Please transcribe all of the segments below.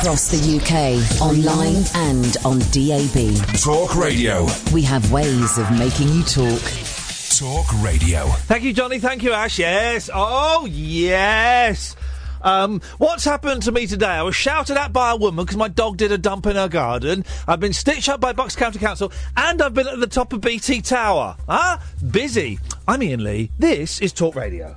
Across the UK, online and on DAB. Talk Radio. We have ways of making you talk. Talk Radio. Thank you, Johnny. Thank you, Ash. Yes. Oh, yes. Um, what's happened to me today? I was shouted at by a woman because my dog did a dump in her garden. I've been stitched up by Bucks County Council, and I've been at the top of BT Tower. Huh? Busy. I'm Iain Lee. This is Talk Radio.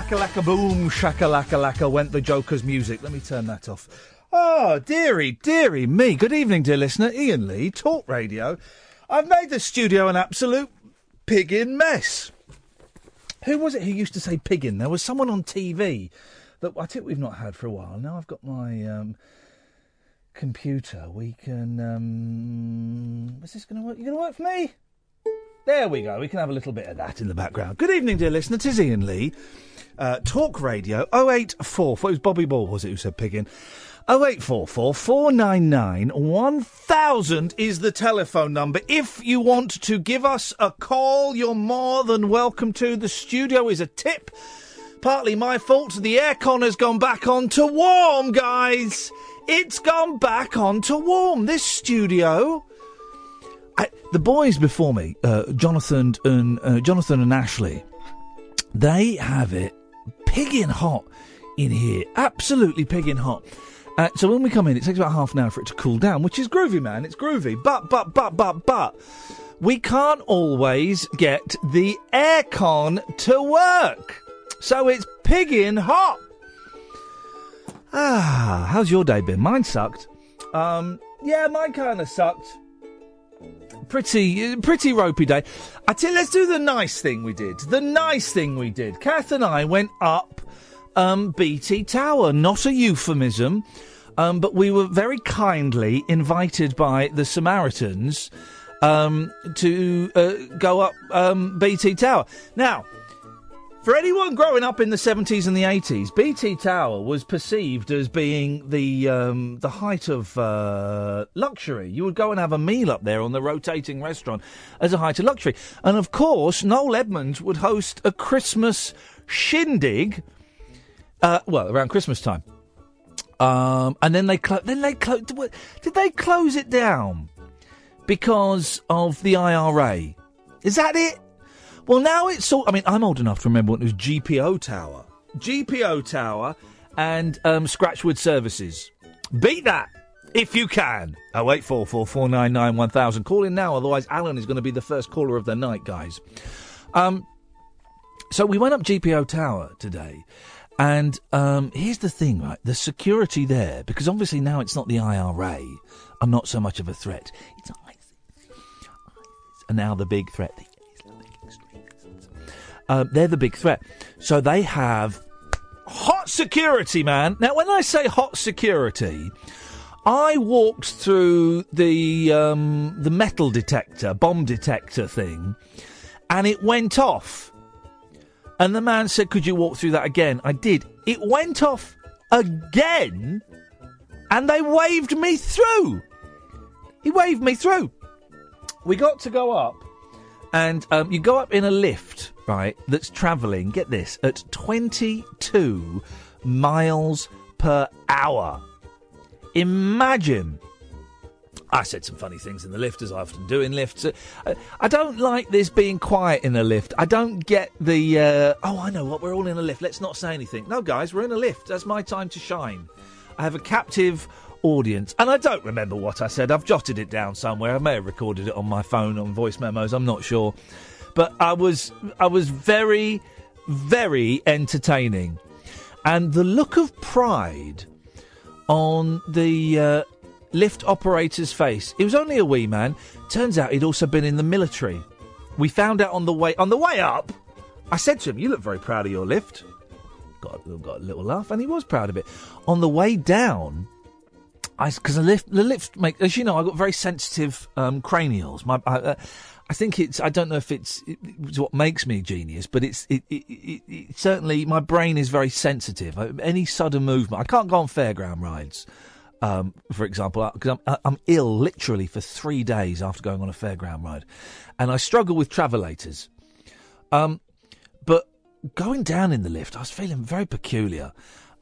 Shakalaka laka, boom, shakalaka laka went the Joker's music. Let me turn that off. Oh, dearie, dearie me. Good evening, dear listener. Iain Lee, Talk Radio. I've made the studio an absolute pig in mess. Who was it who used to say pig in? There was someone on TV that I think we've not had for a while. Now I've got my um, computer. We can. Um, is this going to work? You going to work for me? There we go. We can have a little bit of that in the background. Good evening, dear listener. It is Iain Lee. Uh, Talk Radio 0844. It was Bobby Ball, was it, who said piggin? 0844 499 1000 is the telephone number. If you want to give us a call, you're more than welcome to. The studio is a tip. Partly my fault. The aircon has gone back on to warm, guys. It's gone back on to warm. This studio. I, the boys before me, uh, Jonathan and uh, Jonathan and Ashley, they have it pigging hot in here. Absolutely pigging hot. Uh, so when we come in, it takes about half an hour for it to cool down, which is groovy, man. It's groovy. But, but, but, but, but, we can't always get the aircon to work. So it's pigging hot. Ah, how's your day been? Mine sucked. Um, yeah, mine kind of sucked. Pretty, pretty ropey day. I tell let's do the nice thing we did. The nice thing we did. Kath and I went up um, BT Tower. Not a euphemism, um, but we were very kindly invited by the Samaritans um, to uh, go up um, BT Tower. Now, for anyone growing up in the 70s and the 80s, BT Tower was perceived as being the um, the height of uh, luxury. You would go and have a meal up there on the rotating restaurant as a height of luxury. And of course, Noel Edmonds would host a Christmas shindig, uh, well, around Christmas time. Um, and then they clo- then they clo- did they close it down because of the IRA? Is that it? Well, now it's all. I mean, I'm old enough to remember when it was GPO Tower, GPO Tower, and um, Scratchwood Services. Beat that if you can. Oh eight four four four nine nine one thousand. Call in now, otherwise Alan is going to be the first caller of the night, guys. Um, so we went up GPO Tower today, and um, here's the thing, right? The security there, because obviously now it's not the IRA, are not so much of a threat. It's ISIS, ISIS, and now the big threat, the. Uh, they're the big threat. So they have hot security, man. Now, when I say hot security, I walked through the um, the metal detector, bomb detector thing, and it went off. And the man said, Could you walk through that again? I did. It went off again, and they waved me through. He waved me through. We got to go up, and um, you go up in a lift, right, that's travelling, get this, at 22 miles per hour. Imagine. I said some funny things in the lift, as I often do in lifts. I don't like this being quiet in a lift. I don't get the, uh, oh, I know what, we're all in a lift, let's not say anything. No, guys, we're in a lift. That's my time to shine. I have a captive audience, and I don't remember what I said. I've jotted it down somewhere. I may have recorded it on my phone on voice memos, I'm not sure. But I was, I was very, very entertaining. And the look of pride on the uh, lift operator's face. He was only a wee man. Turns out he'd also been in the military. We found out on the way on the way up. I said to him, "You look very proud of your lift." Got got a little laugh, and he was proud of it. On the way down, because the lift the lift make as you know, I've got very sensitive um, cranials. My I, uh, I think it's I don't know if it's, it's what makes me a genius, but it's it, it, it, it certainly my brain is very sensitive. Uh, Any sudden movement, I can't go on fairground rides um, for example, because I'm, I'm ill literally for three days after going on a fairground ride, and I struggle with travelators. Um, but going down in the lift, I was feeling very peculiar,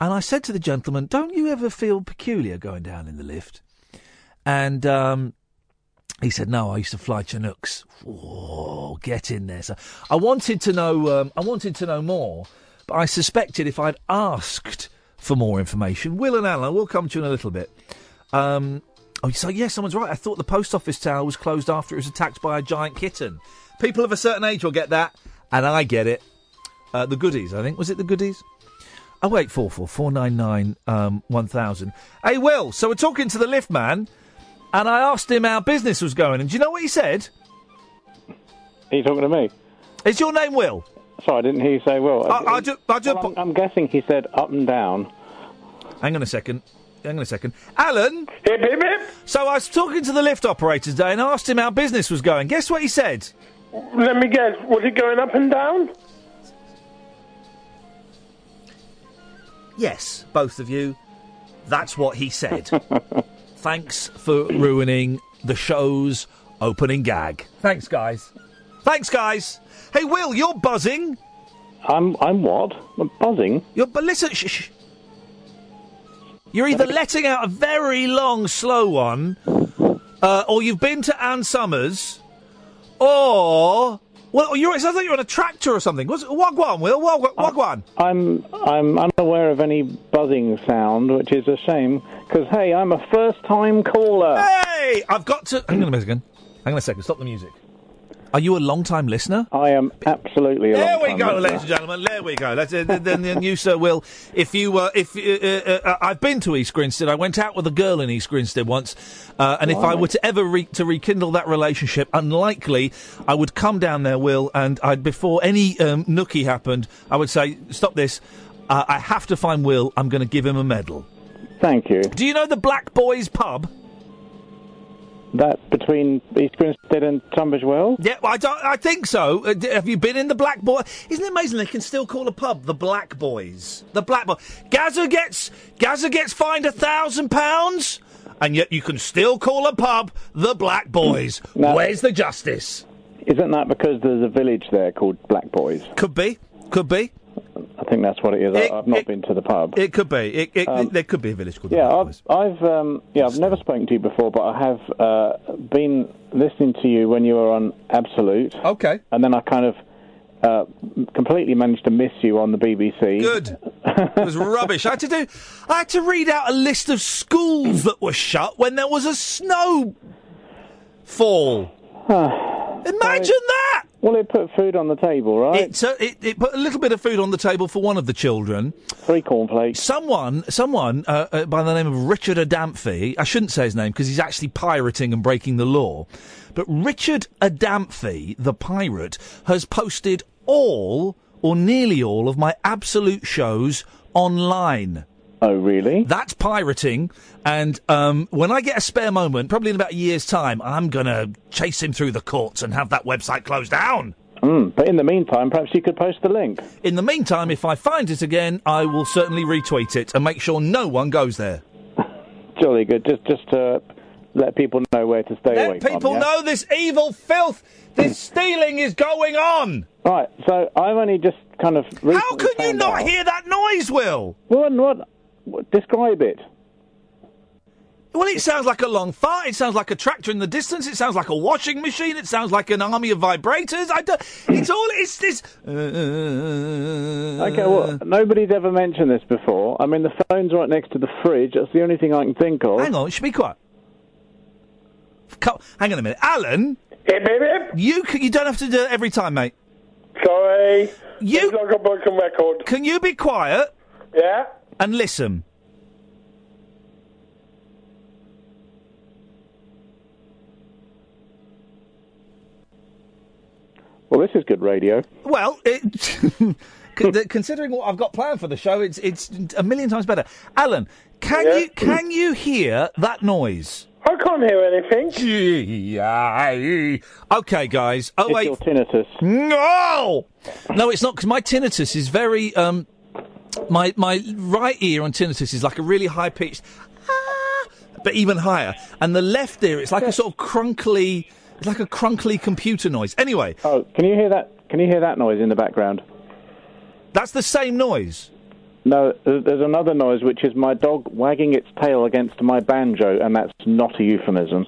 and I said to the gentleman, "Don't you ever feel peculiar going down in the lift?" And um, he said, "No, I used to fly Chinooks. Whoa, get in there." So I wanted to know. Um, I wanted to know more, but I suspected if I'd asked for more information. Will and Alan, we'll come to you in a little bit. Um, oh, so yes, someone's right. I thought the post office tower was closed after it was attacked by a giant kitten. People of a certain age will get that, and I get it. Uh, the goodies, I think. Was it the goodies? Oh wait, four four four nine nine um, one thousand. Hey, Will. So we're talking to the lift man, and I asked him how business was going, and do you know what he said? Are you talking to me? Is your name Will? Sorry, I didn't hear you say Will. I, I do, I do, Well, I'm, I'm guessing he said up and down. Hang on a second. Hang on a second. Alan? So I was talking to the lift operator today and asked him how business was going. Guess what he said? Let me guess. Was it going up and down? Yes, both of you. That's what he said. Thanks for ruining the show's opening gag. Thanks, guys. Thanks, guys. Hey, Will, you're buzzing. I'm I'm what? I'm buzzing. You're but listen. Shh, shh. You're either letting out a very long, slow one, uh, or you've been to Ann Summers, or Well, you're, it sounds like you're on a tractor or something. What's Wagwan, Will? Wag- Wagwan. I'm I'm unaware of any buzzing sound, which is a shame because hey, I'm a first-time caller. Hey, I've got to. Hang on a second. Hang on a second. Stop the music. Are you a long-time listener? I am absolutely. A long time. There we go, listener. ladies and gentlemen. There we go. Let's, uh, then, then you, sir, will. If you, uh, if uh, uh, uh, I've been to East Grinstead. I went out with a girl in East Grinstead once, uh, and if I were to ever re- to rekindle that relationship, unlikely I would come down there, Will, and I'd before any um, nookie happened, I would say, stop this. Uh, I have to find Will. I'm going to give him a medal. Thank you. Do you know the Black Boys pub? That between East Grinstead and Tunbridge Wells? Yeah, well, I, don't, I think so. Uh, have you been in the Black Boy? Isn't it amazing they can still call a pub the Black Boys? The Black Boy. Gazza gets Gazza gets fined a thousand pounds, and yet you can still call a pub the Black Boys. No. Where's the justice? Isn't that because there's a village there called Black Boys? Could be, could be, I think that's what it is. It- I, I've not it- been to the pub. it could be. It, it, Um, there could be a village called yeah, I've, I've um, yeah, I've never spoken to you before, but I have uh, been listening to you when you were on Absolute, Okay, and then I kind of uh, completely managed to miss you on the BBC. good. it was rubbish. I had to do. I had to read out a list of schools that were shut when there was a snow fall. Imagine that. Well, it put food on the table, right? It, it, it put a little bit of food on the table for one of the children. Three cornflakes. Someone, someone uh, uh, by the name of Richard Adamphy. I shouldn't say his name because he's actually pirating and breaking the law. But Richard Adamphy, the pirate, has posted all or nearly all of my absolute shows online. Oh, really? That's pirating, and um, when I get a spare moment, probably in about a year's time, I'm gonna chase him through the courts and have that website closed down. Mm, but in the meantime, perhaps you could post the link. In the meantime, if I find it again, I will certainly retweet it and make sure no one goes there. Jolly good. Just, just to let people know where to stay away Let people from. yeah? know this evil filth, this stealing is going on. Right. So I've only just kind of. How can you not out- hear that noise, Will? What? What? What? Describe it. Well, it sounds like a long fart. It sounds like a tractor in the distance. It sounds like a washing machine. It sounds like an army of vibrators. I don't, it's all. It's this. Okay, well, uh, nobody's ever mentioned this before. I mean, the phone's right next to the fridge. That's the only thing I can think of. Hang on, should be quiet. Co- Hang on a minute, Alan. Hip, hip, hip. You c- you don't have to do it every time, mate. Sorry. You- It's like a broken record. Can you be quiet Yeah? And listen? Well, this is good radio. Well, it, considering what I've got planned for the show, it's it's a million times better. Alan, can Yeah? you can you hear that noise? I can't hear anything. Okay, guys. Oh It's wait, your tinnitus. no, no, it's not because my tinnitus is very um, my my right ear on tinnitus is like a really high pitched, ah, but even higher, and the left ear it's like a sort of crunkly, it's like a crunkly computer noise. Anyway, Oh, can you hear that? Can you hear that noise in the background? that's the same noise. No, there's there's another noise which is my dog wagging its tail against my banjo, and that's not a euphemism.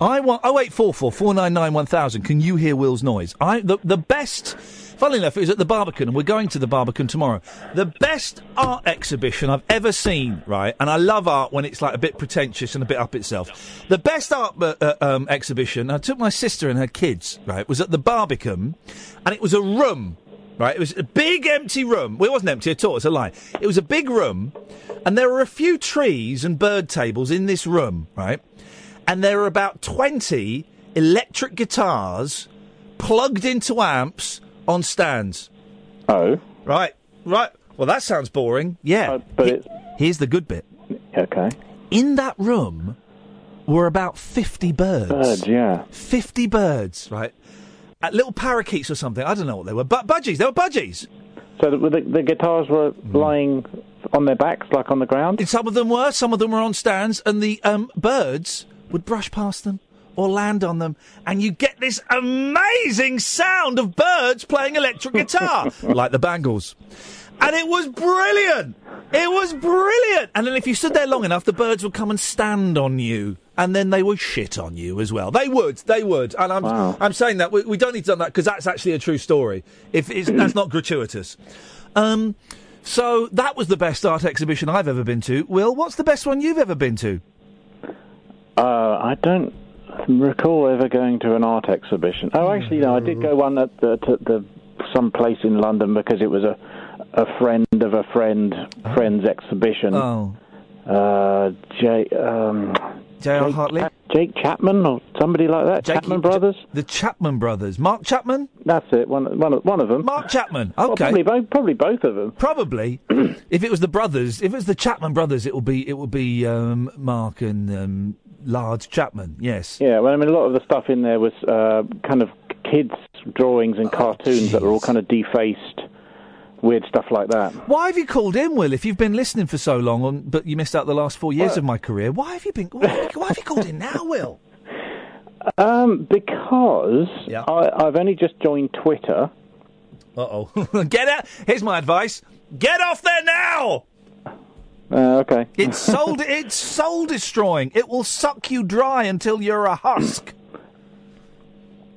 I want oh eight four four four nine nine one thousand. Can you hear Will's noise? I the the best. Funnily enough, it was at the Barbican, and we're going to the Barbican tomorrow. The best art exhibition I've ever seen, right? And I love art when it's like a bit pretentious and a bit up itself. The best art uh, uh, um, exhibition. I took my sister and her kids, right? Was at the Barbican, and it was a room, right? It was a big empty room. Well, it wasn't empty at all. It's a lie. It was a big room, and there were a few trees and bird tables in this room, right? and there are about 20 electric guitars plugged into amps on stands. Oh, Right, right. Well, that sounds boring. Yeah. Uh, but it's- Here's the good bit. okay. In that room were about 50 birds. Birds, yeah. 50 birds, right? Uh, little parakeets or something. I don't know what they were. But budgies. They were budgies. So the, the, the guitars were Hmm. lying on their backs, like on the ground. And some of them were, some of them were on stands, and the um, birds would brush past them or land on them, and you get this amazing sound of birds playing electric guitar, like the Bangles. And it was brilliant! It was brilliant! And then if you stood there long enough, the birds would come and stand on you and then they would shit on you as well. They would, they would, and I'm I'm saying that we, we don't need to do that because that's actually a true story. If it's, that's not gratuitous. Um, so that was the best art exhibition I've ever been to. Will, what's the best one you've ever been to? Uh, I don't recall ever going to an art exhibition. Oh, actually, no, I did go one at the, to the some place in London because it was a a friend of a friend friend's exhibition. Oh. Uh, Jay, um, J.R. Jake Hartley? Jake Chapman or somebody like that. Chapman Brothers. The Chapman Brothers. Mark Chapman. That's it. One, one, of- them. Mark Chapman. Well, Okay. probably both. Probably both of them. Probably, if it was the brothers, if it was the Chapman brothers, it will be it will be um, Mark and um, Large Chapman. Yes. Yeah, well, I mean, a lot of the stuff in there was uh, kind of kids' drawings Oh, and cartoons that were all kind of defaced, weird stuff like that. Why have you called in, Will? If you've been listening for so long, on, but you missed out the last four years Well- of my career, why have you been? Why, why have you called in now, Will? Um, because I, I've only just joined Twitter. Uh oh. Get out. Here's my advice: get off there now. Uh, okay. It's soul. it's soul destroying. It will suck you dry until you're a husk.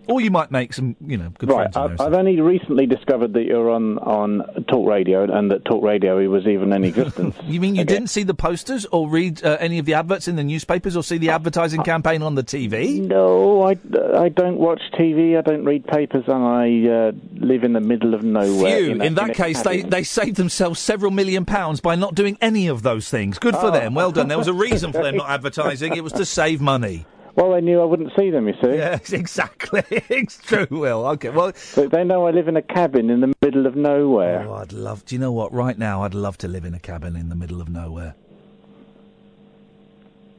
Or you might make some, you know, good Right, friends. on I've. Only recently discovered that you're on, on Talk Radio and that Talk Radio was even in existence. You mean you didn't see the posters or read uh, any of the adverts in the newspapers or see the advertising campaign on the TV? No, I, I don't watch TV, I don't read papers, and I uh, live in the middle of nowhere. Phew, a- in that case, they, they saved themselves several million pounds by not doing any of those things. Good for Oh. them. Well done. There was a reason for them not advertising. It was to save money. Well, they knew I wouldn't see them, you see. Yes, exactly. it's true, Will. Okay, well. But they know I live in a cabin in the middle of nowhere. Oh, I'd love. Do you know what? Right now, I'd love to live in a cabin in the middle of nowhere.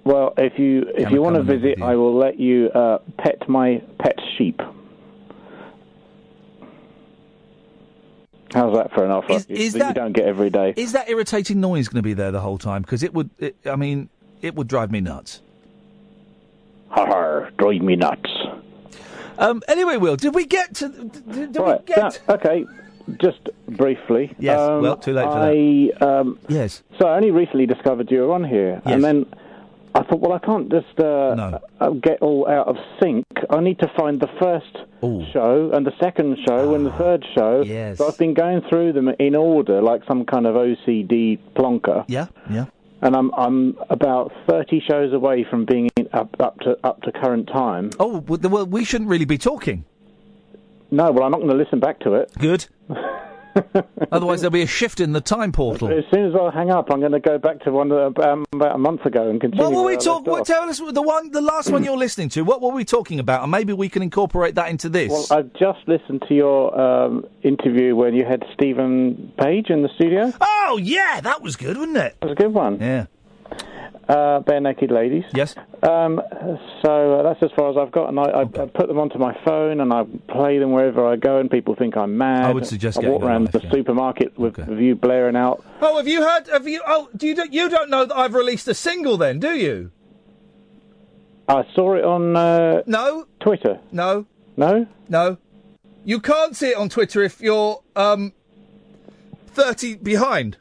Well, if you if Can I you want to come and live visit. I will let you uh, pet my pet sheep. How's that for an offer? Is- you, is that that- you don't get every day? Is that irritating noise going to be there the whole time? Because it would. It, I mean, it would drive me nuts. Har, drive me nuts. Um, anyway, Will, did we get to? Did, did right, we get? that- okay, just briefly. Yes, um, well, too late for I, Um, yes. So I only recently discovered you were on here, and then I thought, well, I can't just uh, uh, get all out of sync. I need to find the first show and the second show and the third show. Yes. So I've been going through them in order, like some kind of OCD plonker. Yeah, yeah. And I'm I'm about thirty shows away from being up up to up to current time. Oh, well, well, we shouldn't really be talking. No, well, I'm not going to listen back to it. Good. Otherwise, there'll be a shift in the time portal. As soon as I hang up, I'm going to go back to one uh, um, about a month ago and continue. What were we talking? Tell us the one, the last one you're listening to. What were we talking about? And maybe we can incorporate that into this. Well, I've just listened to your um, interview when you had Steven Page in the studio. oh yeah, that was good, wasn't it? That was a good one. Yeah. Uh, Barenaked Ladies. Yes. Um, so uh, that's as far as I've got, and I, I, I put them onto my phone and I play them wherever I go, and people think I'm mad. I would suggest I getting walk around life, the yeah. supermarket with, with you blaring out. Oh, have you heard? Have you? Oh, do you? don't- You don't know that I've released a single, then, do you? I saw it on uh, no Twitter. No. No. No. You can't see it on Twitter if you're um thirty behind.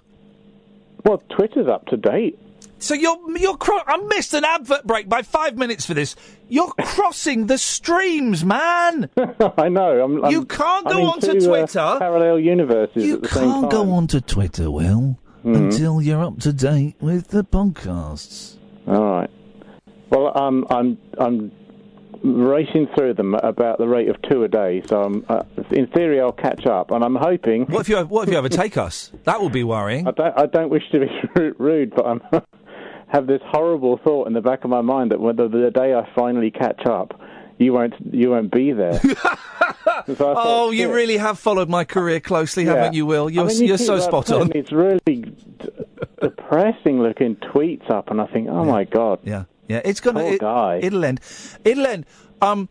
Well, Twitter's up to date. So you're you're cro- I missed an advert break by five minutes for this. You're crossing the streams, man. I know. I'm, I'm, You can't go onto two, uh, Twitter. parallel universes You at the can't time. go onto Twitter, Will, Mhm. until you're up to date with the podcasts. All right. Well, I'm I'm I'm racing through them at about the rate of two a day. So I'm, uh, in theory, I'll catch up, and I'm hoping. What if you what if you overtake us? That would be worrying. I don't I don't wish to be rude, but I'm have this horrible thought in the back of my mind that whether the day I finally catch up, you won't you won't be there. So thought, Oh, you really have followed my career closely, Yeah. haven't you, Will? You're I mean, you you're so spot on. It's really d- depressing looking tweets up, and I think, oh my god. Yeah, yeah, it's gonna. Poor it, guy. It'll end. It'll end. Um,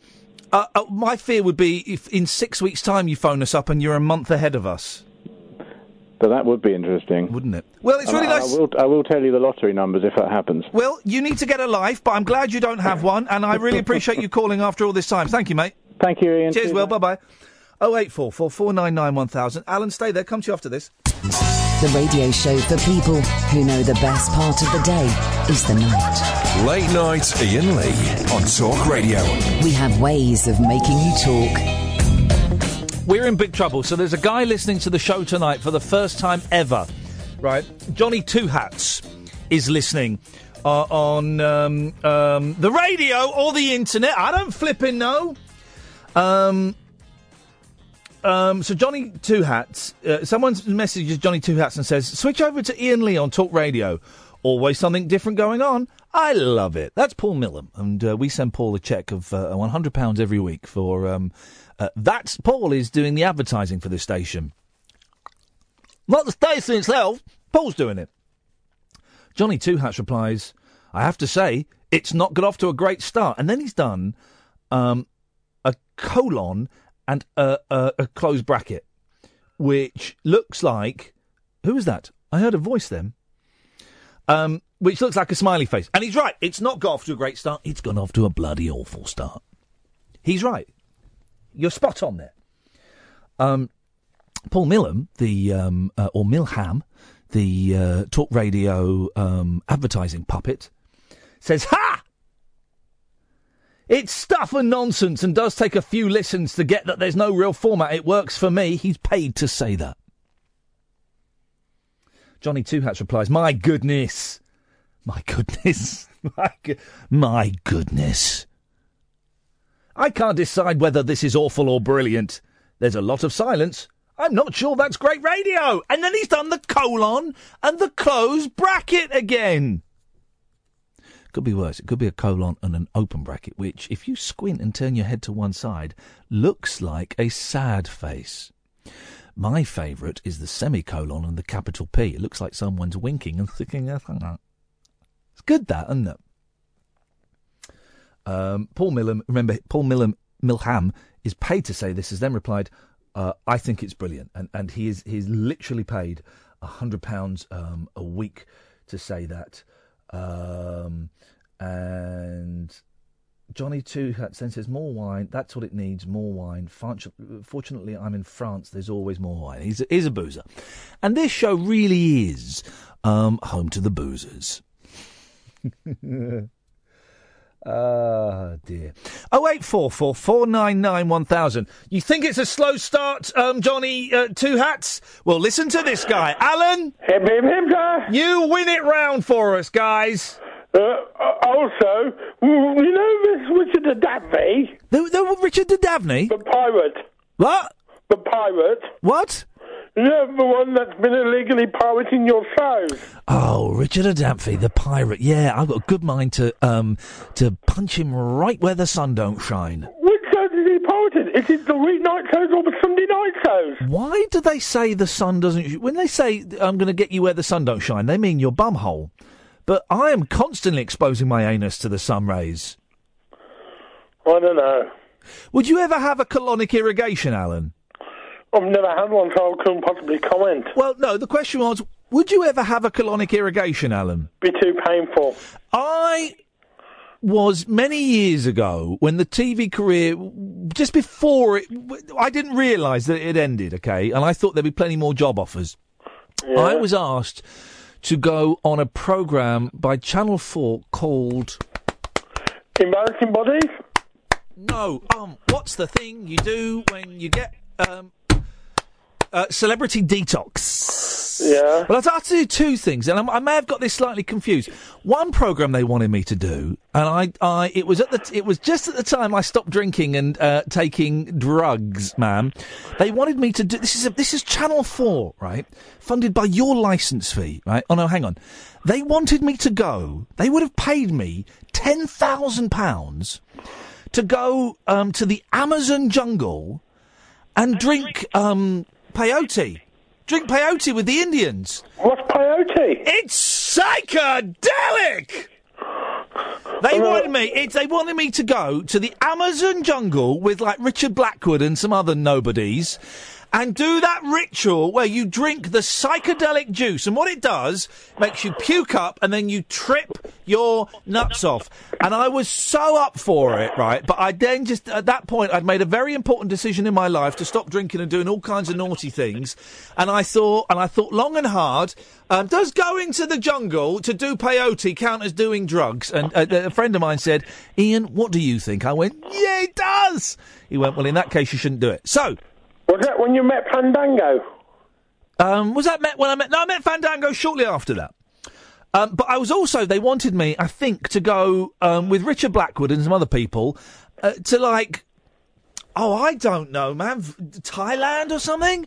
uh, uh, my fear would be if in six weeks' time you phone us up and you're a month ahead of us. But that would be interesting, wouldn't it? Well, it's really I, nice. I will, I will tell you the lottery numbers if that happens. Well, you need to get a life, but I'm glad you don't have one, and I really appreciate you calling after all this time. Thank you, mate. Thank you, Iain. Cheers, Cheers, Will. Bye bye. Oh eight four four four nine nine one thousand. Alan, stay there. Come to you after this. The radio show for people who know the best part of the day is the night. Late night Iain Lee on Talk Radio. We have ways of making you talk. We're in big trouble. So there's a guy listening to the show tonight for the first time ever, right? Johnny Two Hats is listening uh, on um, um, the radio or the internet. I don't flipping know. Um, um, so Johnny Two Hats, uh, someone's messages Johnny Two Hats and says, "Switch over to Iain Lee on Talk Radio. Always something different going on. I love it." That's Paul Millam, and uh, we send Paul a check of uh, one hundred pounds every week for. Um, uh, that's Paul is doing the advertising for the station, not the station itself. Paul's doing it. Johnny Two Hats replies, "I have to say, it's not got off to a great start." And then he's done um, a colon and a, a, a closed bracket, which looks like who is that? I heard a voice then. Um, which looks like a smiley face, and he's right. It's not got off to a great start. It's gone off to a bloody awful start. He's right. You're spot on there. Um, Paul Millam, the um, uh, or Milham, the uh, talk radio um, advertising puppet, says, "Ha! It's stuff and nonsense and does take a few listens to get that there's no real format. It works for me. He's paid to say that. Johnny Two Hats replies, My goodness. My goodness. My, go- my goodness. I can't decide whether this is awful or brilliant. There's a lot of silence. I'm not sure that's great radio. And then he's done the colon and the close bracket again. Could be worse. It could be a colon and an open bracket, which, if you squint and turn your head to one side, looks like a sad face. My favourite is the semicolon and the capital P. It looks like someone's winking and out. It's good, that, isn't it? Um, Paul Millam, remember, Paul Millam, Milham is paid to say this, has then replied, uh, I think it's brilliant. And, and he is he's literally paid £100 um, a week to say that. Um, and Johnny Two then says, More wine, that's what it needs, more wine. Fortunately, I'm in France, there's always more wine. He's a, he's a boozer. And this show really is um, home to the boozers. Ah, dear. Oh eight four four four nine nine one thousand. You think it's a slow start, um, Johnny uh, Two Hats? Well, listen to this guy, Alan. Hip, hip, hip, sir. You win it round for us, guys. Uh, also, mm, you know this Richard the Dabney, The, the Richard de Davney. the pirate, What? the pirate, What? Know, the one that's been illegally pirating your shows. Oh, Richard Adamfi, the pirate. Yeah, I've got a good mind to um to punch him right where the sun don't shine. Which shows is he pirate? Is it the weeknight shows or the Sunday night shows? Why do they say the sun doesn't? Sh- when they say I'm going to get you where the sun don't shine, they mean your bumhole. But I am constantly exposing my anus to the sun rays. I don't know. Would you ever have a colonic irrigation, Alan? I've never had one, so I couldn't possibly comment. Well, no. The question was, would you ever have a colonic irrigation, Alan? Be too painful. I was many years ago when the TV career, just before it, I didn't realise that it had ended, okay? And I thought there'd be plenty more job offers. I was asked to go on a programme by Channel 4 called. Embarrassing bodies? No, um, what's the thing you do when you get. Um, uh, celebrity detox. Yeah. Well, I had to do two things, and I, I may have got this slightly confused. One program they wanted me to do, and I, I, it was at the, it was just at the time I stopped drinking and uh, taking drugs, man. They wanted me to do. This is a, this is Channel Four, right? Funded by your license fee, right? Oh no, hang on. They wanted me to go. They would have paid me ten thousand pounds to go um, to the Amazon jungle and drink um, peyote. Drink peyote with the Indians. What's peyote? It's psychedelic. They wanted me. It's, they wanted me to go to the Amazon jungle with like Richard Blackwood and some other nobodies, and do that ritual where you drink the psychedelic juice. And what it does makes you puke up and then you trip your nuts off. And I was so up for it, right? But I then just, at that point, I'd made a very important decision in my life to stop drinking and doing all kinds of naughty things. And I thought, and I thought long and hard, um, does going to the jungle to do peyote count as doing drugs? And uh, a friend of mine said, Iain, what do you think? I went, yeah, it does. He went, well, in that case, you shouldn't do it. So, Was that when you met Fandango? um, was that met when I met? No, I met Fandango shortly after that. Um, but I was also they wanted me, I think, to go um, with Richard Blackwood and some other people uh, to like, oh, I don't know, man, Thailand or something,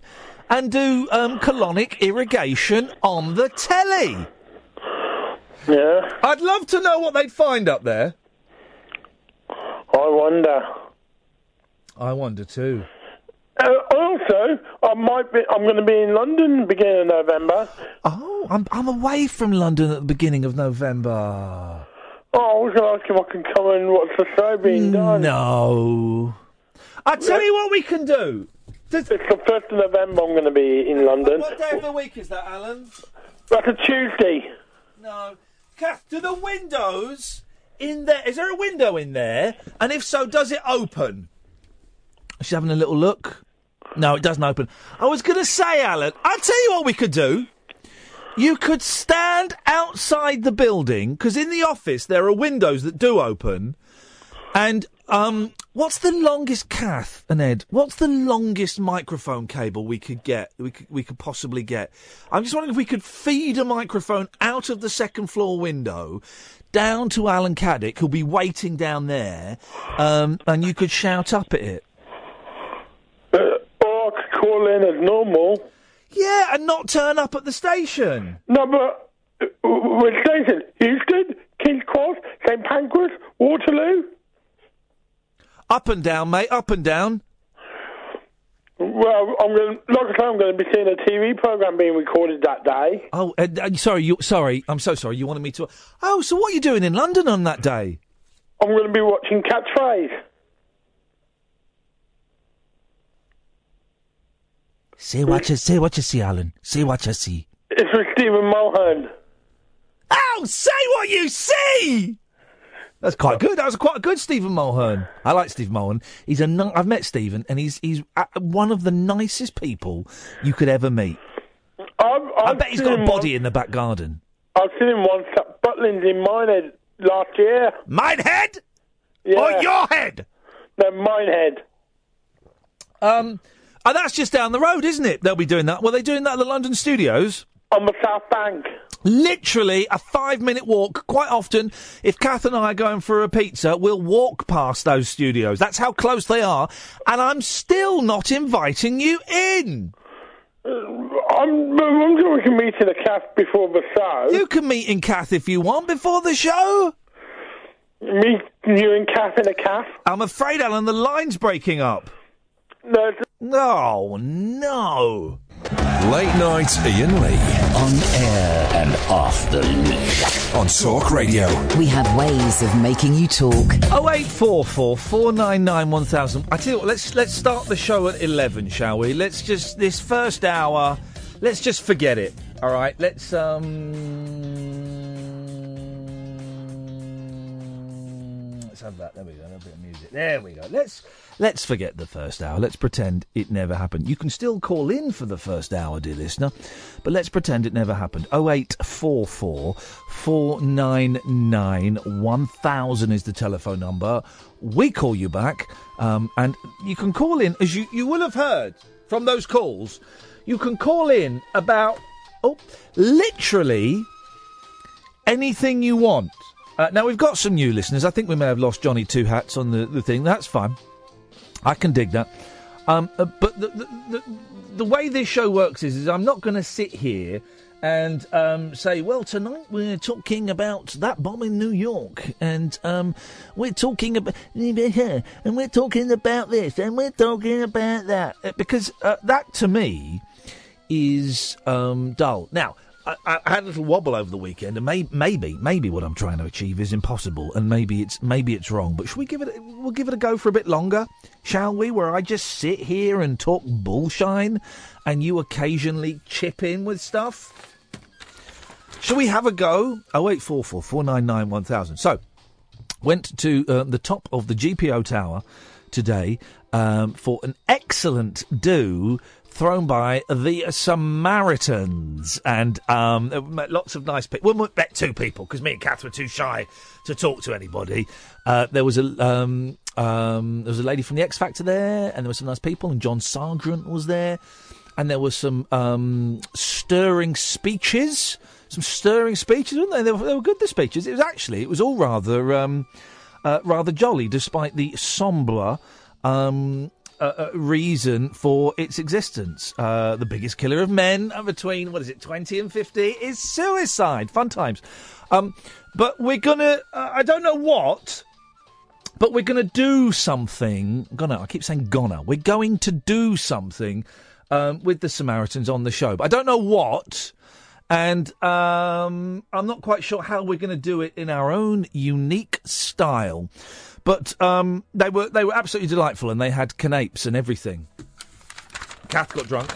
and do um, colonic irrigation on the telly. Yeah. I'd love to know what they'd find up there. I wonder. I wonder too. Uh, also, I might be. I'm going to be in London beginning of November. Oh, I'm I'm away from London at the beginning of November. Oh, I was going to ask if I can come and watch the show being done. No. I tell you what we can do. It's the first of November. I'm going to be in London. What day of the week is that, Alan? That's a Tuesday. No. Kath, do the windows in there? Is there a window in there? And if so, does it open? She's having a little look. No, it doesn't open. I was going to say, Alan, I'll tell you what we could do. You could stand outside the building, because in the office there are windows that do open. And, um, what's the longest, Kath and Ed, what's the longest microphone cable we could get, we could, we could possibly get? I'm just wondering if we could feed a microphone out of the second floor window down to Alan Caddick, who'll be waiting down there, um, and you could shout up at it. Uh, or I could call in as normal. Yeah, and not turn up at the station. No, but uh, which station? Euston, King's Cross, St Pancras, Waterloo. Up and down, mate, up and down. Well, I'm going. Like I say, I'm going to be seeing a TV program being recorded that day. Oh, uh, uh, sorry, you, sorry, I'm so sorry. You wanted me to. Oh, so what are you doing in London on that day? I'm going to be watching Catchphrase. Say what you say, what you see, Alan. Say what you see. It's with Stephen Mulhern. Oh, say what you see. That's quite good. That was quite a good Stephen Mulhern. I like Stephen Mulhern. He's a. ni- I've met Stephen, and he's he's uh, one of the nicest people you could ever meet. I've, I I've bet he's got a body in the back garden. I've seen him once at Butlins in Minehead last year. Minehead? Yeah. Or your head? No, Minehead. Um, and that's just down the road, isn't it? They'll be doing that. Were they doing that at the London studios? On the South Bank. Literally a five minute walk. Quite often, if Kath and I are going for a pizza, we'll walk past those studios. That's how close they are. And I'm still not inviting you in. Uh, I'm, I'm sure we can meet in a cafe before the show. You can meet in Kath if you want before the show. Meet you in Kath in a cafe. I'm afraid, Alan, the line's breaking up. No, No, no. Late night Iain Lee On air and off the leash. on Talk Radio. We have ways of making you talk. Oh eight four four four nine nine one thousand. I tell you what, let's let's start the show at eleven, shall we? Let's just this first hour, let's just forget it. All right, let's um, let's have that. There we go. A bit of music. There we go. Let's let's forget the first hour. Let's pretend it never happened. You can still call in for the first hour, dear listener, but let's pretend it never happened. Oh eight four four four nine nine one thousand is the telephone number. We call you back, um, and you can call in as you you will have heard from those calls. You can call in about oh, literally anything you want. Uh, now we've got some new listeners. I think we may have lost Johnny Two Hats on the, the thing. That's fine. I can dig that. Um, uh, but the, the, the, the way this show works is, is I'm not going to sit here and um, say, well, tonight we're talking about that bomb in New York, and um, we're talking about, and we're talking about this, and we're talking about that, Uh, because uh, that to me is um, dull. Now, I, I had a little wobble over the weekend, and may, maybe, maybe what I'm trying to achieve is impossible, and maybe it's maybe it's wrong. But should we give it? We'll give it a go for a bit longer, shall we? Where I just sit here and talk bullshine, and you occasionally chip in with stuff. Shall we have a go? Oh eight four four four nine nine one thousand. So went to uh, the top of the GPO tower today um, for an excellent do thrown by the Samaritans, and um, lots of nice people. Well, we met two people because me and Kath were too shy to talk to anybody. Uh, there was a um, um, there was a lady from the X Factor there, and there were some nice people, and John Sergeant was there, and there were some um, stirring speeches. Some stirring speeches, weren't they? They were, they were good. The speeches. It was actually. It was all rather, um, uh, rather jolly, despite the sombre um, uh, reason for its existence. Uh, the biggest killer of men uh, between what is it, twenty and fifty, is suicide. Fun times. Um, but we're gonna. Uh, I don't know what. But we're going to do something. Gonna, I keep saying gonna. We're going to do something um, with the Samaritans on the show. But I don't know what. And um, I'm not quite sure how we're going to do it in our own unique style. But um, they were they were absolutely delightful, and they had canapes and everything. Kath got drunk,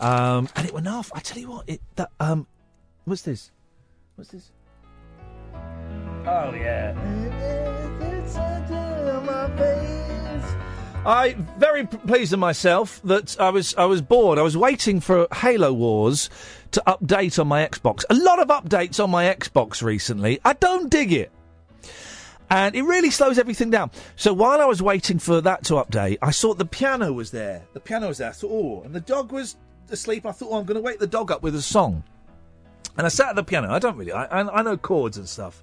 um, and it went off. I tell you what, it that um, what's this? What's this? Oh yeah. I very p- pleased with myself that I was I was bored. I was waiting for Halo Wars to update on my Xbox. A lot of updates on my Xbox recently. I don't dig it. And it really slows everything down. So while I was waiting for that to update, I saw the piano was there. The piano was there. I thought, oh, and the dog was asleep. I thought, oh, I'm going to wake the dog up with a song. And I sat at the piano. I don't really. I, I, I know chords and stuff.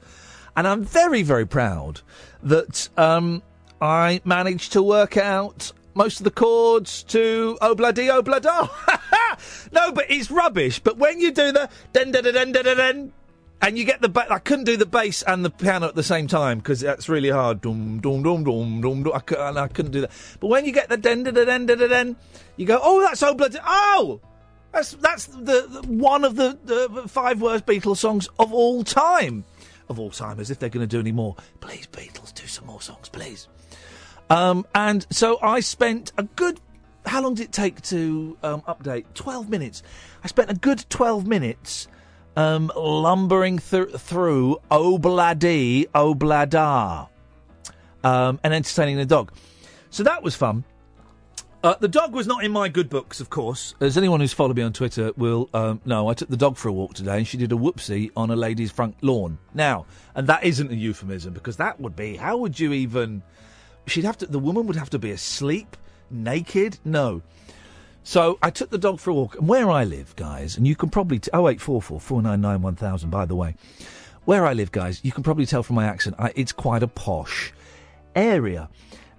And I'm very, very proud that um, I managed to work out most of the chords to Oh Bloody Obladi Oblada. no, but it's rubbish. But when you do the den den den den den, and you get the ba- I couldn't do the bass and the piano at the same time because that's really hard. Dum dum dum dum dum. dum. I, and I couldn't do that. But when you get the den den den den den den, you go, oh, that's Obladi. Oh. That's that's the, the one of the, the five worst Beatles songs of all time, of all time. As if they're going to do any more. Please, Beatles, do some more songs, please. Um, and so I spent a good. How long did it take to um, update? Twelve minutes. I spent a good twelve minutes um, lumbering thr through Obladi Oblada um, and entertaining the dog. So that was fun. Uh, the dog was not in my good books, of course. As anyone who's followed me on Twitter will um, know, I took the dog for a walk today and she did a whoopsie on a lady's front lawn. Now, and that isn't a euphemism because that would be, how would you even. She'd have to, the woman would have to be asleep, naked. No. So I took the dog for a walk. And where I live, guys, and you can probably. T- 0844 499 1000, by the way. Where I live, guys, you can probably tell from my accent, I, it's quite a posh area.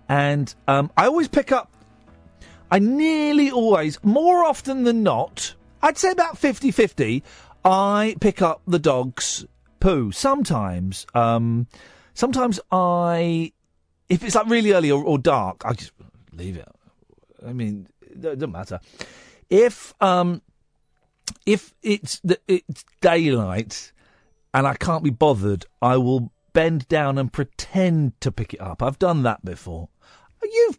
And um, I always pick up I nearly always, more often than not, I'd say about 50 50, I pick up the dog's poo. Sometimes, um, sometimes I, if it's like really early or, or dark, I just leave it. I mean, doesn't matter. If, um, if it's, it's daylight and I can't be bothered, I will bend down and pretend to pick it up. I've done that before. You've.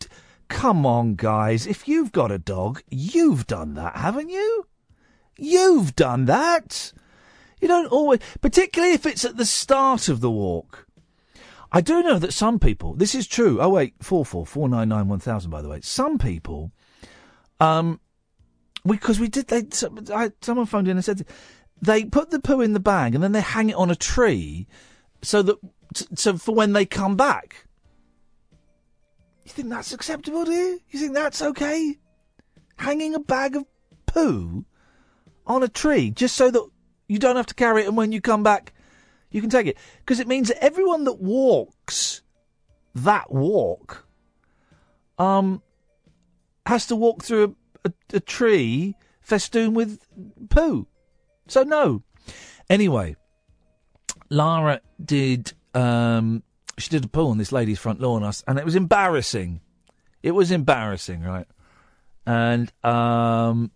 Come on, guys. If you've got a dog, you've done that, haven't you? You've done that. You don't always, particularly if it's at the start of the walk. I do know that some people, this is true. Oh wait, four four four nine nine one thousand. By the way, some people, um, because we, did. They someone phoned in and said they put the poo in the bag and then they hang it on a tree, so that so for when they come back. You think that's acceptable, do you? You think that's okay? Hanging a bag of poo on a tree just so that you don't have to carry it and when you come back you can take it. Because it means that everyone that walks that walk um has to walk through a, a, a tree festooned with poo. So no. Anyway, Lara did um she did a pull on this lady's front lawn, us- and it was embarrassing. It was embarrassing, right? And um,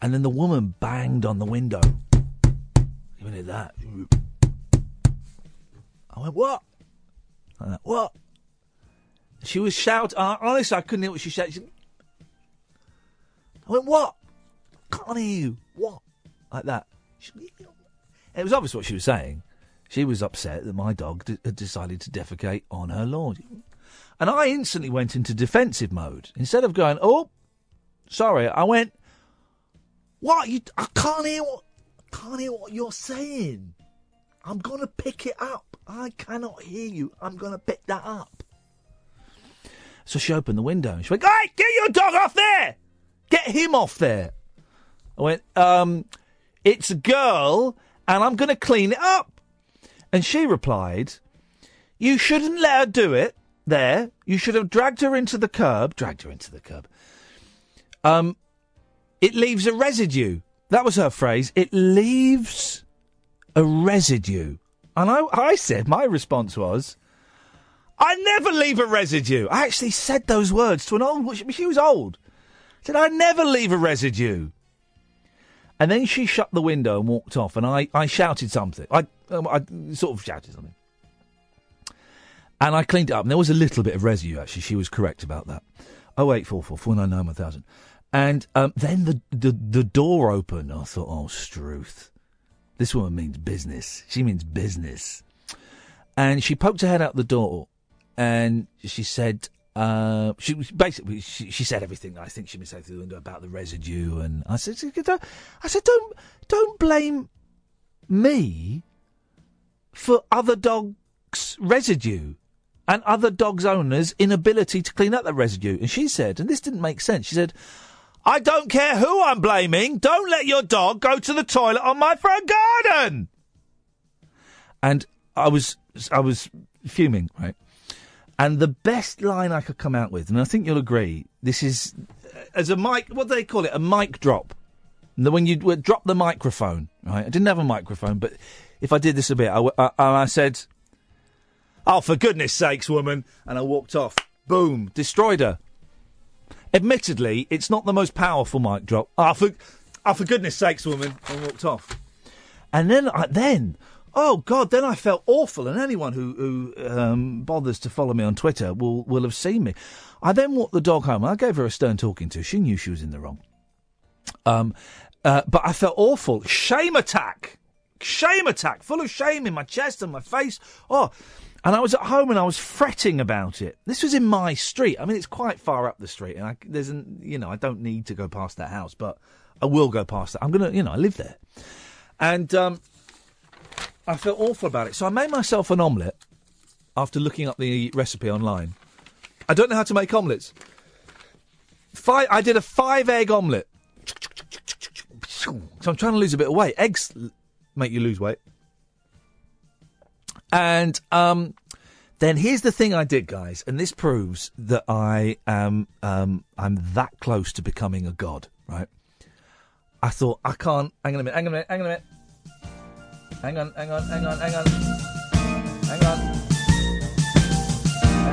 And then the woman banged on the window. Even did that. I went, what? I went, what? She was shouting. Uh, honestly, I couldn't hear what she said. She, I went, what? Can't hear you. What? Like that. She, it was obvious what she was saying. She was upset that my dog d- had decided to defecate on her lawn. And I instantly went into defensive mode. Instead of going, oh, sorry, I went, what? You, I can't hear what, can't hear what you're saying. I'm going to pick it up. I cannot hear you. I'm going to pick that up. So she opened the window and she went, Hey, get your dog off there! Get him off there. I went, um, it's a girl and I'm going to clean it up. And she replied, You shouldn't let her do it there. You should have dragged her into the curb. Dragged her into the curb. Um, it leaves a residue. That was her phrase. It leaves a residue. And I, I said, my response was, I never leave a residue. I actually said those words to an old, she was old. I said, I never leave a residue. And then she shut the window and walked off, and I, I shouted something. I, um, I sort of shouted something. And I cleaned it up, and there was a little bit of residue, actually. She was correct about that. Oh, eight four four four nine nine one thousand. And um, then the, the, the door opened. I thought, oh, Struth. This woman means business. She means business. And she poked her head out the door, and she said, uh, she basically she, she said everything I think she was saying through the window about the residue, and I said, I said, don't don't blame me for other dogs' residue and other dogs' owners' inability to clean up that residue. And she said, and this didn't make sense. She said, I don't care who I'm blaming. Don't let your dog go to the toilet on my front garden. And I was I was fuming, right? And the best line I could come out with, and I think you'll agree, this is uh, as a mic. What do they call it? A mic drop. When you would drop the microphone, right? I didn't have a microphone, but if I did this a bit, I said, "Oh, for goodness sakes, woman!" And I walked off. Boom, destroyed her. Admittedly, it's not the most powerful mic drop. Ah, for, oh, for goodness sakes, woman, and walked off. And then, I, then, oh god, then I felt awful. And anyone who, who um, bothers to follow me on Twitter will will have seen me. I then walked the dog home. I gave her a stern talking to. She knew she was in the wrong. Um, uh, but I felt awful. Shame attack, shame attack, full of shame in my chest and my face. Oh. And I was at home and I was fretting about it. This was in my street. I mean, it's quite far up the street, and I, there's, an, you know, I don't need to go past that house, but I will go past that. I'm gonna, you know, I live there, and um, I felt awful about it. So I made myself an omelette after looking up the recipe online. I don't know how to make omelettes. Five, I did a five egg omelette. So I'm trying to lose a bit of weight. Eggs make you lose weight. And um, then here's the thing I did, guys, and this proves that I am um, I'm that close to becoming a god, right? I thought I can't. Hang on a minute. Hang on a minute. Hang on a minute. Hang on, hang on, hang on, hang on. Hang on.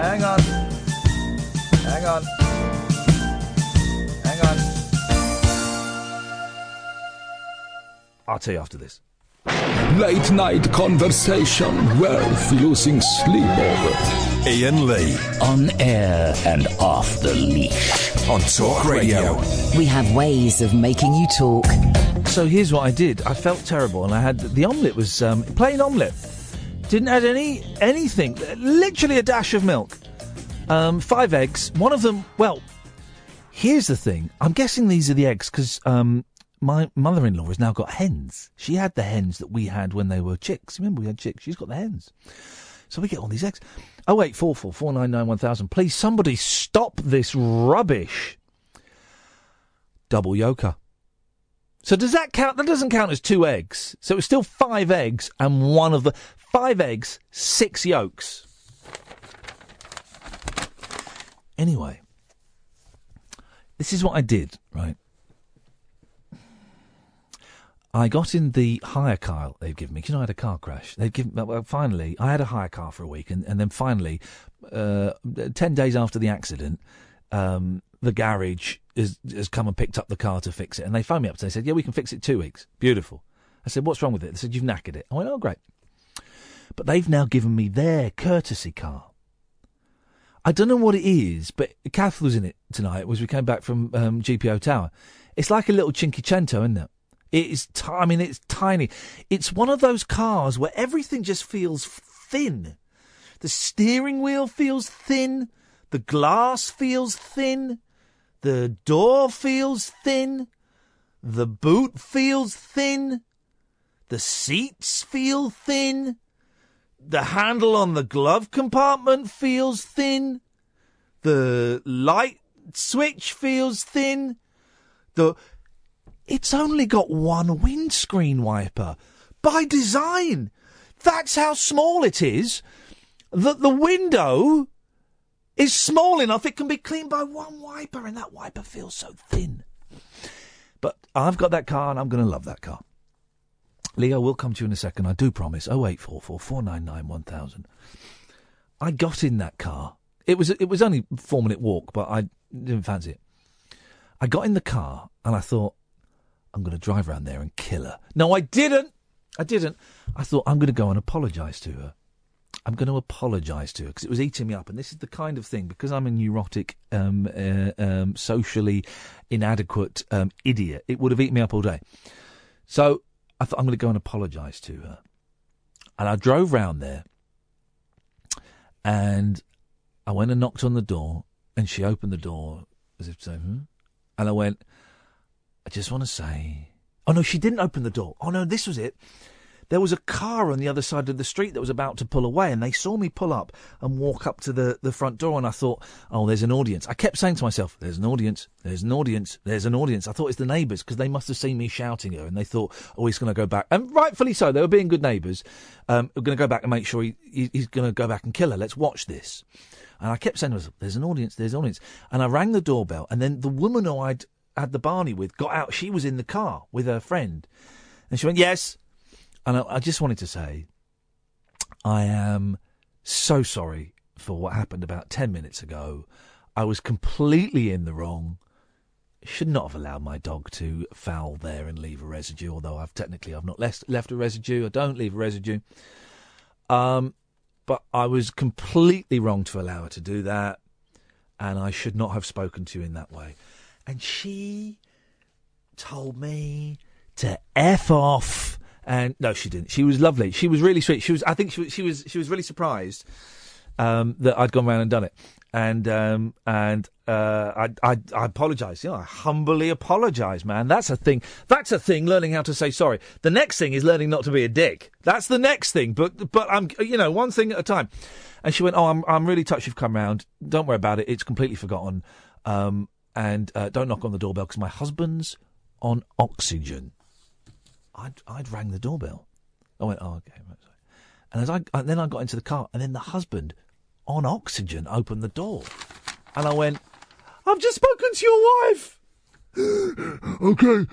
Hang on. Hang on. Hang on. I'll tell you after this. Late night conversation worth losing sleep over. Iain Lee. On air and off the leash. On Talk Radio. We have ways of making you talk. So here's what I did. I felt terrible, and I had the omelette was um, plain omelette. Didn't add any anything. Literally a dash of milk. Um, five eggs. One of them. Well, here's the thing. I'm guessing these are the eggs because um, my mother-in-law has now got hens. She had the hens that we had when they were chicks. Remember we had chicks. She's got the hens. So we get all these eggs. Oh wait, four four four nine nine one thousand. Please, somebody stop this rubbish. Double yoker. So does that count? That doesn't count as two eggs. So it's still five eggs and one of the five eggs, six yolks. Anyway, this is what I did, right? I got in the hire car they've given me. 'cause, You know, I had a car crash. They've given well, finally. I had a hire car for a week, and, and then finally, uh, ten days after the accident, um, the garage has, has come and picked up the car to fix it. And they phoned me up and they said, Yeah, we can fix it two weeks. Beautiful. I said, What's wrong with it? They said, You've knackered it. I went, Oh, great. But they've now given me their courtesy car. I don't know what it is, but Kath was in it tonight as we came back from um, GPO Tower. It's like a little Cinquecento, isn't it? It is. T- I mean, it's tiny. It's one of those cars where everything just feels thin. The steering wheel feels thin. The glass feels thin. The door feels thin. The boot feels thin. The seats feel thin. The handle on the glove compartment feels thin. The light switch feels thin. The it's only got one windscreen wiper by design. That's how small it is. That the window is small enough it can be cleaned by one wiper, and that wiper feels so thin. But I've got that car, and I'm going to love that car. Leo, we'll come to you in a second. I do promise. Oh eight four four four nine nine one thousand. I got in that car. It was it was only a four minute walk, but I didn't fancy it. I got in the car and I thought, I'm going to drive around there and kill her. No, I didn't. I didn't. I thought I'm going to go and apologise to her. I'm going to apologise to her because it was eating me up, and this is the kind of thing because I'm a neurotic, um, uh, um, socially inadequate um, idiot. It would have eaten me up all day. So I thought I'm going to go and apologise to her, and I drove round there, and I went and knocked on the door, and she opened the door as if to say, hmm? and I went, I just want to say. Oh no, she didn't open the door. Oh no, this was it. There was a car on the other side of the street that was about to pull away, and they saw me pull up and walk up to the, the front door, and I thought, oh, there's an audience. I kept saying to myself, there's an audience, there's an audience, there's an audience. I thought it's the neighbours because they must have seen me shouting her, and they thought, oh, he's going to go back. And rightfully so, they were being good neighbours. Um, we're going to go back and make sure he, he, he's going to go back and kill her. Let's watch this. And I kept saying to myself, there's an audience, there's an audience. And I rang the doorbell, and then the woman who I'd had the Barney with got out. She was in the car with her friend. And she went, yes. And I, I just wanted to say, I am so sorry for what happened about 10 minutes ago. I was completely in the wrong. Should not have allowed my dog to foul there and leave a residue, although I've technically I've not left, left a residue. I don't leave a residue. Um, but I was completely wrong to allow her to do that, and I should not have spoken to you in that way. And she told me to f off. And no, she didn't. She was lovely. She was really sweet. She was. I think she was. She was. She was really surprised um, that I'd gone round and done it. And um, and uh, I I, I apologise. You know, I humbly apologise, man. That's a thing. That's a thing. Learning how to say sorry. The next thing is learning not to be a dick. That's the next thing. But but I'm you know one thing at a time. And she went, oh, I'm I'm really touched you've come round. Don't worry about it. It's completely forgotten. Um, and uh, don't knock on the doorbell because my husband's on oxygen. I'd, I'd rang the doorbell. I went, oh, okay. And as I and then I got into the car, and then the husband on oxygen opened the door, and I went, I've just spoken to your wife. okay.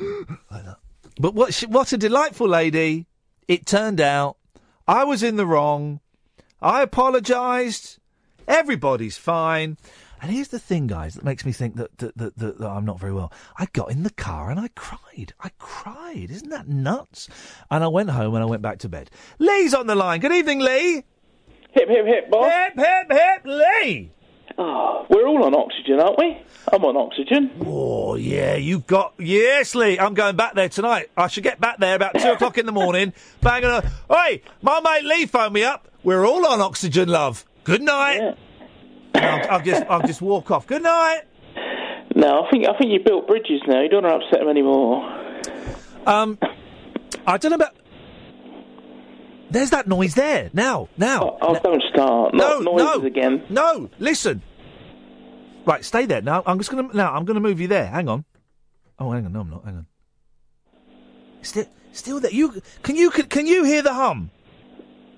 But what she, what a delightful lady! It turned out I was in the wrong. I apologised. Everybody's fine. And here's the thing, guys, that makes me think that that, that, that that I'm not very well. I got in the car and I cried. I cried. Isn't that nuts? And I went home and I went back to bed. Lee's on the line. Good evening, Lee. Hip, hip, hip, boss. Hip, hip, hip, Lee. Oh, we're all on oxygen, aren't we? I'm on oxygen. Oh, yeah, you've got. Yes, Lee, I'm going back there tonight. I should get back there about two o'clock in the morning. Banging on. Hey, my mate Lee phoned me up. We're all on oxygen, love. Good night. And I'll, I'll just, I'll just walk off. Good night. No, I think I think you built bridges now. You don't want to upset them anymore. Um, I don't know about. There's that noise there now. Now. Oh, don't start. No, Not noises no, again. No, listen. Right, stay there. Now I'm just gonna. Now I'm gonna move you there. Hang on. Oh, hang on. No, I'm not. Hang on. Still, still there. You can you can, can you hear the hum?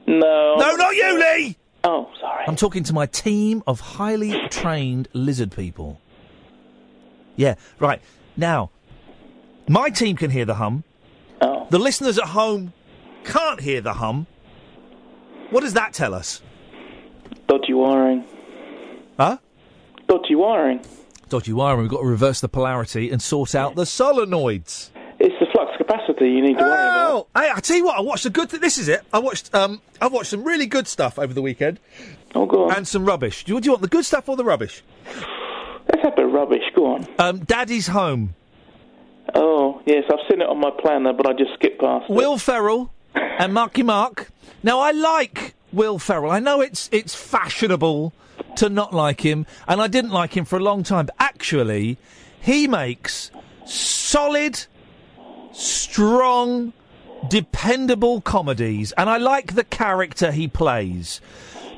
No. No, not you, Lee. Oh, sorry. I'm talking to my team of highly trained lizard people. Yeah, right. Now, my team can hear the hum. Oh. The listeners at home can't hear the hum. What does that tell us? Dodgy wiring. Huh? Dodgy wiring. dodgy wiring. We've got to reverse the polarity and sort out the solenoids. Flux capacity you need to worry about. Oh, hey, I tell you what, I watched a good. Th- this is it. I watched. Um, I watched some really good stuff over the weekend. Oh, go on. And some rubbish. Do you, do you want the good stuff or the rubbish? Let's have the rubbish. Go on. Um, Daddy's home. Oh, yes, I've seen it on my planner, but I just skipped past it. Will Ferrell and Marky Mark. Now I like Will Ferrell. I know it's it's fashionable to not like him, and I didn't like him for a long time. But actually, he makes solid, strong, dependable comedies, and I like the character he plays.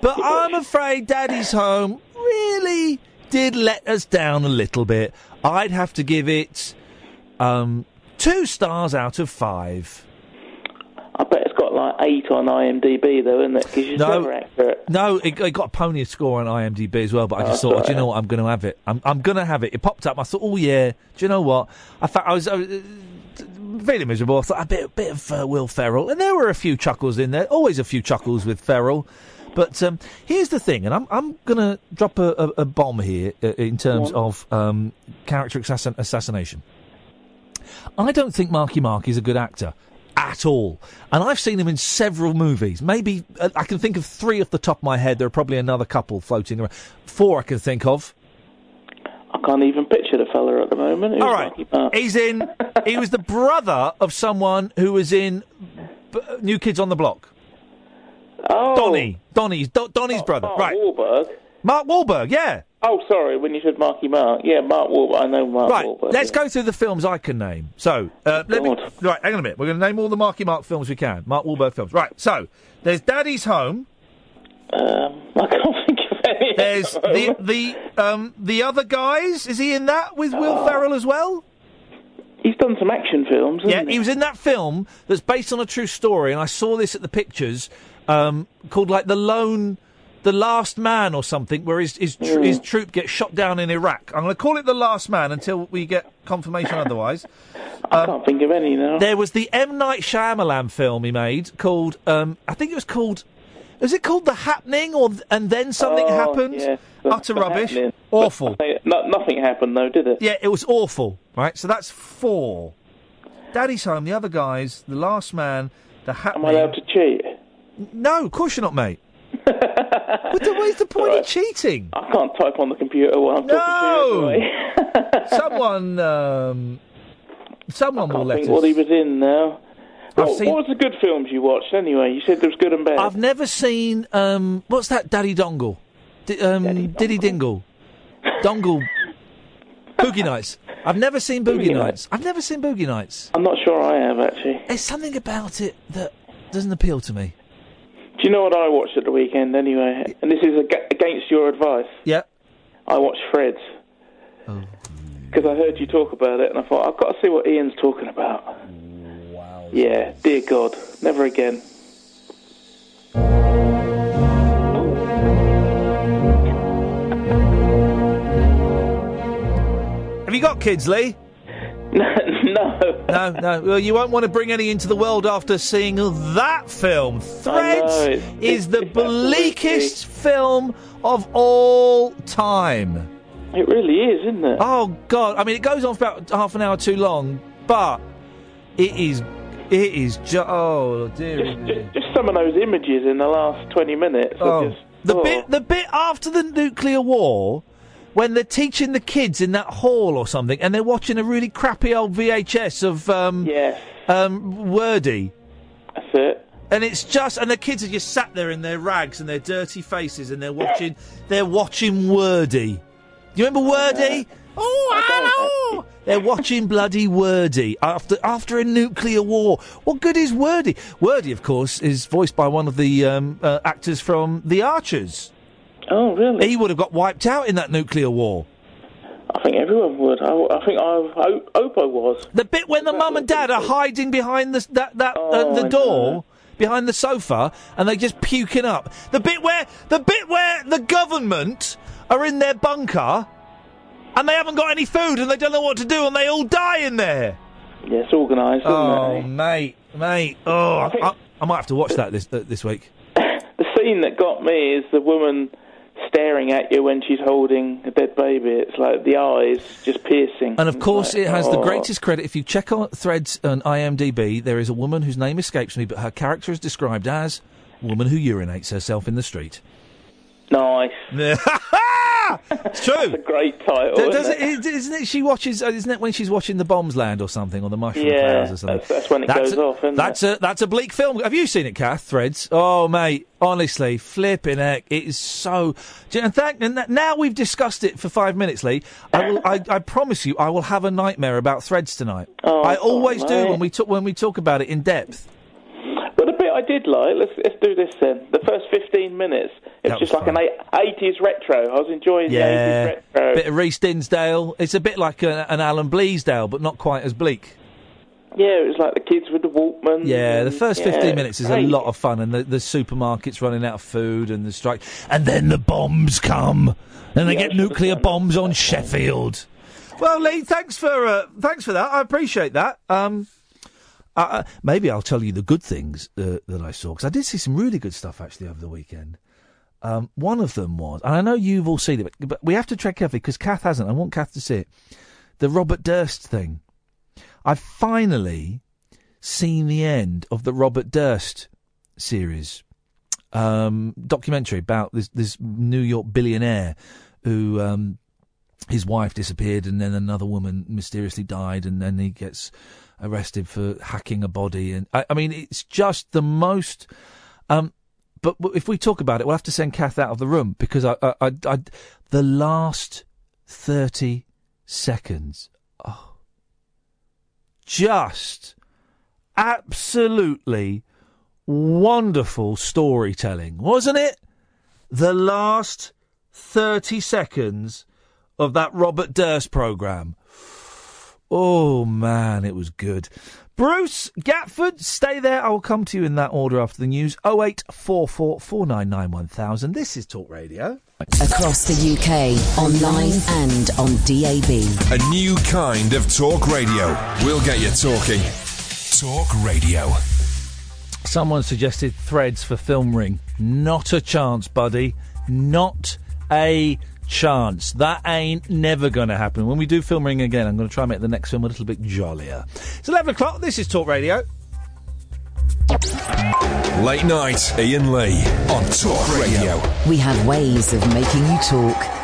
But I'm afraid Daddy's Home really did let us down a little bit. I'd have to give it um, two stars out of five. I bet it's got like eight on IMDb, though, isn't it? Because you're No. never accurate. No, it, it got a pony score on IMDb as well, but I just Oh, thought, that's do you know what? I'm going to have it. I'm, I'm going to have it. It popped up. I thought, oh yeah. Do you know what? I thought I was. I was feeling miserable. I thought a bit, bit of uh, Will Ferrell, and there were a few chuckles in there. Always a few chuckles with Ferrell. But um, here's the thing, and I'm I'm going to drop a, a, a bomb here uh, in terms on. of um, character assassin- assassination. I don't think Marky Mark is a good actor at all. And I've seen him in several movies. Maybe uh, I can think of three off the top of my head. There are probably another couple floating around. Four I can think of. I can't even picture the fella at the moment. All right. He's in. he was the brother of someone who was in B- New Kids on the Block. Oh, Donny. Donny's Do- Donny's brother. Mark right. Wahlberg. Mark Wahlberg. Yeah. Oh, sorry, when you said Marky Mark. Yeah, Mark Wahlberg. I know Mark Right, Wahlberg. let's yeah. go through the films I can name. So, uh, let me. God. Right, hang on a minute. We're going to name all the Marky Mark films we can. Mark Wahlberg films. Right, so there's Daddy's Home. Um, I can't think. There's the the um the other guys. Is he in that with Will Ferrell as well? He's done some action films. Yeah, hasn't he was in that film that's based on a true story, and I saw this at the pictures, um, called like the lone, the last man or something, where his his, tr- his troop gets shot down in Iraq. I'm going to call it the last man until we get confirmation otherwise. I can't think of any now. There was the M Night Shyamalan film he made called, um, I think it was called, was it called The Happening or and then something Oh, happened? Utter rubbish, Happening. awful. No, nothing happened though, did it? Yeah, it was awful. Right, so that's four. Daddy's home. The other guys, the last man, the happening. Am. I allowed to cheat? No, of course you're not, mate. what the, the point of cheating? I can't type on the computer while I'm No! talking to you anyway. Someone, um, someone will I let think us. what he was in now. Seen- what was the good films you watched anyway? You said there was good and bad. I've never seen. Um, what's that? Daddy Dongle. D- um, Diddy Dingle. Dongle. Boogie Nights. I've never seen Boogie, Boogie Nights. Nights. I've never seen Boogie Nights. I'm not sure I have actually. There's something about it that doesn't appeal to me. Do you know what I watched at the weekend anyway? And this is ag- against your advice. Yeah. I watched Threads. Oh. Because I heard you talk about it, and I thought I've got to see what Iain's talking about. Yeah, dear God, never again. Have you got kids, Lee? no. No, no. Well, you won't want to bring any into the world after seeing that film. Threads it's- is the it's bleakest film of all time. It really is, isn't it? Oh God! I mean, it goes on for about half an hour too long, but it is, it is just oh dear. Just, just some of those images in the last 20 minutes Oh, just. the oh. bit, the bit after the nuclear war, when they're teaching the kids in that hall or something, and they're watching a really crappy old VHS of um, Yes, um, Wordy. that's it. And it's just, and the kids are just sat there in their rags and their dirty faces, and they're watching, they're watching Wordy. Do you remember Wordy? Oh, hello! They're watching bloody Wordy after after a nuclear war. What good is Wordy? Wordy, of course, is voiced by one of the um, uh, actors from The Archers. Oh, really? He would have got wiped out in that nuclear war. I think everyone would. I, I think I hope, hope I was. The bit when the mum and dad are hiding behind the that that uh, Oh, the door. Behind the sofa, and they're just puking up. The bit where the bit where the government are in their bunker, and they haven't got any food, and they don't know what to do, and they all die in there. Yeah, it's organised, isn't Oh, it? mate, mate. Oh, think- I, I might have to watch that this uh, this week. The scene that got me is the woman staring at you when she's holding a dead baby. It's like the eyes just piercing. And of course, it has the Oh. greatest credit. If you check on threads on IMDb, there is a woman whose name escapes me, but her character is described as woman who urinates herself in the street. Nice. it's true. That's a great title. Do- isn't it? it, isn't it? She watches. uh, Isn't it when she's watching the bombs land or something, or the mushroom Yeah, clouds or something? that's- that's when it goes a, off, that's a that's a bleak film. Have you seen it, Kath? Threads. Oh, mate, honestly, flipping heck, it is so. And, thank, and that, now we've discussed it for five minutes, Lee. I will. I, I promise you, I will have a nightmare about Threads tonight. Oh, I always do mate. when we talk when we talk about it in depth. Bit I did like, let's let's do this then. The first fifteen minutes, it's just like an eighties retro. I was enjoying the eighties retro. bit of Reece Dinsdale. It's a bit like a, an Alan Bleasdale, but not quite as bleak. Yeah, it was like the kids with the Walkman. Yeah, the first yeah, 15 minutes is a lot of fun, and the, the supermarket's running out of food, and the strike. And then the bombs come, and they get nuclear bombs on Sheffield. Well, Lee, thanks for uh, thanks for that. I appreciate that. Um, uh, maybe I'll tell you the good things uh, that I saw because I did see some really good stuff actually over the weekend. Um, one of them was, and I know you've all seen it, but, but we have to tread carefully because Kath hasn't. I want Kath to see it. The Robert Durst thing. I've finally seen the end of the Robert Durst series um, documentary about this this New York billionaire who um, his wife disappeared and then another woman mysteriously died and then he gets arrested for hacking a body and I, I mean it's just the most um, but if we talk about it we'll have to send Kath out of the room because I, I, I, the last 30 seconds oh, just absolutely wonderful storytelling, wasn't it? The last 30 seconds of that Robert Durst programme. Oh, man, it was good. Bruce Gatford, stay there. I will come to you in that order after the news. 0844 499 1000. This is Talk Radio. Across the UK, online and on DAB. A new kind of talk radio. We'll get you talking. Talk radio. Someone suggested threads for Film Ring. Not a chance, buddy. Not a chance. That ain't never going to happen. When we do Film Ring again, I'm going to try and make the next film a little bit jollier. It's 11 o'clock. This is Talk Radio. Late night, Iain Lee on Talk Radio. We have ways of making you talk.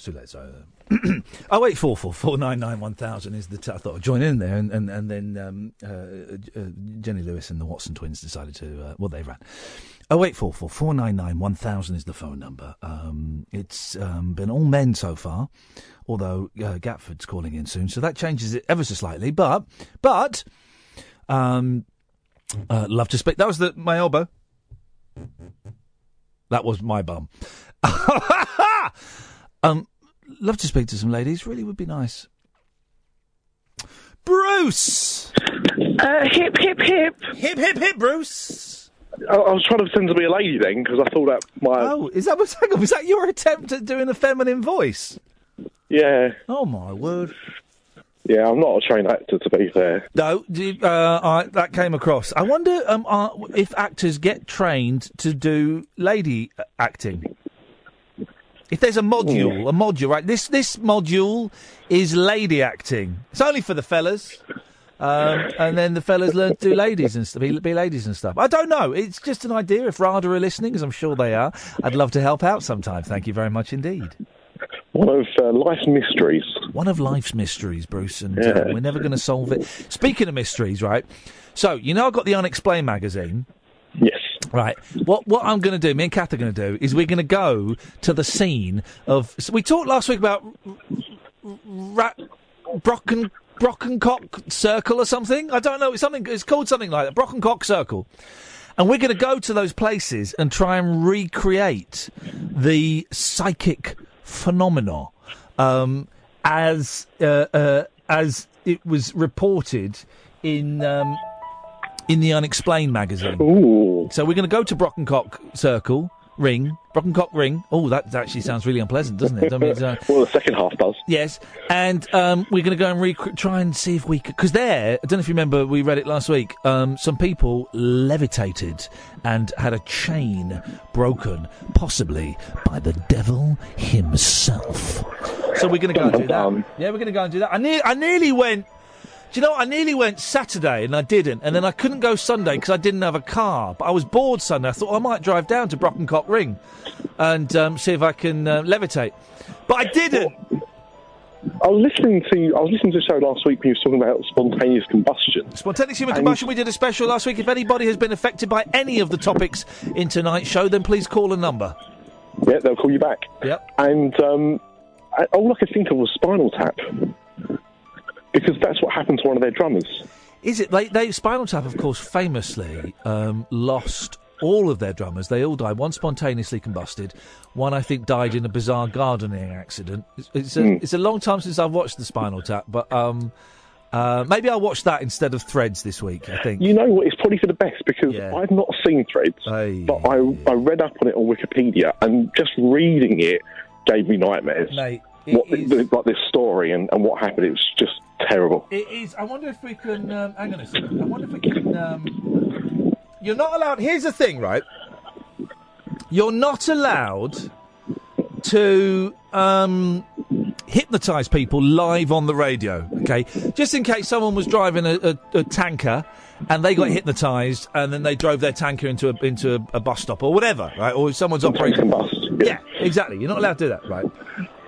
Oh, oh, so let's. Uh, oh wait, four four four nine nine one thousand is the. T- I thought I'd join in there, and and and then um, uh, uh, Jenny Lewis and the Watson twins decided to. Uh, well, they ran. Oh eight four four four nine nine one thousand is the phone number. Um, it's um, been all men so far, although uh, Gatford's calling in soon, so that changes it ever so slightly. But but um, uh, love to speak. That was the my elbow. That was my bum. um, love to speak to some ladies. Really would be nice. Bruce. Uh, hip, hip, hip. Hip, hip, hip, Bruce. I, I was trying to pretend to be a lady then because I thought that my. Oh, is that was that, was that your attempt at doing a feminine voice? Yeah. Oh my word. Yeah, I'm not a trained actor to be fair. No, uh, I, that came across. I wonder um, uh, if actors get trained to do lady uh, acting. If there's a module, a module, right? This this module is lady acting. It's only for the fellas. Um, and then the fellas learn to do ladies and stuff, be, be ladies and stuff. I don't know. It's just an idea. If RADA are listening, as I'm sure they are, I'd love to help out sometime. Thank you very much indeed. One of uh, life's mysteries. One of life's mysteries, Bruce, and Yeah. uh, we're never going to solve it. Speaking of mysteries, right? So you know, I've got the Unexplained magazine. Yes. Right. What what I'm going to do, me and Kath are going to do, is we're going to go to the scene of. So we talked last week about Rat Brocken Brockencock Circle or something. I don't know. It's something. It's called something like that. Brockencock Circle. And we're going to go to those places and try and recreate the psychic phenomena um, as uh, uh, as it was reported in um, in the Unexplained magazine. So we're going to go to Brockencock Circle Ring, Brockencock Ring. Oh, that actually sounds really unpleasant, doesn't it? I mean, uh, well, the second half does. Yes, and um, we're going to go and rec- try and see if we could. Because there, I don't know if you remember, we read it last week. Um, some people levitated and had a chain broken, possibly by the devil himself. So we're going to go and do that. Yeah, we're going to go and do that. I, ne- I nearly went. Do you know? I nearly went Saturday and I didn't, and then I couldn't go Sunday because I didn't have a car. But I was bored Sunday. I thought I might drive down to Brockencock Ring and um, see if I can uh, levitate. But I didn't. I was listening to I was listening to the show last week when you were talking about spontaneous combustion. Spontaneous human combustion. We did a special last week. If anybody has been affected by any of the topics in tonight's show, then please call a number. Yeah, they'll call you back. Yep. And um, I, all I could think of was Spinal Tap, because that's what happened to one of their drummers. Is it? They, they Spinal Tap, of course, famously um, lost all of their drummers. They all died. One spontaneously combusted. One, I think, died in a bizarre gardening accident. It's, it's, a, Hmm. it's a long time since I've watched the Spinal Tap, but um, uh, maybe I'll watch that instead of Threads this week. I think. You know what? It's probably for the best because I've not seen Threads, but I I read up on it on Wikipedia, and just reading it gave me nightmares. Mate, what, like this story and, and what happened, it was just terrible. It is. I wonder if we can. Um, hang on a second. I wonder if we can. Um, you're not allowed. Here's the thing, right? You're not allowed to um, hypnotise people live on the radio. Okay, just in case someone was driving a, a, a tanker and they got hypnotised and then they drove their tanker into a into a, a bus stop or whatever, right? Or someone's operating. A bus. Yeah, exactly. You're not allowed to do that, right?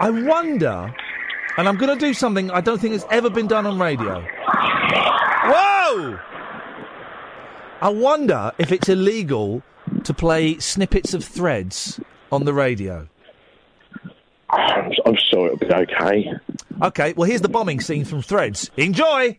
I wonder, and I'm going to do something I don't think has ever been done on radio. Whoa! I wonder if it's illegal to play snippets of threads on the radio. I'm, I'm sure it'll be okay. Okay, well, here's the bombing scene from Threads. Enjoy!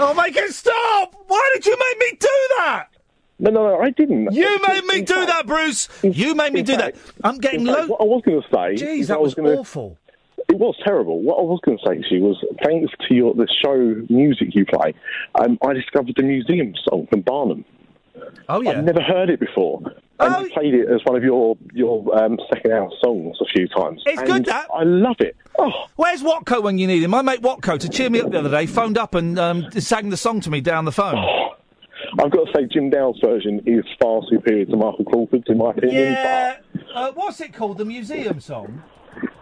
Oh, make it stop! Why did you make me do that? No, no, no, I didn't. You made me do that, Bruce. You made me do that. I'm getting In fact, low. What I was going to say. Jeez, that was was gonna, awful. It was terrible. What I was going to say to you was, thanks to your the show music you play, um, I discovered the museum song from Barnum. Oh yeah. I've never heard it before. And you played it as one of your your um, second hour songs a few times. It's And good, that. I love it. Oh, Where's Watco when you need him? My mate Watco, to cheer me up the other day, phoned up and um, sang the song to me down the phone. I've got to say, Jim Dale's version is far superior to Michael Crawford's, in my opinion. Yeah. Uh, what's it called? The museum song?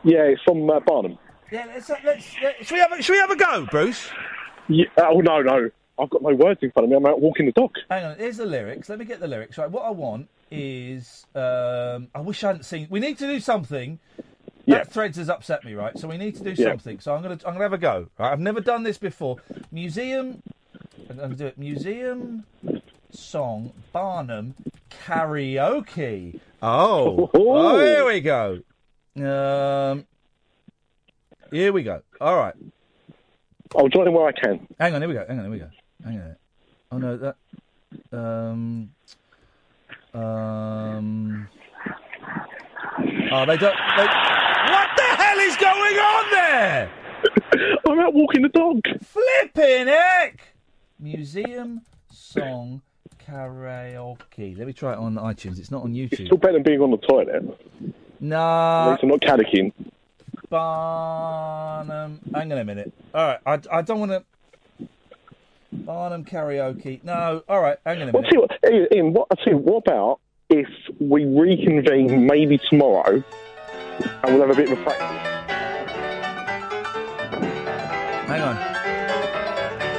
Yeah, it's from uh, Barnum. Yeah. Let's, let's, let should we have a, should we have a go, Bruce? Yeah, oh no, no, I've got no words in front of me. I'm out walking the dog. Hang on. Here's the lyrics. Let me get the lyrics. Right. What I want is um, I wish I hadn't seen. We need to do something. Yeah. That threads has upset me, right? So we need to do Yeah. something. So I'm gonna I'm gonna have a go. Right? I've never done this before. Museum. I'm gonna do it. Museum song Barnum karaoke. Oh, oh here we go. Um, here we go. All right. I'll join in where I can. Hang on. Here we go. Hang on. Here we go. Hang on. Oh no, that. Um. Um. Oh, they don't. They, what the hell is going on there? I'm out walking the dog. Flipping heck! Museum song karaoke. Let me try it on iTunes. It's not on YouTube. It's still better than being on the toilet. At No. least I'm not caddying. Barnum. Hang on a minute. All right. I, I don't want to. Barnum karaoke. No. All right. Hang on a minute. Well, see what, Iain, what, I tell what about if we reconvene maybe tomorrow and we'll have a bit of a practice? Hang on.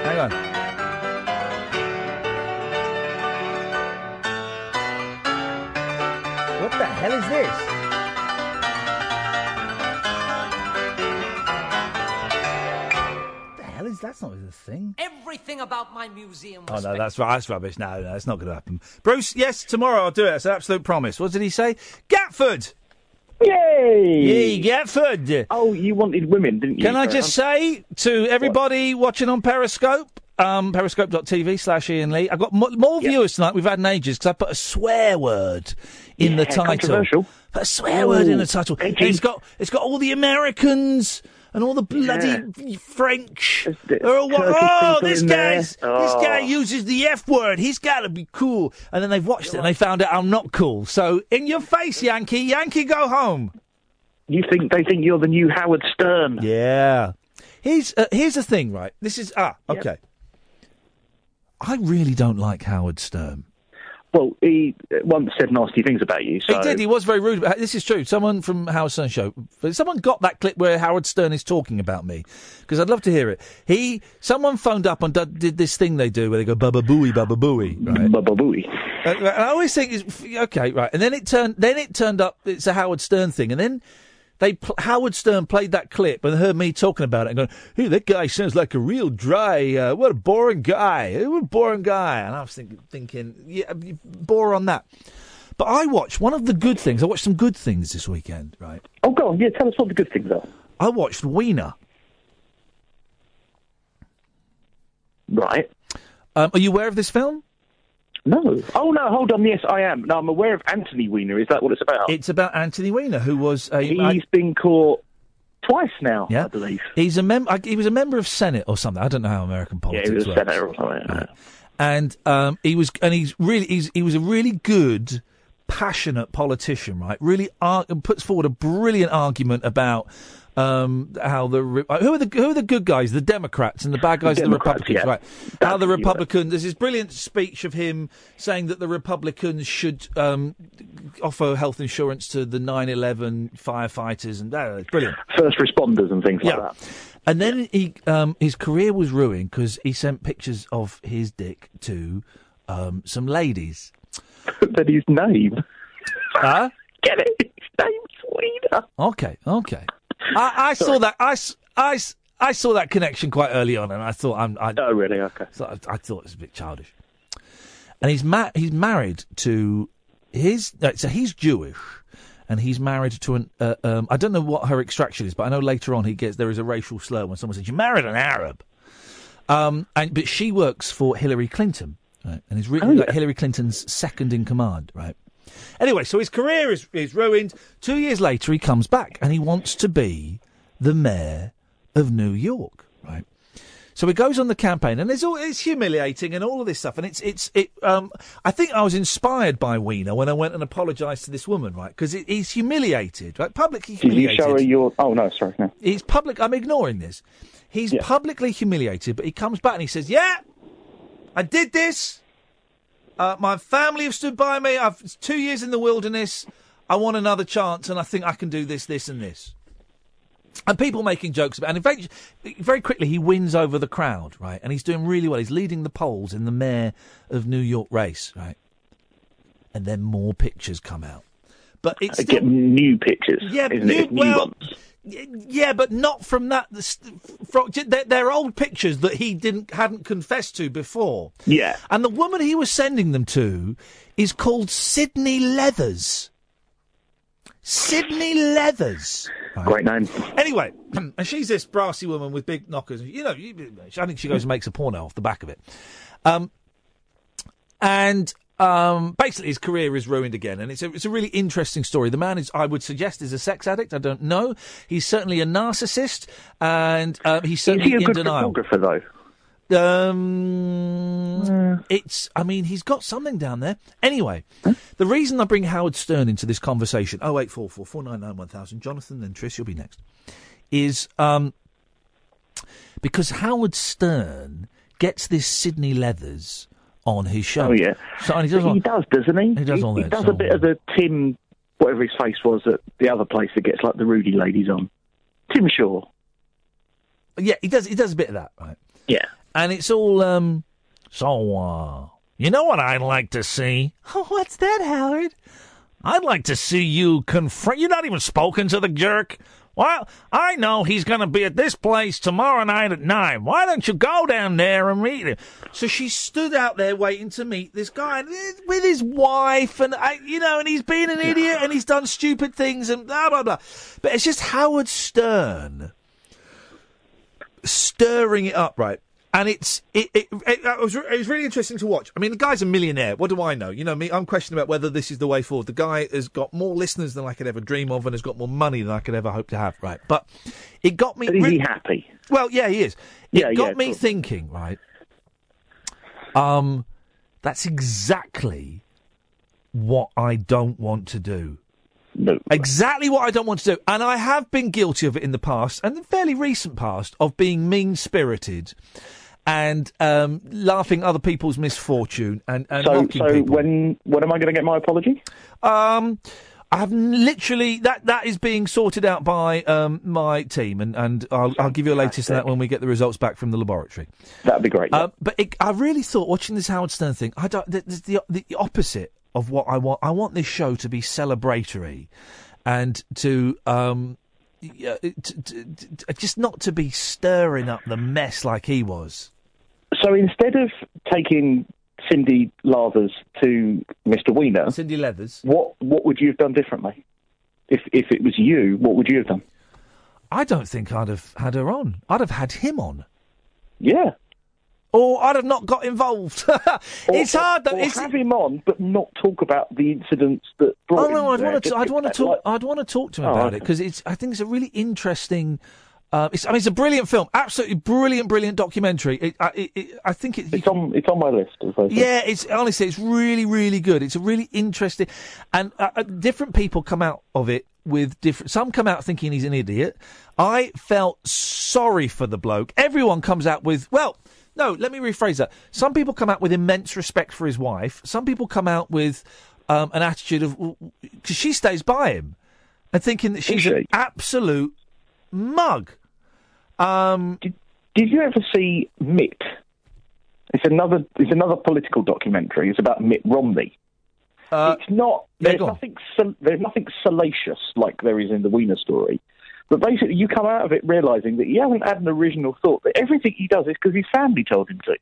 Hang on. What the hell is this? Is that's not a thing? Everything about my museum Oh was no, that's right. That's rubbish. No, no, it's not going to happen. Bruce, yes, tomorrow I'll do it. It's an absolute promise. What did he say? Gatford. Yay! Yay, Gatford. Oh, you wanted women, didn't you? Can I Sorry, just say to everybody watching on Periscope, um, periscope.tv slash Iain Lee, I've got mo- more viewers tonight we've had in ages because I put a swear word in the Yeah, title. controversial. Put a swear word in the title. And it's got, it's got all the Americans and all the bloody French. They're all, Turkish oh, this guy's, this Oh. guy uses the F word. He's got to be cool. And then they've watched it and they found out I'm not cool. So in your face, Yankee. Yankee, go home. You think they think you're the new Howard Stern? Yeah. Here's uh, here's the thing, right? This is ah okay. I really don't like Howard Stern. Well, he uh, once said nasty things about you. So He did. He was very rude. This is true. Someone from Howard Stern show. Someone got that clip where Howard Stern is talking about me because I'd love to hear it. He someone phoned up and did, this thing they do where they go baba booey baba booey right baba booey. Uh, and I always think okay right and then it turned then it turned up it's a Howard Stern thing and then. They pl- Howard Stern played that clip and heard me talking about it and going, "Hey, that guy sounds like a real dry. Uh, what a boring guy. What a boring guy." And I was thinking, thinking, yeah, bore on that. But I watched one of the good things. I watched some good things this weekend, right? Oh, go on. Yeah, tell us what the good things are. I watched Weiner. Right. Um, are you aware of this film? No. Oh no, hold on. Yes, I am. No, I'm aware of Anthony Weiner. Is that what it's about? It's about Anthony Weiner, who was a. He's I- been caught twice now, yeah, I believe. He's a mem- I- He was a member of Senate or something. I don't know how American Yeah, politics he was works. senator or something. yeah. and um, he was, and he's really, he's, he was a really good, passionate politician, right? Really ar- puts forward a brilliant argument about um, how the re- uh, who are the who are the good guys, the Democrats, and the bad guys, are the Republicans, yeah. right? how the Republicans. There's this brilliant speech of him saying that the Republicans should um, offer health insurance to the 9/11 firefighters, and uh, brilliant. First responders and things like that. And then he, um, his career was ruined because he sent pictures of his dick to um, some ladies. but his name. Huh? Get it? His name's Weiner. Okay, okay. I, I saw that. I, I I saw that connection quite early on, and I thought I'm. I, oh, really? Okay. So I, I thought it was a bit childish. And he's ma- he's married to his. uh, So he's Jewish, and he's married to an. Uh, um, I don't know what her extraction is, but I know later on he gets there is a racial slur when someone says you married an Arab. Um, and but she works for Hillary Clinton, right? And is really Oh, like yeah. Hillary Clinton's second in command, right? Anyway, so his career is is ruined. Two years later, he comes back and he wants to be the mayor of New York, right? So he goes on the campaign, and it's all it's humiliating and all of this stuff. And it's it's it. Um, I think I was inspired by Weiner when I went and apologised to this woman, right? Because he's humiliated, right? Publicly humiliated. Did you show her your? Oh no, sorry. No. He's public. I'm ignoring this. He's publicly humiliated, but he comes back and he says, "Yeah, I did this. Uh, my family have stood by me. I've it's two years in the wilderness. I want another chance, and I think I can do this, this, and this." And people making jokes about, and eventually, very quickly, he wins over the crowd, right? And he's doing really well. He's leading the polls in the mayor of New York race, right? And then more pictures come out, but it's I still, get new pictures. yeah, isn't new, it? New well, ones. Yeah, but not from that. They're, they're old pictures that he didn't hadn't confessed to before. Yeah. and the woman he was sending them to is called Sydney Leathers. Sydney Leathers. Great name. Anyway, and she's this brassy woman with big knockers. You know, I think she goes and makes a porno off the back of it. Um, and um, basically, his career is ruined again, and it's a, it's a really interesting story. The man is, I would suggest, is a sex addict. I don't know. He's certainly a narcissist, and um, he's Is certainly he a in good denial. photographer though? Um, it's. I mean, he's got something down there. Anyway, the reason I bring Howard Stern into this conversation, oh eight four four four nine nine one thousand, Jonathan, then Trish, you'll be next, is um, because Howard Stern gets this Sydney Leathers on his show. Oh yeah, so he does. he does, doesn't he? He does all that. He does so- a bit of the Tim, whatever his face was at the other place that gets like the Rudy ladies on. Tim Shaw. Yeah, he does. He does a bit of that, right? Yeah. And it's all. um So, uh, you know what I'd like to see? Oh, what's that, Howard? I'd like to see you confront. You're not even spoken to the jerk. Well, I know he's going to be at this place tomorrow night at nine. Why don't you go down there and meet him? So she stood out there waiting to meet this guy with his wife, and I, you know, and he's been an idiot and he's done stupid things and blah blah blah. But it's just Howard Stern stirring it up, right? And it's it, it, it, it was it was really interesting to watch. I mean, the guy's a millionaire. What do I know? You know me. I'm questioning about whether this is the way forward. The guy has got more listeners than I could ever dream of, and has got more money than I could ever hope to have. Right, but it got me. But is he happy? Well, yeah, he is. It Yeah, got yeah, me thinking. Right. Um, that's exactly what I don't want to do. No. Exactly what I don't want to do. And I have been guilty of it in the past, and the fairly recent past, of being mean spirited and um, laughing at other people's misfortune and, and so, mocking so people. when when am I going to get my apology? Um, I have literally that that is being sorted out by um, my team, and, and I'll, I'll give you a latest on that when we get the results back from the laboratory. That'd be great. Uh, but it, I really thought watching this Howard Stern thing, I don't. th- th- The, the opposite of what I want. I want this show to be celebratory, and to um, yeah, t- t- t- just not to be stirring up the mess like he was. So instead of taking Cindy Lathers to Mr. Weiner, Cindy Leathers, what what would you have done differently? If if it was you, what would you have done? I don't think I'd have had her on. I'd have had him on. Yeah. Or I'd have not got involved. it's hard though. Or It's, have him on, but not talk about the incidents that brought Oh no, him I'd want to. I'd want to like- talk. I'd want to talk to him Oh, about okay. it because it's. I think it's a really interesting. Uh, it's, I mean, it's a brilliant film. Absolutely brilliant, brilliant documentary. It, I, it, it, I think it, It's on it's on my list. Yeah, it's honestly, it's really, really good. It's a really interesting, and uh, uh, different people come out of it with different. Some come out thinking he's an idiot. I felt sorry for the bloke. Everyone comes out with well. No, let me rephrase that. Some people come out with immense respect for his wife. Some people come out with um, an attitude of because she stays by him and thinking that she's an absolute mug. Um, did, did you ever see Mitt? It's another it's another political documentary. It's about Mitt Romney. it's not. There's nothing. sal- There's nothing salacious like there is in the Weiner story. But basically, you come out of it realizing that he hasn't had an original thought. That everything he does is because his family told him to.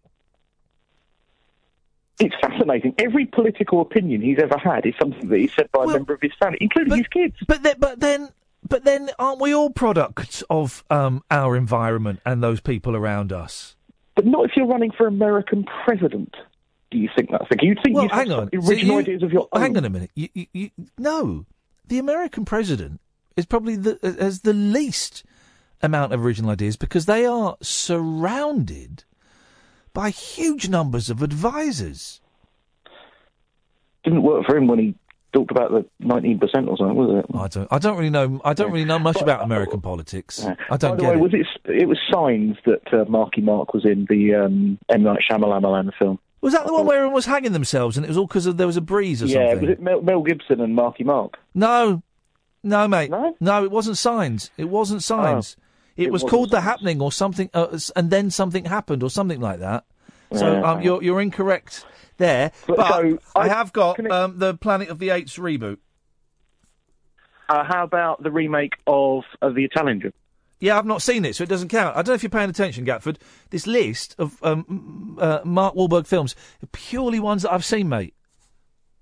It's fascinating. Every political opinion he's ever had is something that he said by a member of his family, including his kids. But then, but then, but then, aren't we all products of um, our environment and those people around us? But not if you're running for American president. Do you think that's the? You think Well, you hang have on. So original you- ideas of your own? Hang on a minute. You, you, you, no, the American president is probably the has the least amount of original ideas because they are surrounded by huge numbers of advisors. Didn't work for him when he talked about the 19% or something, was it? I don't. I don't really know. I don't really know much about American politics. I don't By the get way, it. was it? It was signs that uh, Marky Mark was in the um, M Night Shyamalan film. Was that the one where everyone was hanging themselves and it was all because there was a breeze or yeah, something? was it Mel, Mel Gibson and Marky Mark? No, no, mate. No, it wasn't signs. It wasn't signs. it, Oh. It was wasn't called the happening or something, uh, and then something happened or something like that. So Yeah. um, you're you're incorrect there. But, But so, I, I- have got can it- um, the Planet of the Apes reboot. Uh, how about the remake of, of the Italian Job? Yeah, I've not seen it, so it doesn't count. I don't know if you're paying attention, Gatford. This list of um, uh, Mark Wahlberg films are purely ones that I've seen, mate.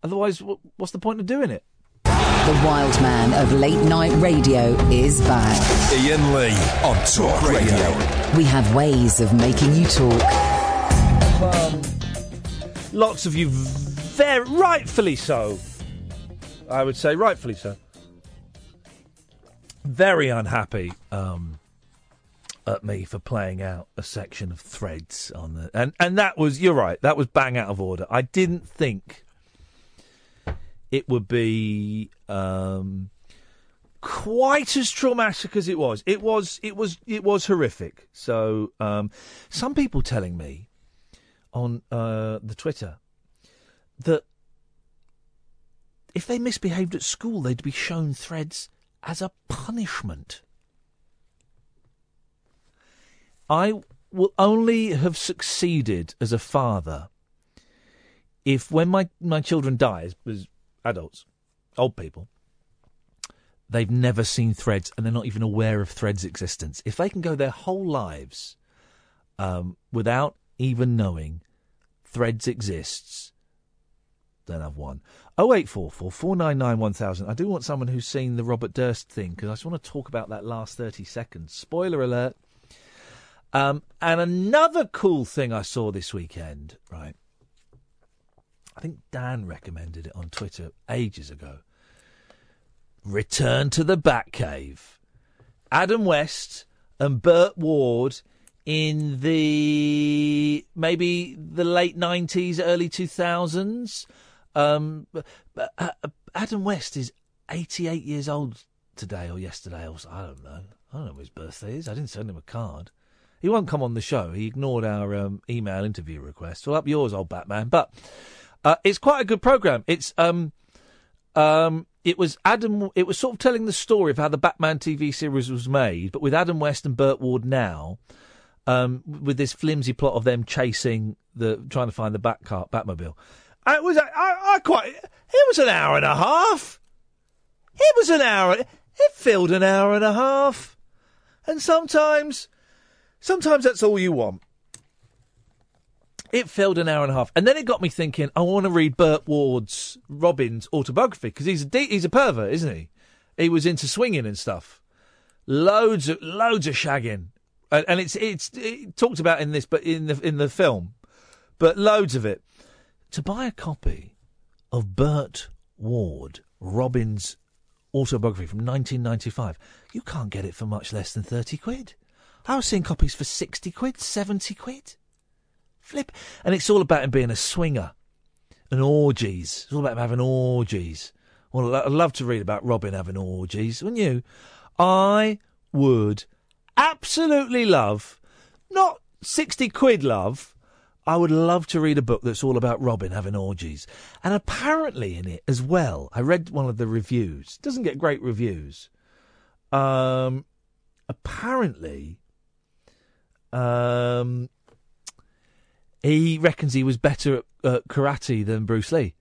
Otherwise, wh- what's the point of doing it? The wild man of late night radio is back. Iain Lee on Talk Radio. We have ways of making you talk. Um, lots of you, very rightfully so. I would say rightfully so. Very unhappy um, at me for playing out a section of threads on the and and that was you're right that was bang out of order. I didn't think it would be um, quite as traumatic as it was. It was it was it was horrific. So um, some people telling me on uh, the Twitter that if they misbehaved at school, they'd be shown threads as a punishment. I will only have succeeded as a father if, when my, my children die as, adults, old people, they've never seen threads and they're not even aware of threads' existence. If they can go their whole lives um, without even knowing threads exists, then I've won. 0844 499 1000. I do want someone who's seen the Robert Durst thing because I just want to talk about that last 30 seconds. Spoiler alert. Um, and another cool thing I saw this weekend, right? I think Dan recommended it on Twitter ages ago. Return to the Batcave. Adam West and Burt Ward in the maybe the late 90s, early 2000s. Um, uh, Adam West is 88 years old today or yesterday, or I don't know. I don't know what his birthday is. I didn't send him a card. He won't come on the show. He ignored our um, email interview request. Well, up yours, old Batman. But uh, it's quite a good program. It's um, um, it was Adam. It was sort of telling the story of how the Batman TV series was made, but with Adam West and Burt Ward now, um, with this flimsy plot of them chasing the, trying to find the Bat car, Batmobile. It was. I, I quite. It was an hour and a half. It was an hour. It filled an hour and a half, and sometimes Sometimes that's all you want. It filled an hour and a half, and then it got me thinking. I want to read Burt Ward's Robin's autobiography because he's a de- he's a pervert, isn't he? He was into swinging and stuff. Loads of loads of shagging, and, and it's it's it talked about in this, but in the in the film, but loads of it. To buy a copy of Burt Ward Robin's autobiography from 1995, you can't get it for much less than thirty quid. I was seeing copies for 60 quid, 70 quid. Flip. And it's all about him being a swinger and orgies. It's all about him having orgies. Well, I'd love to read about Robin having orgies, wouldn't you? I would absolutely love, not 60 quid love, I would love to read a book that's all about Robin having orgies. And apparently in it as well, I read one of the reviews. It doesn't get great reviews. Um, apparently, um, he reckons he was better at, at karate than Bruce Lee.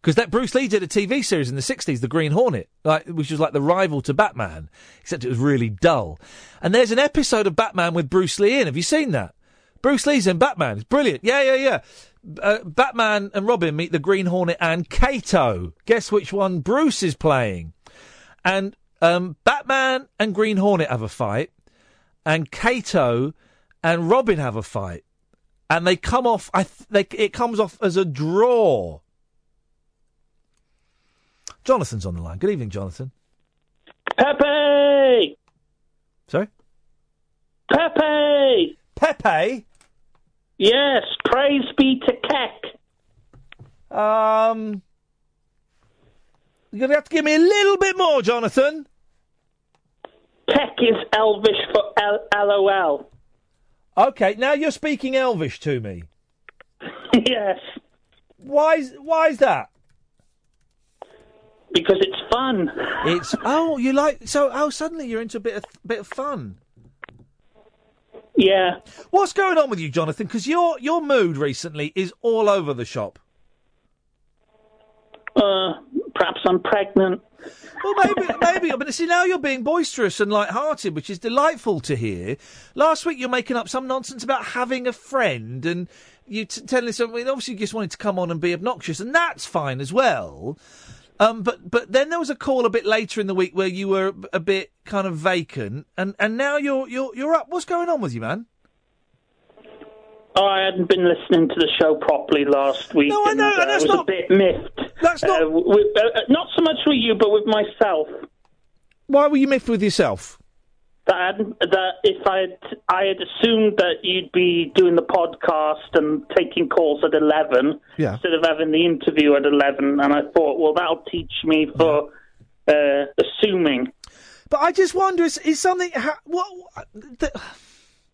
Because that Bruce Lee did a TV series in the '60s, The Green Hornet, like which was like the rival to Batman, except it was really dull. And there's an episode of Batman with Bruce Lee in. Have you seen that? Bruce Lee's in Batman. It's brilliant. Yeah, yeah, yeah. Uh, Batman and Robin meet the Green Hornet and Kato. Guess which one Bruce is playing? And um, Batman and Green Hornet have a fight, and Kato and Robin have a fight, and they come off. I th- they, it comes off as a draw. Jonathan's on the line. Good evening, Jonathan. Pepe. Sorry. Pepe. Pepe. Yes. Praise be to Kek. Um. You're gonna have to give me a little bit more, Jonathan. Kek is Elvish for L- LOL. Okay, now you're speaking Elvish to me. yes. Why's why's that? Because it's fun. It's oh, you like so oh suddenly you're into a bit of bit of fun. Yeah. What's going on with you, Jonathan? Because your your mood recently is all over the shop. Uh, perhaps I'm pregnant. Well, maybe, maybe. But see, now you're being boisterous and light-hearted, which is delightful to hear. Last week you're making up some nonsense about having a friend, and you t- telling us something. Obviously, you just wanted to come on and be obnoxious, and that's fine as well. Um, but but then there was a call a bit later in the week where you were a bit kind of vacant, and, and now you're you're you're up. What's going on with you, man? Oh, I hadn't been listening to the show properly last week. No, I know, and, uh, and that's I was not- a bit miffed. That's not. Uh, with, uh, uh, not so much with you, but with myself. Why were you miffed with yourself? That, that if I had, I had assumed that you'd be doing the podcast and taking calls at 11 Yeah. instead of having the interview at 11, and I thought, well, that'll teach me for uh, assuming. But I just wonder, is, is something. Ha- what, the,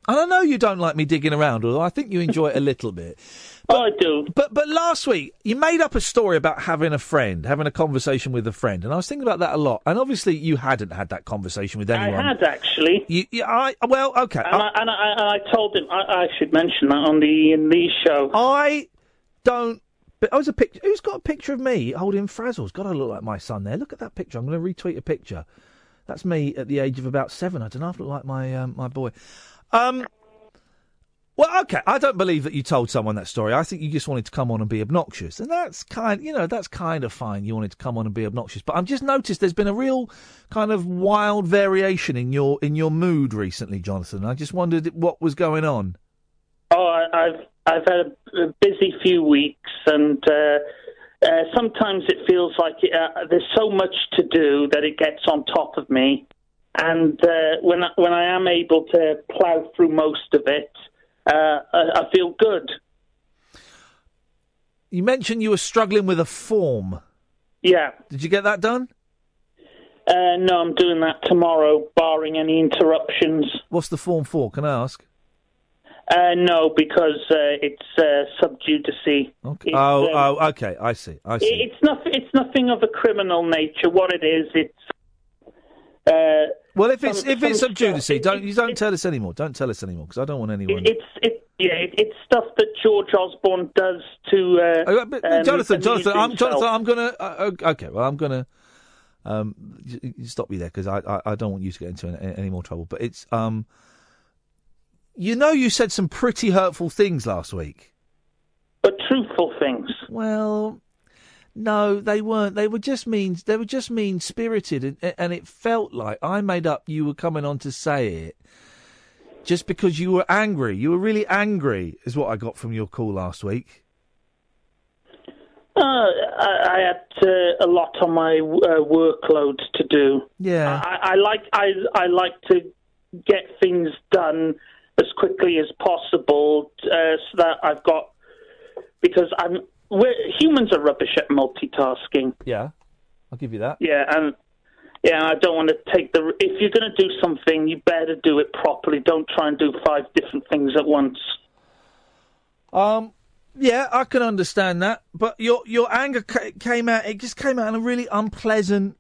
and I know you don't like me digging around, although I think you enjoy it a little bit. But, I do. But but last week you made up a story about having a friend, having a conversation with a friend, and I was thinking about that a lot. And obviously you hadn't had that conversation with anyone. I had actually. You, you, I well, okay. And, I, and, I, and I told him, I, I should mention that on the Iain Lee show. I don't. But I was a picture. Who's got a picture of me holding Frazzles? God, I look like my son there. Look at that picture. I'm going to retweet a picture. That's me at the age of about seven. I don't know if I look like my um, my boy. Um. Well, okay. I don't believe that you told someone that story. I think you just wanted to come on and be obnoxious, and that's kind. You know, that's kind of fine. You wanted to come on and be obnoxious, but I've just noticed there's been a real kind of wild variation in your in your mood recently, Jonathan. I just wondered what was going on. Oh, I, I've I've had a, busy few weeks, and uh, uh, sometimes it feels like uh, there's so much to do that it gets on top of me. And uh, when I, when I am able to plough through most of it, uh, I, I feel good. You mentioned you were struggling with a form. Yeah. Did you get that done? Uh, no, I'm doing that tomorrow, barring any interruptions. What's the form for? Can I ask? Uh, no, because uh, it's uh, sub judice. Okay. Oh, um, oh, okay. I see. I see. It's nothing. It's nothing of a criminal nature. What it is, it's. Well, if it's some- if it's some sub judice, don't you don't tell us anymore. Don't tell us anymore because I don't want anyone. It's it, yeah, it, it's stuff that George Osborne does to. Uh, Oh, but, um, Jonathan, Jonathan, I'm. Jonathan, I'm gonna. Uh, okay, well, I'm gonna. Um, stop you there because I, I I don't want you to get into any, any more trouble. But it's um. You know, you said some pretty hurtful things last week. But truthful things. Well, no, they weren't. They were just mean. They were just mean spirited, and, and it felt like I made up. You were coming on to say it just because you were angry. You were really angry, is what I got from your call last week. Uh, I, I had uh, a lot on my uh, workload to do. Yeah. I, I like I I like to get things done as quickly as possible, uh, so that I've got because I'm we're, humans are rubbish at multitasking. Yeah, I'll give you that. Yeah, and yeah, I don't want to take the. If you're going to do something, you better do it properly. Don't try and do five different things at once. Um, yeah, I can understand that, but your your anger ca- came out. It just came out in a really unpleasant.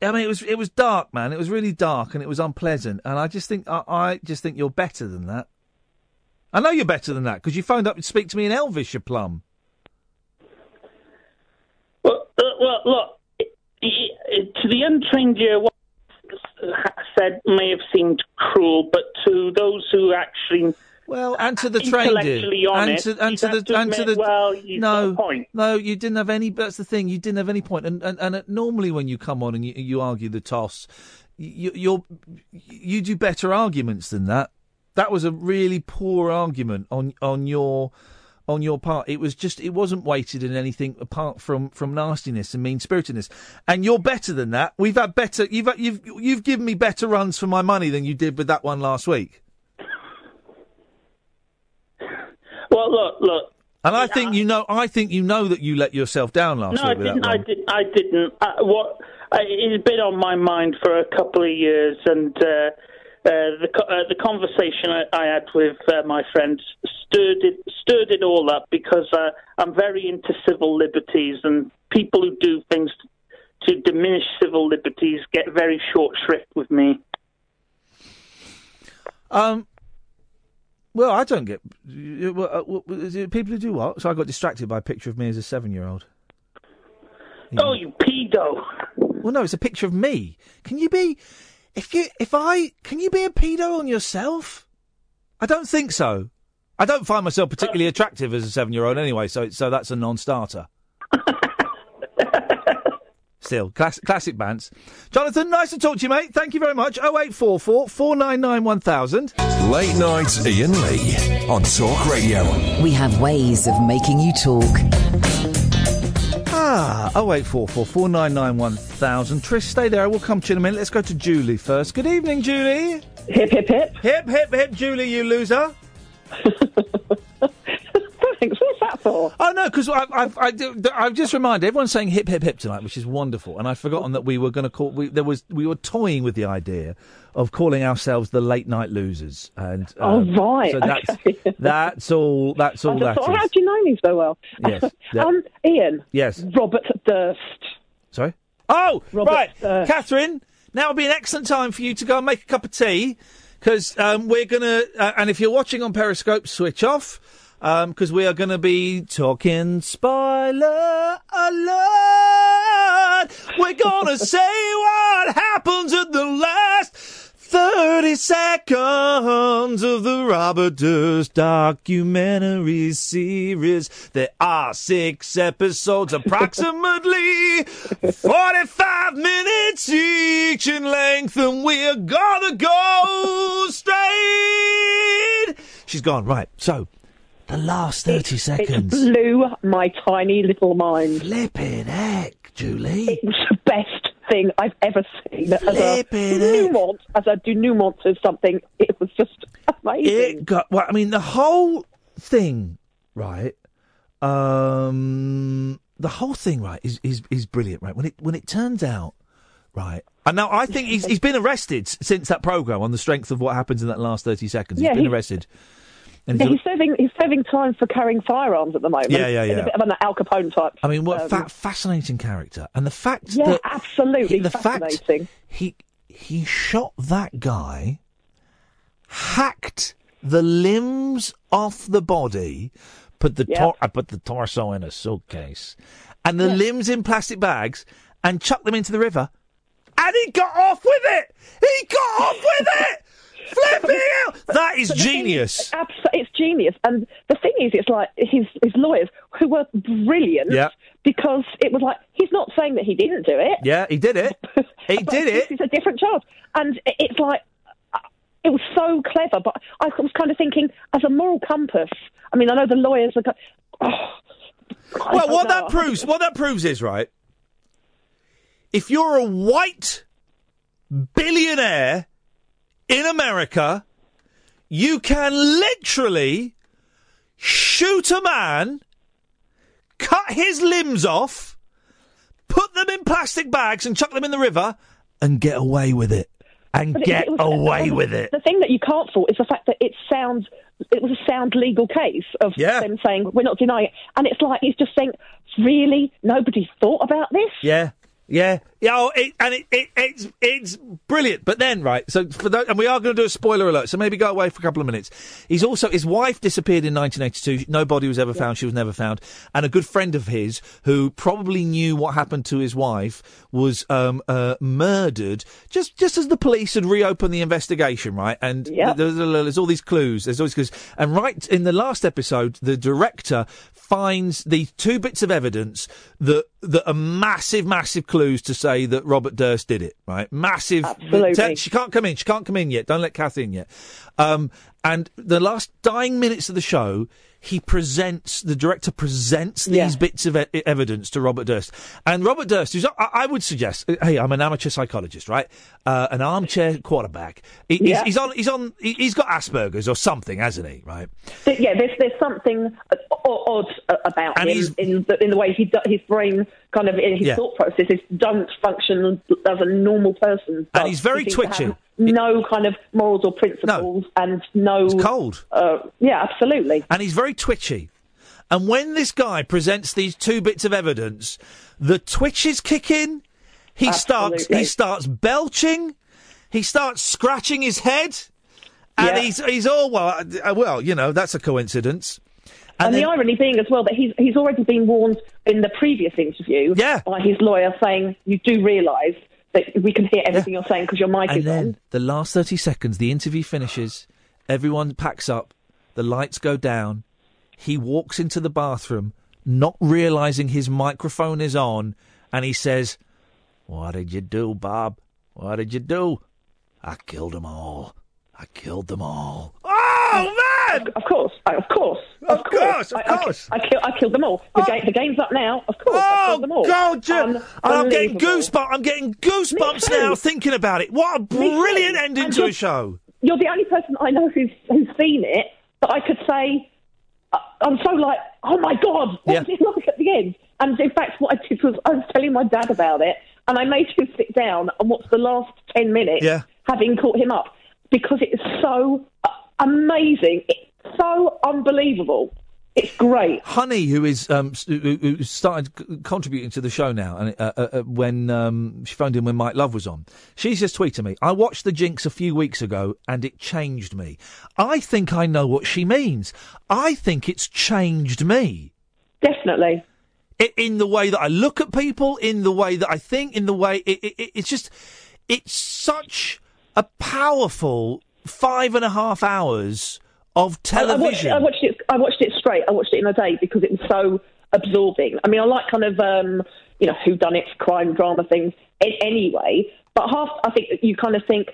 I mean, it was it was dark, man. It was really dark, and it was unpleasant. And I just think I, I just think you're better than that. I know you're better than that because you phoned up to speak to me in Elvis, you plum. Well, look, to the untrained ear, what said may have seemed cruel, but to those who actually well, and to the trained ear, and to, and to the and to the well, no point. no, you didn't have any. That's the thing. You didn't have any point. And and, and normally when you come on and you, you argue the toss, you, you're you do better arguments than that. That was a really poor argument on on your on your part. It was just it wasn't weighted in anything apart from from nastiness and mean spiritedness. And you're better than that. We've had better. You've you've you've given me better runs for my money than you did with that one last week. Well, look, look. And I think you know. I think you know that you let yourself down last No, I week with that didn't. I one. did. I didn't. Uh, what? I, it's been on my mind for a couple of years, and uh, uh, the uh, the conversation I, I had with uh, my friends stirred it stirred it all up because uh, I'm very into civil liberties, and people who do things to diminish civil liberties get very short shrift with me. Um. Well, I don't get uh, well, well, is it people who do what. So I got distracted by a picture of me as a seven-year-old. Oh, you pedo! Well, no, it's a picture of me. Can you be? If you, if I, can you be a pedo on yourself? I don't think so. I don't find myself particularly uh, attractive as a seven-year-old anyway, so so that's a non-starter. Still, classic, classic bands. Jonathan, nice to talk to you, mate. Thank you very much. 0844 499 1000. Late night Iain Lee on Talk Radio. We have ways of making you talk. Ah, 0844 499 1000. Trish, stay there. I will come to you in a minute. Let's go to Julie first. Good evening, Julie. Hip, hip, hip. Hip, hip, hip, Julie, you loser. Thanks. What's Oh no, because I've, I've, I I've just reminded everyone's saying hip hip hip tonight, which is wonderful, and I've forgotten that we were going to call. We, there was we were toying with the idea of calling ourselves the late night losers, and Oh, um, right, So that's okay. that's all. That's all that thought, how is. do you know me so well? Yes. Yeah. um, Iain. Yes. Robert Durst. Sorry. Oh, Robert, right, uh, Catherine. Now would be an excellent time for you to go and make a cup of tea because um, we're gonna. Uh, and if you're watching on Periscope, switch off Um, because we are going to be talking spoiler alert. We're gonna say what happens at the last. 30 seconds of the Robert Durst documentary series. There are six episodes, approximately 45 minutes each in length, and we're gonna go straight. She's gone, right. So, the last 30 It seconds. blew my tiny little mind. Flipping heck, Julie. It was the best thing I've ever seen. As a Flipping nuance, as a denouement of something, it was just amazing. It got well. I mean, the whole thing, right? Um, the whole thing, right, is is is brilliant, right? When it when it turns out, right, and now I think he's he's been arrested since that program on the strength of what happens in that last thirty seconds. Yeah, he's been he- arrested. And Yeah, he's- serving he's serving time for carrying firearms at the moment. Yeah, yeah, yeah. a bit of an Al Capone type. I mean, what um, fa- fascinating character, and the fact Yeah, that absolutely he- the fact fascinating. he he shot that guy, hacked the limbs off the body, put the Yeah. tor- I put the torso in a suitcase, and the limbs in plastic bags, and chucked them into the river, and he got off with it. He got off with it. Flipping out! That is But the thing genius. is, it's genius. And the thing is, it's like his his lawyers who were brilliant Yeah. because it was like he's not saying that he didn't do it. Yeah, he did it. He did it. Is a different charge, and it's like uh, it was so clever. But I was kind of thinking, as a moral compass. I mean, I know the lawyers are. Go- oh, Well, what know. that proves, what that proves is right. If you're a white billionaire in America, you can literally shoot a man, cut his limbs off, put them in plastic bags, and chuck them in the river, and get away with it. And But get it was- away with it. The thing that you can't fault is the fact that it sounds. It was a sound legal case of Yeah. them saying we're not denying it, and it's like he's just saying, really, nobody thought about this. Yeah. Yeah, yeah, oh, it, and it, it, it's it's brilliant. But then, right, so for those, and we are going to do a spoiler alert, so maybe go away for a couple of minutes. He's also his wife disappeared in 1982. Nobody was ever found. She was never found. And a good friend of his who probably knew what happened to his wife was um, uh, murdered just just as the police had reopened the investigation, right? And there's, there's all these clues. There's these clues. And right in the last episode, the director finds these two bits of evidence that that are massive, massive clues to say that Robert Durst did it. Right? Massive. Absolutely. Tell- She can't come in. She can't come in yet. Don't let Kath in yet. Um, and the last dying minutes of the show. He presents the director presents these Yeah. bits of e- evidence to Robert Durst, and Robert Durst, who's I, I would suggest, hey, I'm an amateur psychologist, right? Uh, an armchair quarterback. He, he's- Yeah. he's on. He's on. he- He's got Asperger's or something, hasn't he? Right? Yeah, there's there's something uh, odd uh, about And him in the, in the way he do, his brain kind of in his Yeah. thought processes don't function as a normal person. And he's very He twitchy. No kind of morals or principles, and no. He's cold. Uh, yeah, absolutely. and he's very twitchy. And when this guy presents these two bits of evidence, the twitches kick in. He starts. He starts belching. He starts scratching his head, and Yeah. he's he's all well. uh, Well, you know that's a coincidence. And, then- the irony being as well that he's he's already been warned in the previous interview yeah. by his lawyer saying you do realise that we can hear everything you're saying because your mic And is then on. the last 30 seconds, the interview finishes, everyone packs up, the lights go down, he walks into the bathroom, not realizing his microphone is on, and he says, What did you do, Bob? What did you do? I killed them all. I killed them all. Oh, man! Of course, of course, of course, of I, course. I, I, kill, I killed them all. The, oh. ga- the game's up now. Of course, I killed oh, them all. Oh, God, Ju- and I'm getting goosebumps. I'm getting goosebumps now thinking about it. What a brilliant ending And to a show. You're the only person I know who's who's seen it that I could say. I- I'm so like, oh my god, what Yeah. was it like at the end? And in fact, what I did was I was telling my dad about it, and I made him sit down and watch the last ten minutes, Yeah. having caught him up, because it is so amazing. It's so unbelievable. It's great. Honey, who is um, who, started contributing to the show now, and uh, uh, uh, when um, she phoned in when Mike Love was on, she's just tweeted me. I watched the Jinx a few weeks ago, and it changed me. I think I know what she means. I think it's changed me. Definitely. In the way that I look at people, in the way that I think, in the way it, it- it's just, it's such a powerful five and a half hours of television. I, I, watched, I watched it. I watched it straight. I watched it in a day because it was so absorbing. I mean, I like kind of um, you know who done it crime drama things anyway. But half, I think you kind of think,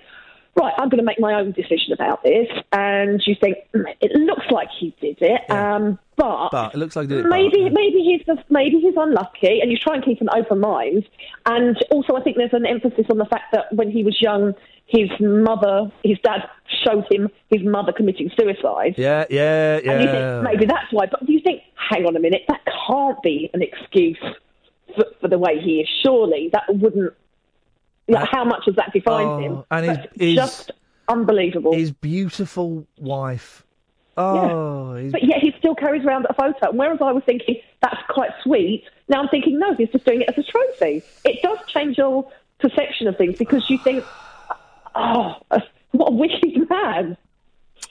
right, I'm going to make my own decision about this, and you think "Mm, it looks like he did it, um, but. but it looks like it, Maybe but- maybe he's just maybe he's unlucky, and you try and keep an open mind. And also, I think there's an emphasis on the fact that when he was young, his mother, his dad showed him his mother committing suicide. Yeah, yeah, And you yeah. think maybe that's why. But do you think, hang on a minute, that can't be an excuse for, for the way he is. Surely that wouldn't. Yeah, how much has that defined Oh, him? and his- his- just unbelievable. His beautiful wife. Oh, his- But yet he still carries around a photo. And whereas I was thinking that's quite sweet, now I'm thinking no, he's just doing it as a trophy. It does change your perception of things because you think, oh, what a wicked man.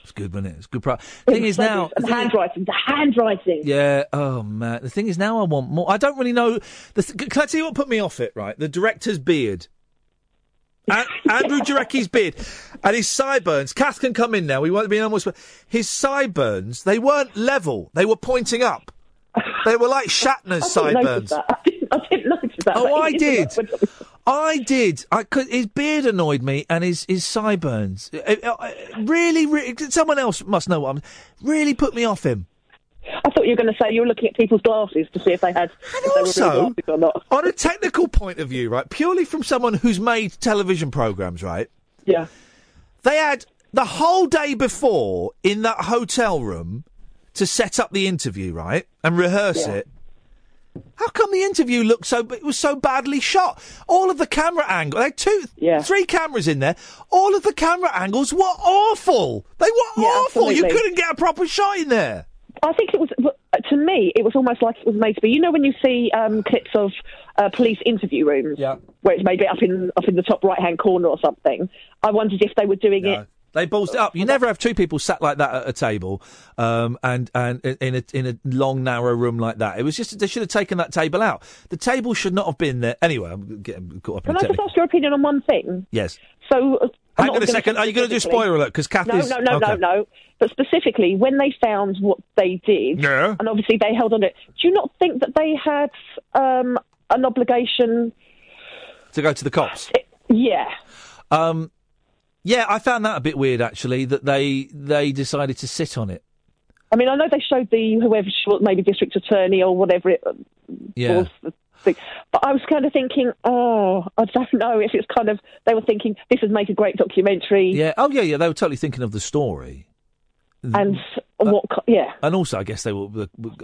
it's good, wasn't it? It's good. Pro- thing is now, and handwriting, the handwriting. yeah. Oh man, the thing is now, I want more. I don't really know. The th- can I tell you what put me off it? Right, the director's beard. An- Andrew Jarecki's beard and his sideburns. Kath can come in now. We won't be almost. His sideburns. They weren't level. They were pointing up. They were like Shatner's I didn't sideburns. that. I didn't, I didn't notice that. Oh, I did. I did. I could. His beard annoyed me, and his his sideburns. Uh, uh, uh, really, really. Someone else must know what I'm. Really put me off him. I thought you were going to say you were looking at people's glasses to see if they had if they were real also, on a technical point of view, right, purely from someone who's made television programs, right? Yeah. They had the whole day before in that hotel room to set up the interview, right, and rehearse it. How come the interview looked so? It was so badly shot. All of the camera angles. They had two, three cameras in there. All of the camera angles were awful. They were Yeah, awful. You couldn't get a proper shot in there. I think it was to me. It was almost like it was made to be. You know, when you see um, clips of uh, police interview rooms, yeah. where it's maybe up in up in the top right hand corner or something. I wondered if they were doing it. They ballsed it up. You never have two people sat like that at a table, um, and and in a in a long narrow room like that. It was just they should have taken that table out. The table should not have been there. Anyway, I'm getting caught up Can the I just ask your opinion on one thing? Yes. So, uh, I'm Hang on a second. Are you going to do spoiler alert? Because Kath No, is no, no, okay. no, no. But specifically, when they found what they did, Yeah. and obviously they held on to it, do you not think that they had um, an obligation? To go to the cops. Yeah. Um, yeah, I found that a bit weird actually. That they they decided to sit on it. I mean, I know they showed the whoever she was, maybe district attorney or whatever it Yeah. was. Thing. But I was kind of thinking, oh, I don't know if it's kind of they were thinking this would make a great documentary, Yeah. Oh yeah, yeah. They were totally thinking of the story. And what? Yeah, And also, I guess they were.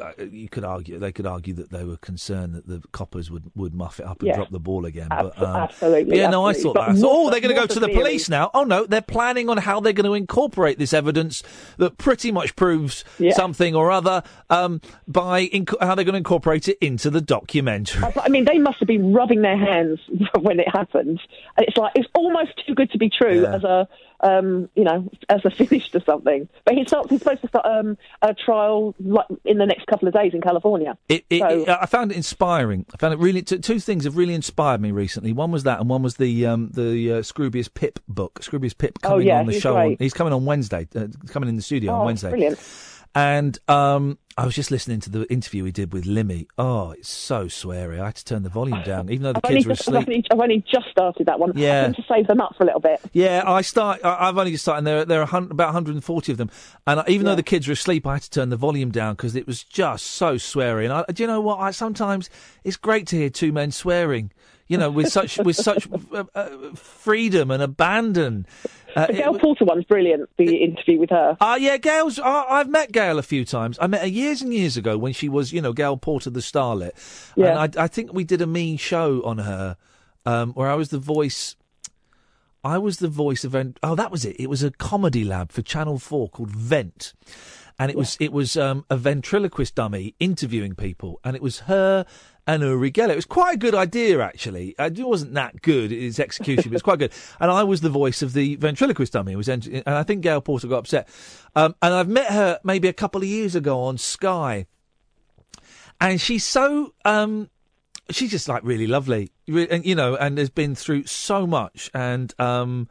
uh, You could argue they could argue that they were concerned that the coppers would, would muff it up and Yeah. drop the ball again. But um, absolutely, Yeah, no, I thought But that. I thought, oh, they're going to go to the theory? police now. Oh no, they're planning on how they're going to incorporate this evidence that pretty much proves Yeah. something or other um, by inc- how they're going to incorporate it into the documentary. I I mean, they must have been rubbing their hands when it happened. And it's like it's almost too good to be true Yeah. as a, um, you know, as a finish to something. But he starts. He's supposed to start um, a trial like in the next couple of days in California. It, it, So- it- I found it inspiring. I found it really. T- two things have really inspired me recently. One was that, and one was the um, the uh, Scroobius Pip book. Scroobius Pip Oh, coming yeah, on the show. On, he's coming on Wednesday. Uh, coming in the studio Oh, on Wednesday. brilliant. And um, I was just listening to the interview we did with Limmy. Oh, it's so sweary. I had to turn the volume down, even though the I've kids were just, I've, asleep. only, I've only just started that one. Yeah. I to save them up for a little bit. Yeah, I start. I- I've only just started. And there, there are hun- about 140 of them, and I- even though the kids were asleep, I had to turn the volume down because it was just so sweary. And I, do you know what? I sometimes it's great to hear two men swearing. You know, with such with such uh, uh, freedom and abandon. Uh, the Gail Porter one's brilliant. The interview with her. Ah, yeah, Gail's. I I've met Gail a few times. I met her years and years ago when she was, you know, Gail Porter, the starlet. Yeah. And I, I think we did a mean show on her, um, where I was the voice. I was the voice of. Oh, that was it. It was a comedy lab for Channel Four called Vent, and it was it was um, a ventriloquist dummy interviewing people, and it was her and Uri Geller. It was quite a good idea, actually. Uh, It wasn't that good its execution, but it's quite good. And I was the voice of the ventriloquist dummy. It was, ent- and I think Gail Porter got upset. Um, and I've met her maybe a couple of years ago on Sky, and she's so um, she's just like really lovely, Re- and you know, and has been through so much, and um,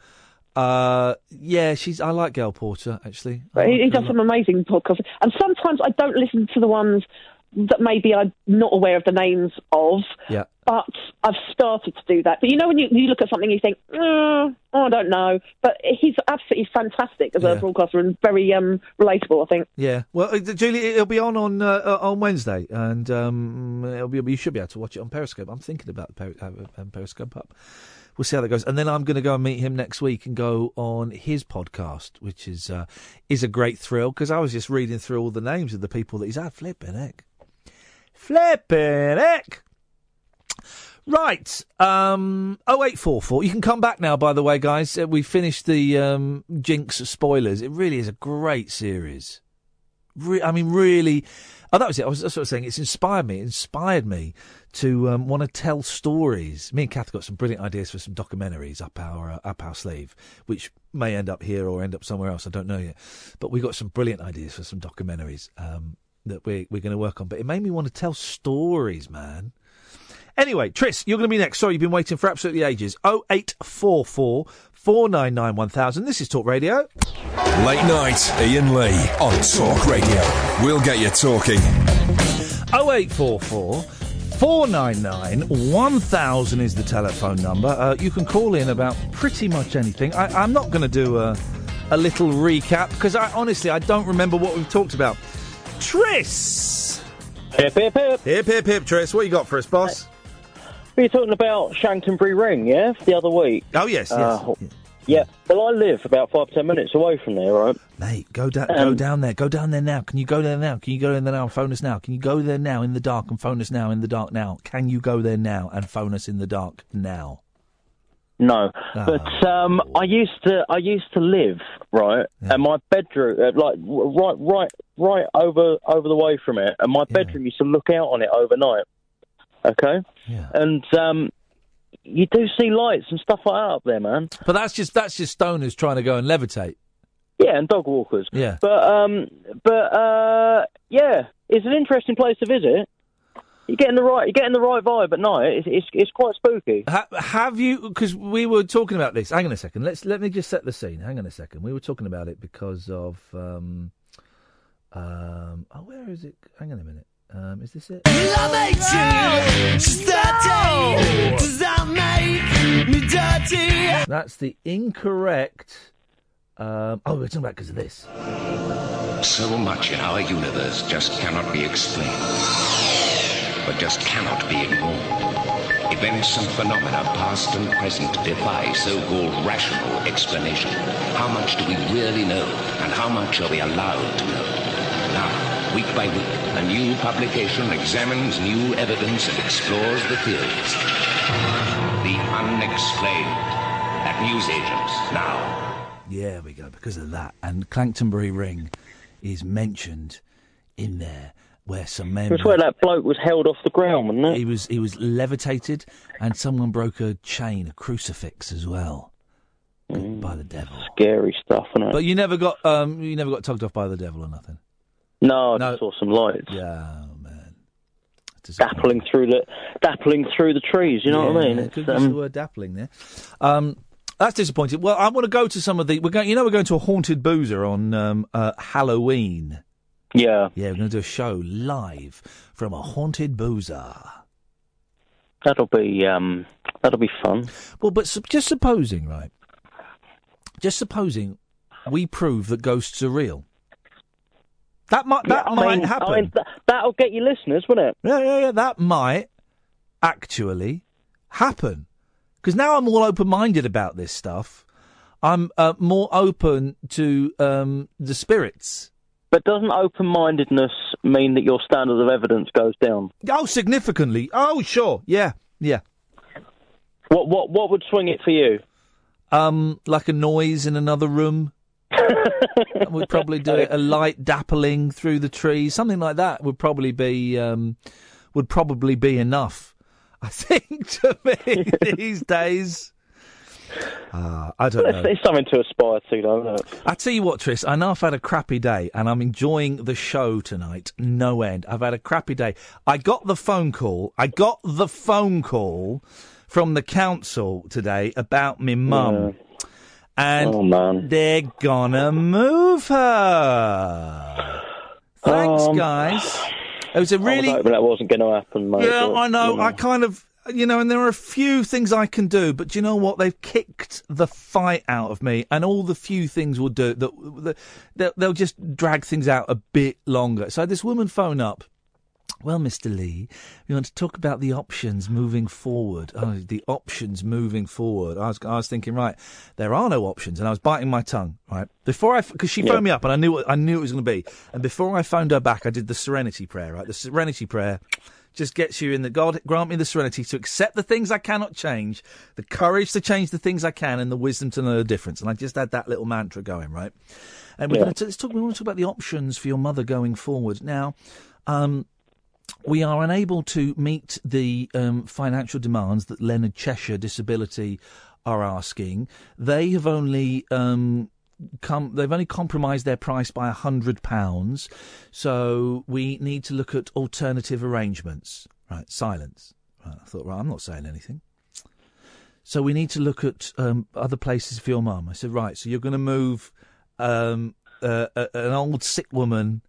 uh, yeah, she's. I like Gail Porter actually. He, like he does some amazing podcasts, and sometimes I don't listen to the ones that maybe I'm not aware of the names of. Yeah. But I've started to do that. But you know, when you, you look at something, you think, mm, oh, I don't know. But he's absolutely fantastic as Yeah. a broadcaster and very um, relatable. I think. Yeah, well, uh, Julie, it'll be on on uh, uh, on Wednesday, and um, it'll be you should be able to watch it on Periscope. I'm thinking about Peri- uh, um, Periscope up. We'll see how that goes, and then I'm going to go and meet him next week and go on his podcast, which is uh, is a great thrill because I was just reading through all the names of the people that he's had. Flipping heck, flipping heck. Right, um, 0844. You can come back now, by the way, guys. Uh, we finished the um, Jinx spoilers. It really is a great series. Re- I mean, really. Oh, that was it. I was sort of saying it's inspired me. It inspired me to um, want to tell stories. Me and Kath got some brilliant ideas for some documentaries up our uh, up our sleeve, which may end up here or end up somewhere else. I don't know yet. But we got some brilliant ideas for some documentaries um, that we're we're going to work on. But it made me want to tell stories, man. Anyway, Tris, you're going to be next. Sorry, you've been waiting for absolutely ages. 0844 499 1000. This is Talk Radio. Late night, Iain Lee on Talk Radio. We'll get you talking. 0844 499 1000 is the telephone number. Uh, you can call in about pretty much anything. I, I'm not going to do a, a little recap because I honestly I don't remember what we've talked about. Tris! Hip, hip, hip. Hip, hip, hip, Tris. What you got for us, boss? We were talking about Chanctonbury Ring, yeah, the other week. Oh, yes, yes. Uh, yeah. Well, I live about five, ten minutes away from there, right? Mate, go down, go Um, down there, go down there now. Can you go there now? Can you go in there now and phone us now? Can you go there now in the dark and phone us now in the dark now? Can you go there now and phone us in the dark now? No, Ah. but um, I used to, I used to live right, and my bedroom, uh, like right, right, right over over the way from it, and my bedroom used to look out on it overnight. Okay, and um, you do see lights and stuff like that up there, man. But that's just that's just stoners trying to go and levitate. Yeah, and dog walkers. Yeah. But um, but uh, yeah, it's an interesting place to visit. You're getting the right, you're getting the right vibe at night. It's it's, it's quite spooky. Ha- have you? Because we were talking about this. Hang on a second. Let's let me just set the scene. Hang on a second. We were talking about it because of. Um, um, oh, where is it? Hang on a minute. Um, is this it? Love you, dirty. Does that make me dirty? That's the incorrect. Um, oh, we're talking about because of this. So much in our universe just cannot be explained, but just cannot be ignored. Events and phenomena, past and present, defy so-called rational explanation. How much do we really know, and how much are we allowed to know? Now, week by week, a new publication examines new evidence and explores the theories. The unexplained at newsagents now. Yeah, we go because of that. And Chanctonbury Ring is mentioned in there, where some men. It's where that bloke was held off the ground, wasn't it? He was he was levitated, and someone broke a chain, a crucifix as well, by the devil. Scary stuff, isn't it? But you never got um you never got tugged off by the devil or nothing. no, I just saw some lights. Yeah, oh, man. Dappling through the dappling through the trees. You know what I mean? Yeah, use um, the word dappling there. Um, that's disappointing. Well, I want to go to some of the. We're going. You know, we're going to a haunted boozer on um, uh, Halloween. Yeah. Yeah, we're going to do a show live from a haunted boozer. That'll be um, that'll be fun. Well, but sup- just supposing, right? Just supposing we prove that ghosts are real. That might that Yeah, I might mean- happen. I mean, th- that'll get you listeners, wouldn't it? Yeah, yeah, yeah. That might actually happen. Because now I'm all open minded about this stuff. I'm uh, more open to um, the spirits. But doesn't open-mindedness mean that your standard of evidence goes down? Oh, significantly. Oh, sure. Yeah, yeah. What what what would swing it for you? Um, like a noise in another room. would probably do it. A light dappling through the trees, something like that would probably be um, would probably be enough. I think to me these days. Uh, I don't know. It's, something to aspire to, though, isn't it? I tell you what, Tris, I know I've had a crappy day and I'm enjoying the show tonight. No end. I've had a crappy day. I got the phone call. I got the phone call from the council today about me mum. And Oh, man. they're gonna move her. Thanks, Um, guys. It was a I was really hoping that wasn't going to happen, mate. yeah, but, I know. you know. I kind of, you know, and there are a few things I can do, but do you know what? They've kicked the fight out of me, and all the few things will do that. they'll, they'll just drag things out a bit longer. So I had this woman phone up. Well, Mr. Lee, we want to talk about the options moving forward. Oh, the options moving forward. I was, I was thinking, right, there are no options, and I was biting my tongue, right, before I, because she Yeah. phoned me up, and I knew, what, I knew it was going to be, and before I phoned her back, I did the Serenity prayer, right, the Serenity prayer just gets you in the God grant me the serenity to accept the things I cannot change, the courage to change the things I can, and the wisdom to know the difference. And I just had that little mantra going, right? And we're Yeah. going to let's talk. We want to talk about the options for your mother going forward. Now, um, we are unable to meet the um, financial demands that Leonard Cheshire Disability are asking. They have only um, come. They've only compromised their price by a hundred pounds. So we need to look at alternative arrangements. Right, silence. Right, I thought, right, I'm not saying anything. So we need to look at um, other places for your mum. I said, right. So you're going to move um, uh, an old sick woman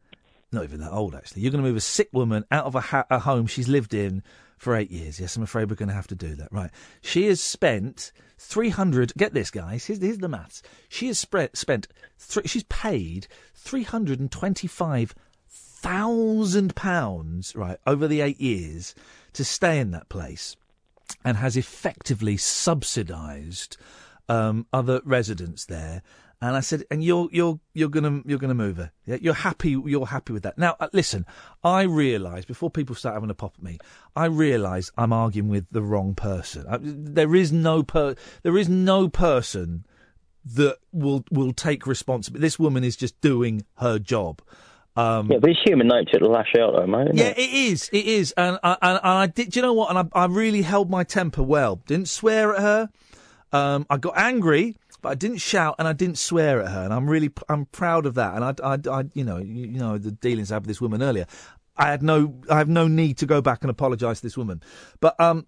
not even that old actually. You're going to move a sick woman out of a, ha- a home she's lived in for eight years. Yes, I'm afraid we're going to have to do that. Right. She has spent 300. Get this, guys. Here's, here's the maths. She has spre- spent. She's paid 325 thousand pounds right over the eight years to stay in that place, and has effectively subsidised um, other residents there. And I said, and you're you're you're gonna you're gonna move her. Yeah, you're happy. You're happy with that. Now, uh, listen. I realise before people start having a pop at me, I realise I'm arguing with the wrong person. I, there is no per there is no person that will will take responsibility. This woman is just doing her job. Um, yeah, but it's human nature to lash out, though, mate. yeah, it? it is. It is, and I, and, and I did. Do you know what? And I, I really held my temper well. Didn't swear at her. Um, I got angry, but I didn't shout and I didn't swear at her. And I'm really, I'm proud of that. And I, I, I you know, you, you know, the dealings I had with this woman earlier. I had no, I have no need to go back and apologise to this woman. But um,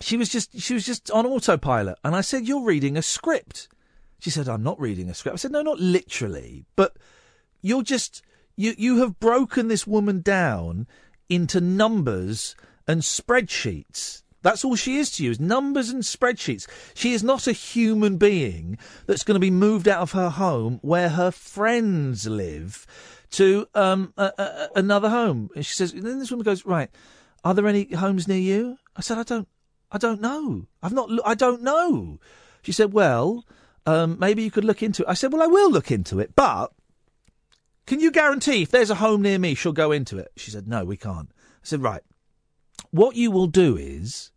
she was just, she was just on autopilot. And I said, "You're reading a script." She said, "I'm not reading a script." I said, "No, not literally, but you're just." You you have broken this woman down into numbers and spreadsheets. That's all she is to you, is numbers and spreadsheets. She is not a human being that's going to be moved out of her home where her friends live to um, a, a, another home. And she says, and then this woman goes, right, are there any homes near you? I said, I don't, I don't know. I've not, I don't know. She said, well, um, maybe you could look into it. I said, well, I will look into it, but can you guarantee if there's a home near me, she'll go into it? She said, No, we can't. I said, Right. What you will do is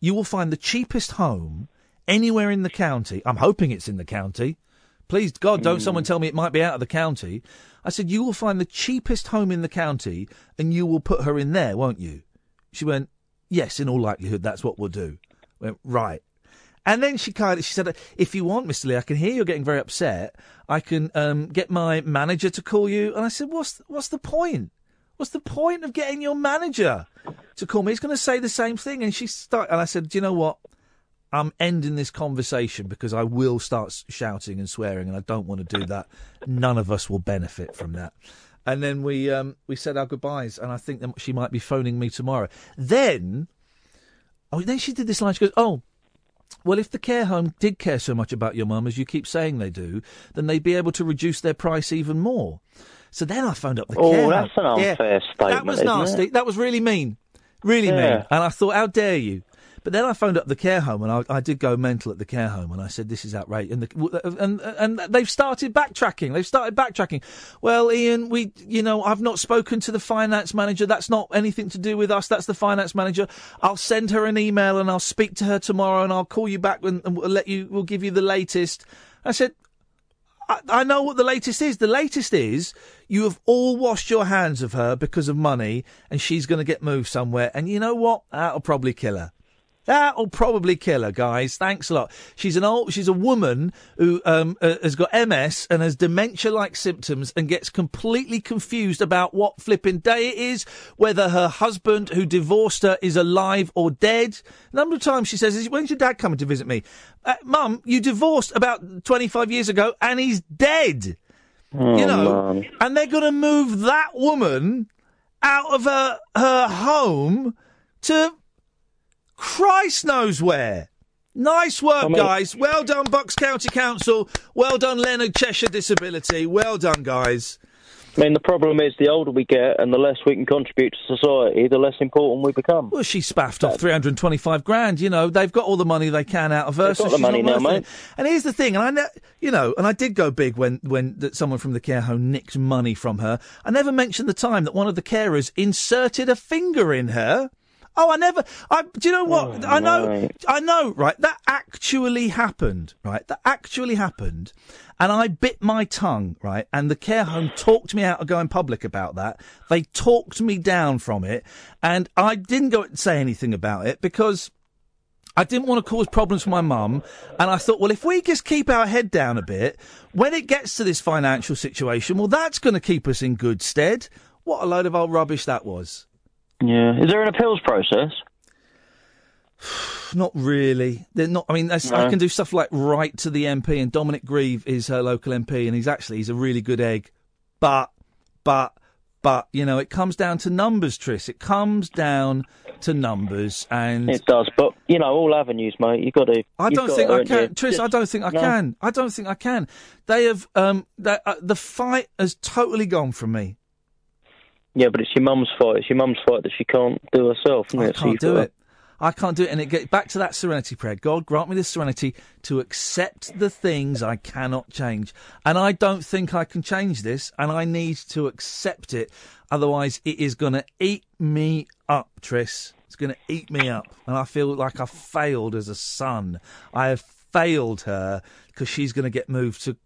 you will find the cheapest home anywhere in the county. I'm hoping it's in the county. Please, God, don't someone tell me it might be out of the county. I said, You will find the cheapest home in the county and you will put her in there, won't you? She went, Yes, in all likelihood, that's what we'll do. I went, Right. And then she kind of she said, "If you want, Mister Lee, I can hear you're getting very upset. I can um, get my manager to call you." And I said, "What's what's the point? What's the point of getting your manager to call me? He's going to say the same thing." And she started, and I said, "Do you know what? I'm ending this conversation because I will start shouting and swearing, and I don't want to do that. None of us will benefit from that." and then we um, we said our goodbyes. And I think that she might be phoning me tomorrow. Then, oh, then she did this line. She goes, "Oh, well, if the care home did care so much about your mum as you keep saying they do, then they'd be able to reduce their price even more." So then I phoned up the Oh, care home. Oh, that's an unfair yeah, That was nasty. it? That was really mean. Really Yeah. mean. And I thought, how dare you? But then I phoned up the care home, and I, I did go mental at the care home, and I said, "This is outrageous." And, the, uh, and and they've started backtracking. They've started backtracking. Well, Iain, we, you know, I've not spoken to the finance manager. That's not anything to do with us. That's the finance manager. I'll send her an email, and I'll speak to her tomorrow, and I'll call you back, and, and we'll let you. We'll give you the latest. I said, I, know what the latest is. The latest is you have all washed your hands of her because of money, and she's going to get moved somewhere. And you know what? That'll probably kill her. That'll probably kill her, guys. Thanks a lot. She's an old, she's a woman who um, uh, has got MS and has dementia-like symptoms and gets completely confused about what flipping day it is, whether her husband who divorced her is alive or dead. A number of times she says, "When's your dad coming to visit me?" Uh, Mum, you divorced about twenty-five years ago, and he's dead. Oh, you know, man. and they're going to move that woman out of her her home to Christ knows where. Nice work, I mean- guys. Well done, Bucks County Council. Well done, Leonard Cheshire Disability. Well done, guys. I mean, the problem is the older we get and the less we can contribute to society, the less important we become. Well, she spaffed off 325 grand. You know, they've got all the money they can out of her. They've so got the money now, worth it. mate. And here's the thing, and I, ne- you know, and I did go big when when that someone from the care home nicked money from her. I never mentioned the time that one of the carers inserted a finger in her. Oh, I never. I. Do you know what? Oh, I know. I know. Right. That actually happened. Right. That actually happened. And I bit my tongue. Right. And the care home talked me out of going public about that. They talked me down from it, and I didn't go and say anything about it because. I didn't want to cause problems for my mum, and I thought, well, if we just keep our head down a bit, when it gets to this financial situation, well, that's going to keep us in good stead. What a load of old rubbish that was. Yeah. Is there an appeals process? Not really. They're not. I mean, that's, I can do stuff like write to the MP, and Dominic Grieve is her local MP, and he's actually he's a really good egg. But, but, but you know, it comes down to numbers, Tris. It comes down to numbers, and It does, but you know, all avenues, mate. You got to. I don't think I can, Tris. I don't think I No. can. I don't think I can. They have um, that uh, the fight has totally gone from me. Yeah, but it's your mum's fight. It's your mum's fight that she can't do herself. I it? Can't you've do it. I can't do it. And it get back to that serenity prayer. God grant me the serenity to accept the things I cannot change. And I don't think I can change this, and I need to accept it. Otherwise, it is going to eat me up, Tris. It's going to eat me up. And I feel like I've failed as a son. I have failed her because she's going to get moved to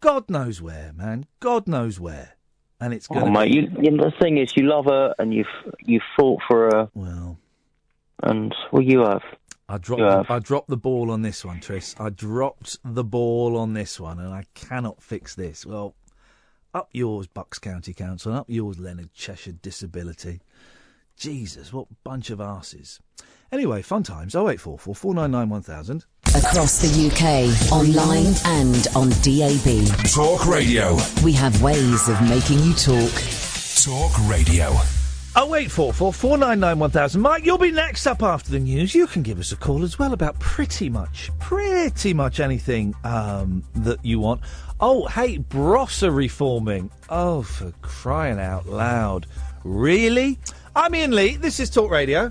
God knows where, man. God knows where. And it's going Oh, mate, you, you know, the thing is, you love her and you've you fought for her. Well, and well, you have. I dropped, You the, have. I dropped the ball on this one, Tris. I dropped the ball on this one, and I cannot fix this. Well, up yours, Bucks County Council, and up yours, Leonard Cheshire Disability. Jesus, what bunch of asses. Anyway, fun times. 0844 499 1000. Across the UK, online and on DAB. Talk Radio. We have ways of making you talk. Talk Radio. 0844 499 1000. Mike, you'll be next up after the news. You can give us a call as well about pretty much, pretty much anything um, that you want. Oh, hey, Bros are reforming. Oh, for crying out loud. Really? I'm Iain Lee. This is Talk Radio.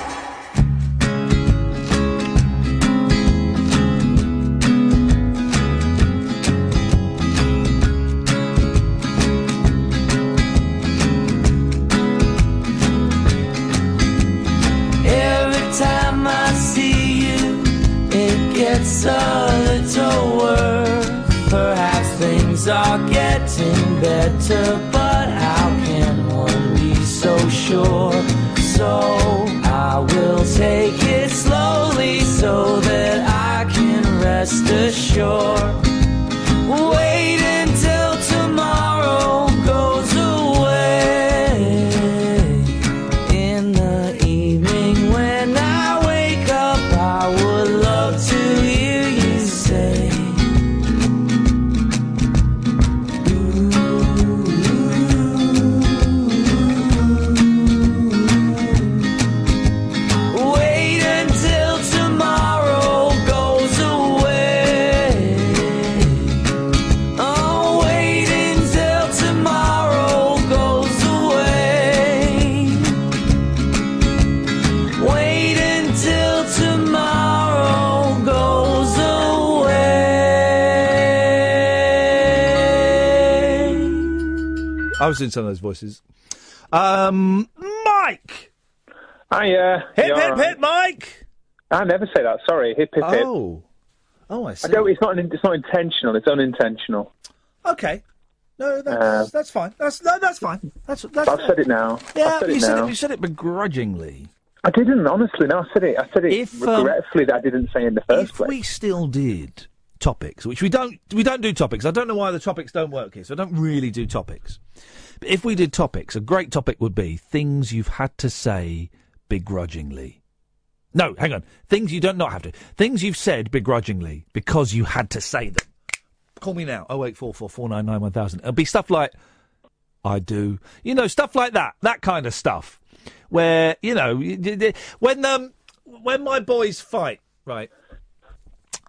Some of those voices. Um, Mike. Hi, uh, Hip, hip, right? hip, Mike. I never say that. Sorry, hip hip hip. Oh, oh, I see. I don't. It's not. It's not intentional. It's unintentional. Okay. No, that's Uh, that's fine. That's no, that's fine. That's that's. I've said it now. Yeah, said you it said now. it. You said it begrudgingly. I didn't honestly. No, I said it. I said it If, um, regretfully that I didn't say in the first If place. we still did topics, which we don't, we don't do topics. I don't know why the topics don't work here. So I don't really do topics. If we did topics, a great topic would be things you've had to say begrudgingly. No, hang on. Things you don't not have to. Things you've said begrudgingly because you had to say them. Call me now. Oh eight four four four nine nine one thousand. It'll be stuff like I do. You know, stuff like that. That kind of stuff. Where, you know, when um when my boys fight, right?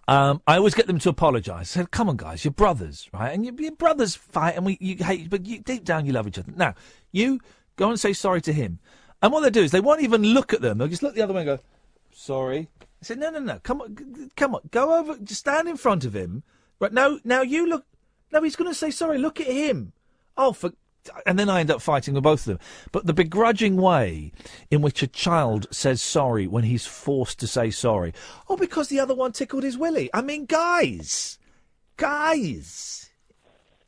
Um, I always get them to apologise. I said, "Come on, guys, you're brothers, right? And your, your brothers fight, and we you hate, but you, deep down you love each other. Now, you go and say sorry to him, and what they do is they won't even look at them. They'll just look the other way and go, "Sorry." I said, "No, no, no. Come on, come on. Go over. Just stand in front of him. Right now, now you look. No, he's going to say sorry. Look at him. Oh, for." And then I end up fighting with both of them. But the begrudging way in which a child says sorry when he's forced to say sorry. Oh, because the other one tickled his willy. I mean, guys. Guys.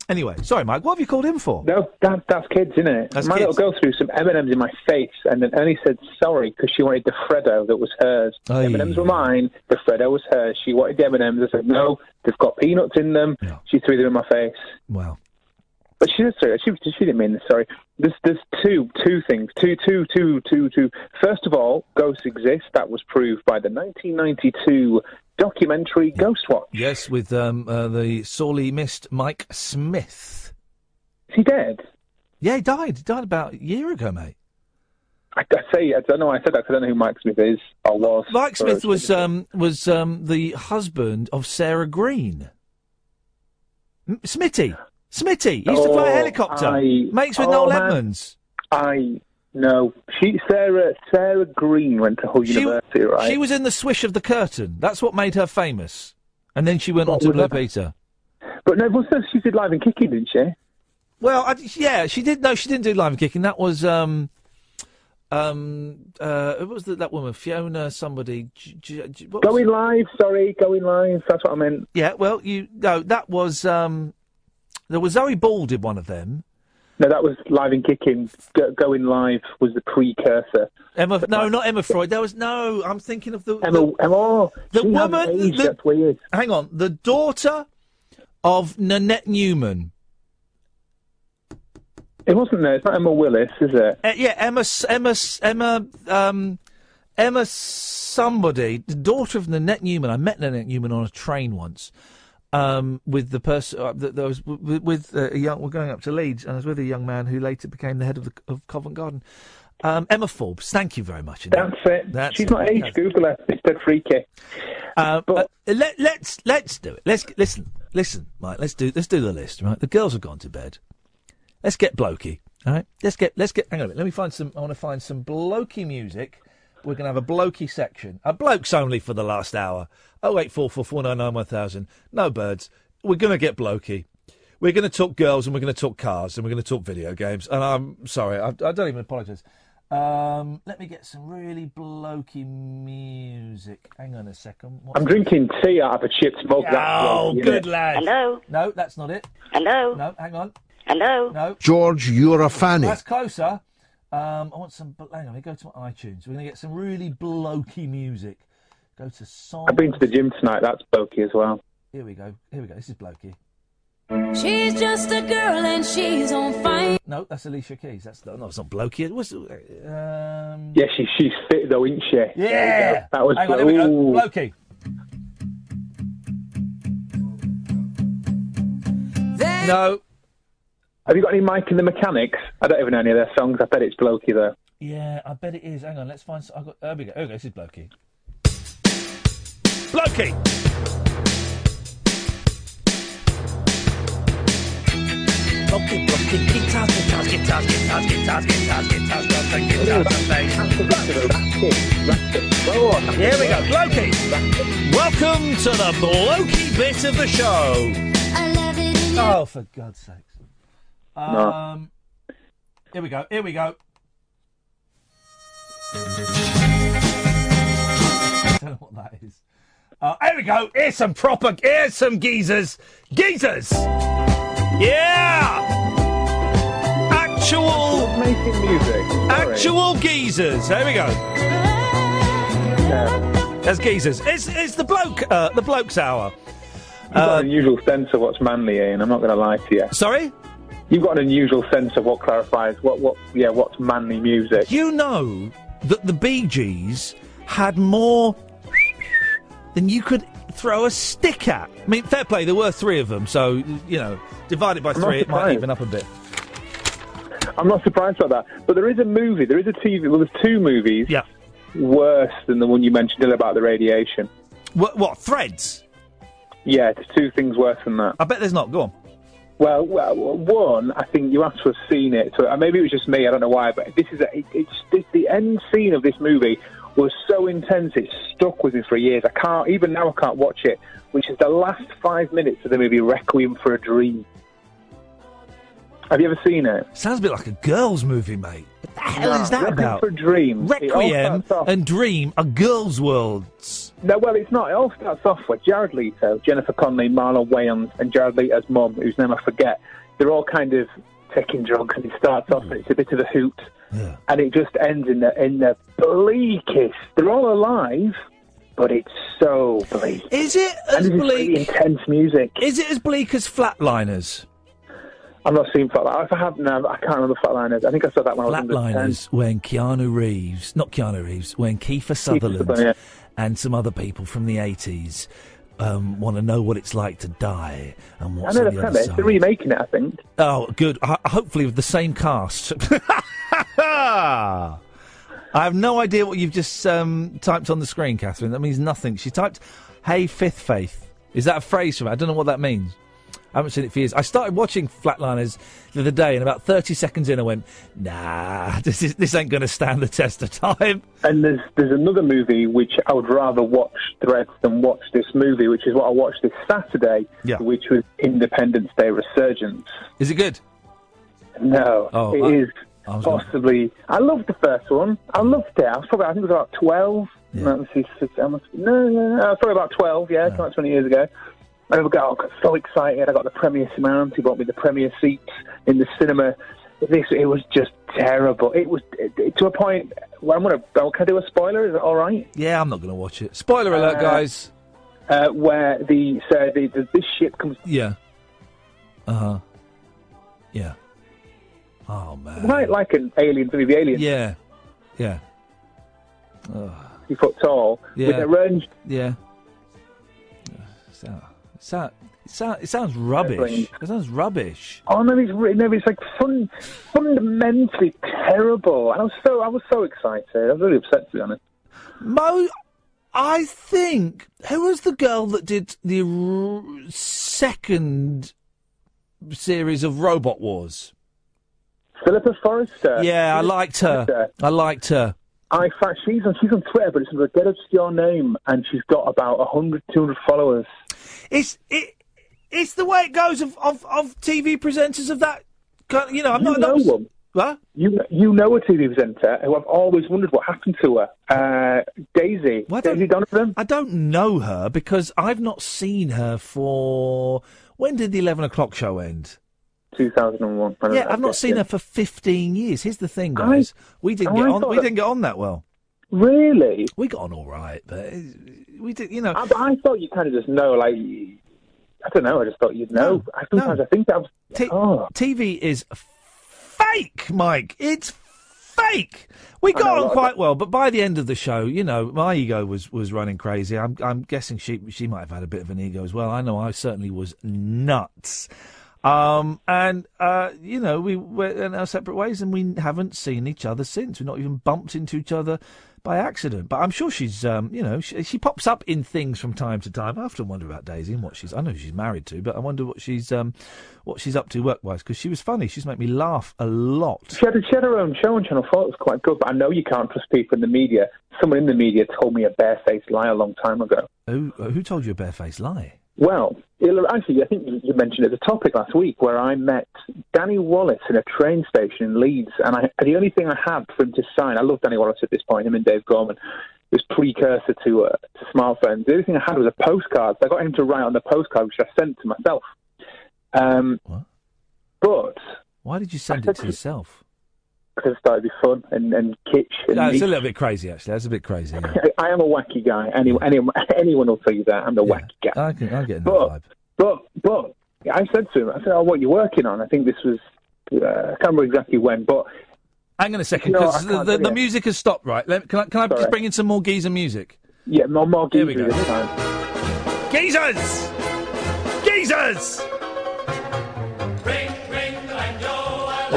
Anyway, sorry, Mike. What have you called him for? No, that, that's kids, isn't it? That's my kids. little girl threw some M and M's in my face, and then only said sorry because she wanted the Freddo that was hers. The M and M's were mine. The Freddo was hers. She wanted the M and M's. I said no. They've got peanuts in them. She threw them in my face. Wow. She did sorry. She, she didn't mean this. Sorry. There's there's two two things. Two two two two two. First of all, ghosts exist. That was proved by the 1992 documentary Ghostwatch. Yes, with um, uh, the sorely missed Mike Smith. Is he dead? Yeah, he died. He died about a year ago, mate. I, I say I don't know. why I said that 'cause I don't know who Mike Smith is or was. Mike Smith was um, was um, the husband of Sarah Greene. M- Smitty. Smitty. He used to fly a Oh, helicopter. I- Mates with oh, Noel man. Edmonds. I no. She Sarah Sarah Greene went to Hull She- University, right? She was in the swish of the curtain. That's what made her famous. And then she went on to was Blue that? Peter. But no, wasn't she did live and kicking, didn't she? Well, I, yeah, she did. No, she didn't do live and kicking. That was um, um, uh, who was the, that woman? Fiona, somebody. What was- Going live, sorry, going live. That's what I meant. Yeah, well, you no, that was um, there was Zoe Ball did one of them. No, that was live and kicking. Go, going live was the precursor. Emma, no, not Emma Freud. There was no. I'm thinking of the Emma, Emma, oh, the woman. aged, the-. Hang on, the daughter of Nanette Newman. It wasn't there. It's not Emma Willis, is it? Uh, yeah, Emma, Emma, Emma, um, Emma, somebody, the daughter of Nanette Newman. I met Nanette Newman on a train once. Um, with the person uh, that was with, with uh, a young, we're going up to Leeds, and I was with a young man who later became the head of the of Covent Garden. Um, Emma Forbes, thank you very much. indeed. That's it. That's She's it. not aged. Google her. It's dead freaky. Uh, but let, let's let's do it. Let's listen, listen, Mike. Let's do let's do the list. Right, the girls have gone to bed. Let's get blokey. All right, let's get let's get. Hang on a minute. Let me find some. I want to find some blokey music. We're gonna have a blokey section. A blokes only for the last hour. Oh eight four four four nine nine one thousand. No birds. We're gonna get blokey. We're going to talk girls and we're going to talk cars and we're going to talk video games. And I'm sorry, I, I don't even apologise. Um, let me get some really blokey music. Hang on a second. What's I'm drinking tea out of a chipped mug. Oh, blokey, good innit? lad. Hello? No, that's not it. Hello? No, hang on. Hello? No. George, you're a fanny. That's closer. Um, I want some. bl- Hang on, let me go to my iTunes. We're going to get some really blokey music. Go to song. I've been to the gym tonight. That's blokey as well. Here we go. Here we go. This is blokey. She's just a girl and she's on fire. No, that's Alicia Keys. That's not, no it's not blokey. It was. Um, Yeah, she, she's fit though, isn't she? There you yeah. go. That was Hang on. Here we go. ooh. Blokey. No. Have you got any Mike and the Mechanics? I don't even know any of their songs. I bet it's blokey though. Yeah, I bet it is. Hang on, let's find. I've got. There we go. Okay, this is Blokey. Blokey. Blokey, blokey, guitars, guitars, guitars, guitars, guitars, guitars, guitars, blokey, guitars, and bass. Here we go, Blokey. Welcome to the Blokey bit of the show. I love it in Oh, for God's sake. Um, Here we go. Here we go. I don't know what that is. Uh, here we go. Here's some proper. Here's some geezers. Geezers. Yeah. Actual making music. Actual geezers. There we go. There's geezers. It's it's the bloke. Uh, the bloke's hour. You've got an unusual sense of what's manly, Iain. I'm not going to lie to you. Sorry. You've got an unusual sense of what clarifies what what yeah what's manly music. You know that the Bee Gees had more than you could throw a stick at. I mean, fair play. There were three of them, so you know, divided by I'm three, it might even up a bit. I'm not surprised by that. But there is a movie. There is a TV. Well, there's two movies. Yeah. Worse than the one you mentioned earlier about the radiation. What? What? Threads? Yeah, there's two things worse than that. I bet there's not. Go on. Well, well, one, I think you have to have seen it. So maybe it was just me. I don't know why, but this is a, it, it's this, the end scene of this movie was so intense. It stuck with me for years. I can't even now. I can't watch it. Which is the last five minutes of the movie Requiem for a Dream. Have you ever seen it? Sounds a bit like a girls' movie, mate. What the hell No, is that Requiem about? for a Dream. Requiem and Dream are girls' worlds. No, well, it's not. It all starts off with Jared Leto, Jennifer Connelly, Marlon Wayans, and Jared Leto's mum, whose name I forget. They're all kind of taking drugs, and it starts off, and it's a bit of a hoot, and it just ends in the in the bleakest. They're all alive, but it's so bleak. Is it as it's bleak? Really intense music. Is it as bleak as Flatliners? I've not seen Flatliners. If I have, no, I can't remember Flatliners. I think I saw that when I was under 10. Flatliners, when Keanu Reeves, not Keanu Reeves, when Kiefer Sutherland Sutherland, and some other people from the 80s um, want to know what it's like to die and I what's know on the the other premise. side. They're remaking it, I think. Oh, good. Ho- hopefully with the same cast. I have no idea what you've just um, typed on the screen, Catherine. That means nothing. She typed, "Hey, Fifth Faith." Is that a phrase from it? I don't know what that means. I haven't seen it for years. I started watching Flatliners the other day, and about thirty seconds in, I went, "Nah, this is this ain't going to stand the test of time." And there's there's another movie which I would rather watch Threads than watch this movie, which is what I watched this Saturday, Yeah. which was Independence Day Resurgence. Is it good? No, Oh, it I- is I was gonna- possibly. I loved the first one. I loved it. I was probably I think it was about twelve. No, let's see, six, I must, no, no, no, I was probably about twelve. Yeah, about twenty years ago. I got, I got so excited. I got the premiere mount. He bought me the premiere seats in the cinema. This it was just terrible. It was it, it- to a point where I'm gonna. Can I do a spoiler? Is it all right? Yeah, I'm not going to watch it. Spoiler alert, Uh, guys. Uh, where the so the, the this ship comes Yeah. Uh huh. Yeah. Oh man. right like an alien from the alien. Yeah. Yeah. Ugh. Fifty foot tall with Yeah. a range. Yeah. So, so, it, it sounds rubbish. It sounds rubbish. Oh no, it's no, it's like fun, fundamentally terrible. And I was so I was so excited. I was really upset to be honest. Mo, I think who was the girl that did the r- second series of Robot Wars? Philippa Forrester. Yeah, I liked her. Forrester. I liked her. I fact she's on she's on Twitter, but it's under a dead obscure name, and she's got about 100, 200 followers. It's it. It's the way it goes of, of, of TV presenters of that. kind- You know, I'm you not. know not one. What? You you know a TV presenter who I've always wondered what happened to her. Uh, Daisy. Daisy Donovan. I don't know her because I've not seen her for. When did the eleven o'clock show end? 2001. Yeah, I've not seen her for fifteen years. Here's the thing, I- guys. we didn't oh, get on. We that- didn't get on that well. Really? We got on all right, but uh, we did. You know, I, I thought you kind of just know, like I don't know. I just thought you'd know. I sometimes I think that was. T- oh. TV is fake, Mike. It's fake. We got on quite well, but by the end of the show, you know, my ego was, was running crazy. I'm I'm guessing she she might have had a bit of an ego as well. I know I certainly was nuts. Um, and uh, you know, we went in our separate ways, and we haven't seen each other since. We've not even bumped into each other by accident. But I'm sure she's, um, you know, she, she pops up in things from time to time. I often wonder about Daisy and what she's. I know she's married to, but I wonder what she's, um, what she's up to work wise because she was funny. She's made me laugh a lot. She had, she had her own show on Channel 4. It was quite good, but I know you can't trust people in the media. Someone in the media told me a barefaced lie a long time ago. Who who told you a barefaced lie? Well, actually, I think you- mentioned it as a topic last week where I met Danny Wallace in a train station in Leeds, and I, the only thing I had for him to sign, I love Danny Wallace at this point, him and Dave Gorman, this precursor to, uh, to smartphones. The only thing I had was a postcard. So I got him to write on the postcard, which I sent to myself. Um, But Why did you send it to yourself? Because I thought it'd be fun and, and kitsch. And No, it's neat. a little bit crazy, actually. That's a bit crazy. yeah. I am a wacky guy. Anyone, anyone, anyone will tell you that. I'm the wacky guy. I can, I get that But, vibe. but, but, I said to him, I said, oh, what are you working on? I think this was, uh, I can't remember exactly when, but. Hang on a second, No, because the, the, the music has stopped, right? Let, can I, can I just bring in some more geezer music? Yeah, more, more Here we go. this time. Geezers! Geezers!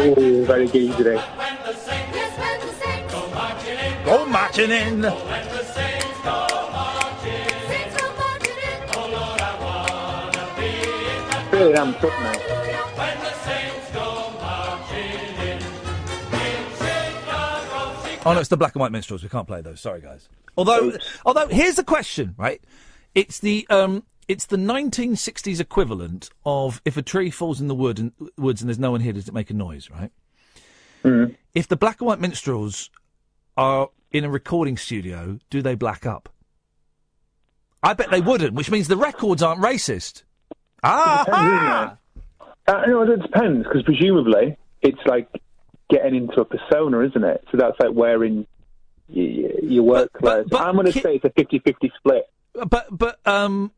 Oh, very geezery. Go marching in. Really amped up now. Oh no, it's the black and white minstrels. We can't play those. Sorry, guys. Although, although here's the question, right? It's the um, it's the 1960s equivalent of if a tree falls in the wood and woods and there's no one here, does it make a noise, right? If the black and white minstrels are in a recording studio, do they black up? I bet they wouldn't, which means the records aren't racist. Ah! Uh, no, it depends because presumably it's like getting into a persona, isn't it? So that's like wearing your, your work clothes. I'm going to say it's a 50-50 split. But but um,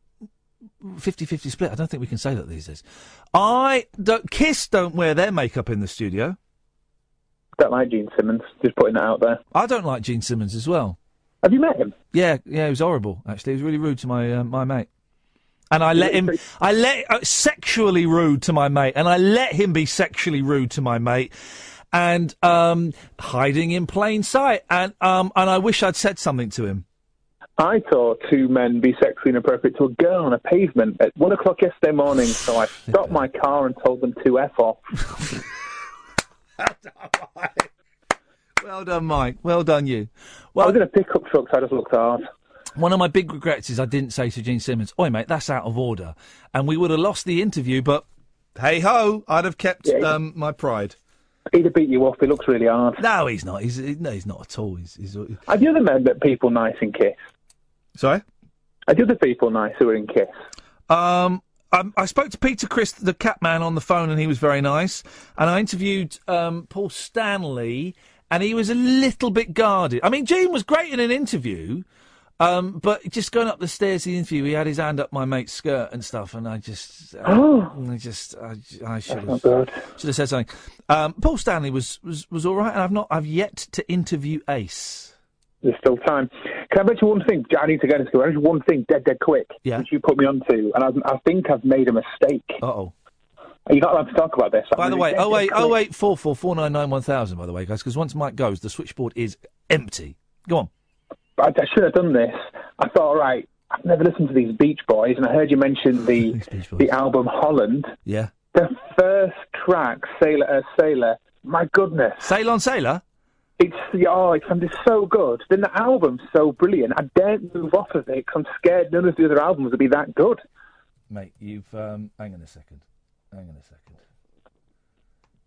50-50 split. I don't think we can say that these days. I don't. Kiss don't wear their makeup in the studio. Don't like Gene Simmons. Just putting that out there. I don't like Gene Simmons as well. Have you met him? Yeah, yeah, he was horrible. Actually, he was really rude to my uh, my mate. And I let him, I let uh, sexually rude to my mate, and I let him be sexually rude to my mate, and um, hiding in plain sight. And um, and I wish I'd said something to him. I saw two men be sexually inappropriate to a girl on a pavement at one o'clock yesterday morning, so I stopped my car and told them to F off. Well done, Mike. Well done, you. Well, I was in a pickup truck, so I just looked hard. One of my big regrets is I didn't say to Gene Simmons, "Oi, mate, that's out of order," and we would have lost the interview. But hey ho, I'd have kept um, my pride. He'd have beat you off. He looks really hard. No, he's not. He's no, he's not at all. He's, he's Have you ever met that people nice in Kiss? Sorry? Are the other people nice who are in Kiss? Um, I, I spoke to Peter Criss, the cat man, on the phone, and he was very nice. And I interviewed um, Paul Stanley, and he was a little bit guarded. I mean, Gene was great in an interview, um, but just going up the stairs to the interview, he had his hand up my mate's skirt and stuff, and I just, uh, Oh. I just, I, I should have, should have said something. Um, Paul Stanley was, was, was all right, and I've not, I've yet to interview Ace. There's still time. Can I mention one thing? I need to go to school. There's one thing, dead, dead quick, Yeah. which you put me onto, and I, I think I've made a mistake. Uh oh. Are You're not allowed to talk about this. By the way, oh wait, oh wait, four four four nine nine one thousand. By the way, guys, because once Mike goes, the switchboard is empty. Go on. I, I should have done this. I thought, all right, I've never listened to these Beach Boys, and I heard you mention the the album Holland. Yeah. The first track, Sailor, uh, Sailor. My goodness. Sail on Sailor. It's oh, it's, it's so good. Then the album's so brilliant. I daren't move off of it 'cause I'm scared none of the other albums will be that good. Mate, you've um, hang on a second. Hang on a second.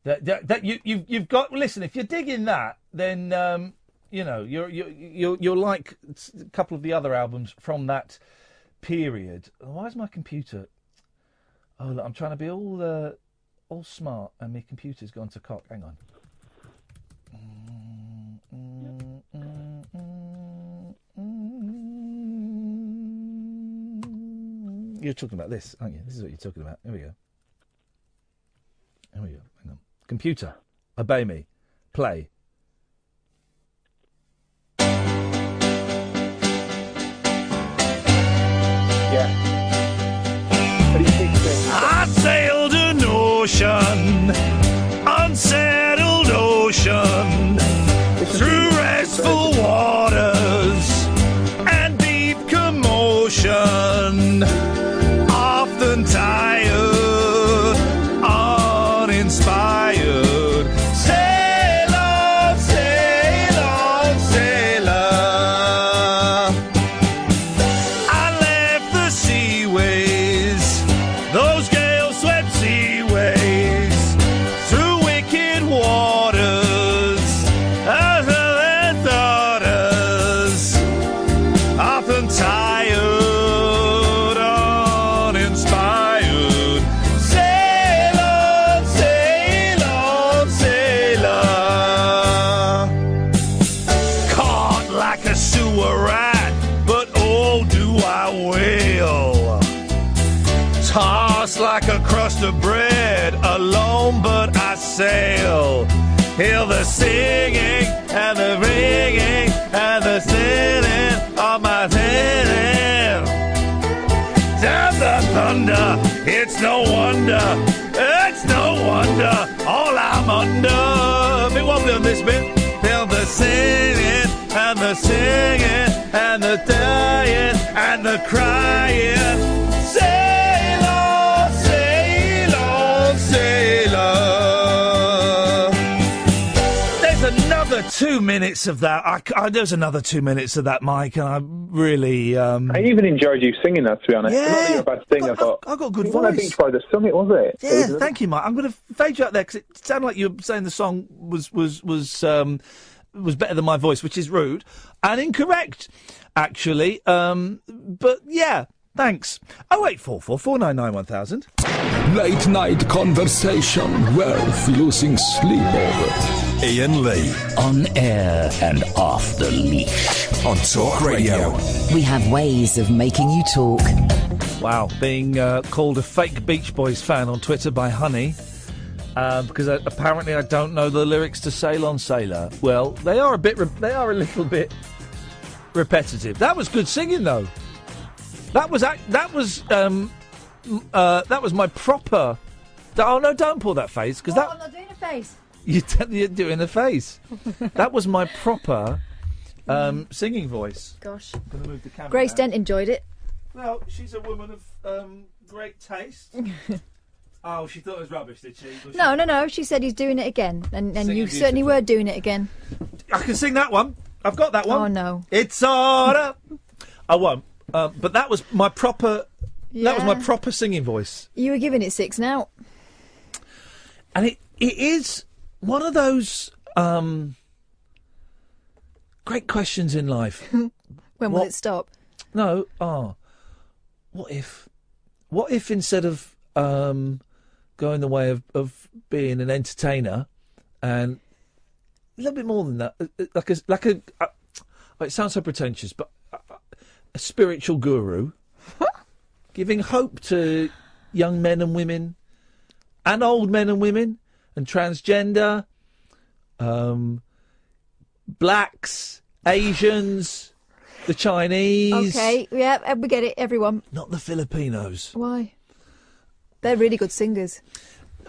That, that, that you you've you've got. Listen, if you're digging that, then um, you know you're you're you're, you're like a couple of the other albums from that period. Why is my computer? Oh, look, I'm trying to be all uh, all smart, and my computer's gone to cock. Hang on. You're talking about this, aren't you? This is what you're talking about. Here we go. Here we go. Hang on. Computer, obey me. Play. Yeah. I sailed an ocean, unsettled ocean, it's no wonder, it's no wonder, all I'm under. Bit wobbly on this bit. Feel the singing and the singing and the dying and the crying. Minutes of that. I, c- I- there's another two minutes of that, Mike, and I really. Um, I even enjoyed you singing that, to be honest. Not that you're a bad singer, but I got good it wasn't a voice. Beach by the Summit, was it? Yeah, It was- thank you, Mike. I'm going to fade you out there because it sounded like you were saying the song was was was um, was better than my voice, which is rude and incorrect, actually. Um, but yeah, thanks. Oh eight four four four nine nine one thousand. Late night conversation worth losing sleep over. Iain Lee. On air and off the leash. On Talk Radio. We have ways of making you talk. Wow, being uh, called a fake Beach Boys fan on Twitter by Honey. Uh, because I, apparently I don't know the lyrics to "Sail on Sailor." Well, they are a bit. Re- they are a little bit repetitive. That was good singing, though. That was ac- that was um, uh, that was my proper. Oh no! Don't pull that face because that I'm not doing a face. You t- you're doing the face. that was my proper um, singing voice. Gosh. Gonna move the camera. Grace down. Dent enjoyed it. Well, she's a woman of um, great taste. oh, she thought it was rubbish, did she? Was No, no, no. She said he's doing it again, and, and you certainly were doing it again. I can sing that one. I've got that one. Oh no. It's order. I won't. Uh, but that was my proper. That was my proper singing voice, You were giving it six now. and it it is one of those um, great questions in life. When will it stop? No. Ah. what if? What if instead of um, going the way of, of being an entertainer and a little bit more than that, uh, uh, like a like a. Uh, it sounds so pretentious, but a, a spiritual guru, giving hope to young men and women, and old men and women, and transgender, um, blacks, Asians, the Chinese. Okay, yeah, uh, we get it. Everyone. Not the Filipinos. Why? They're really good singers.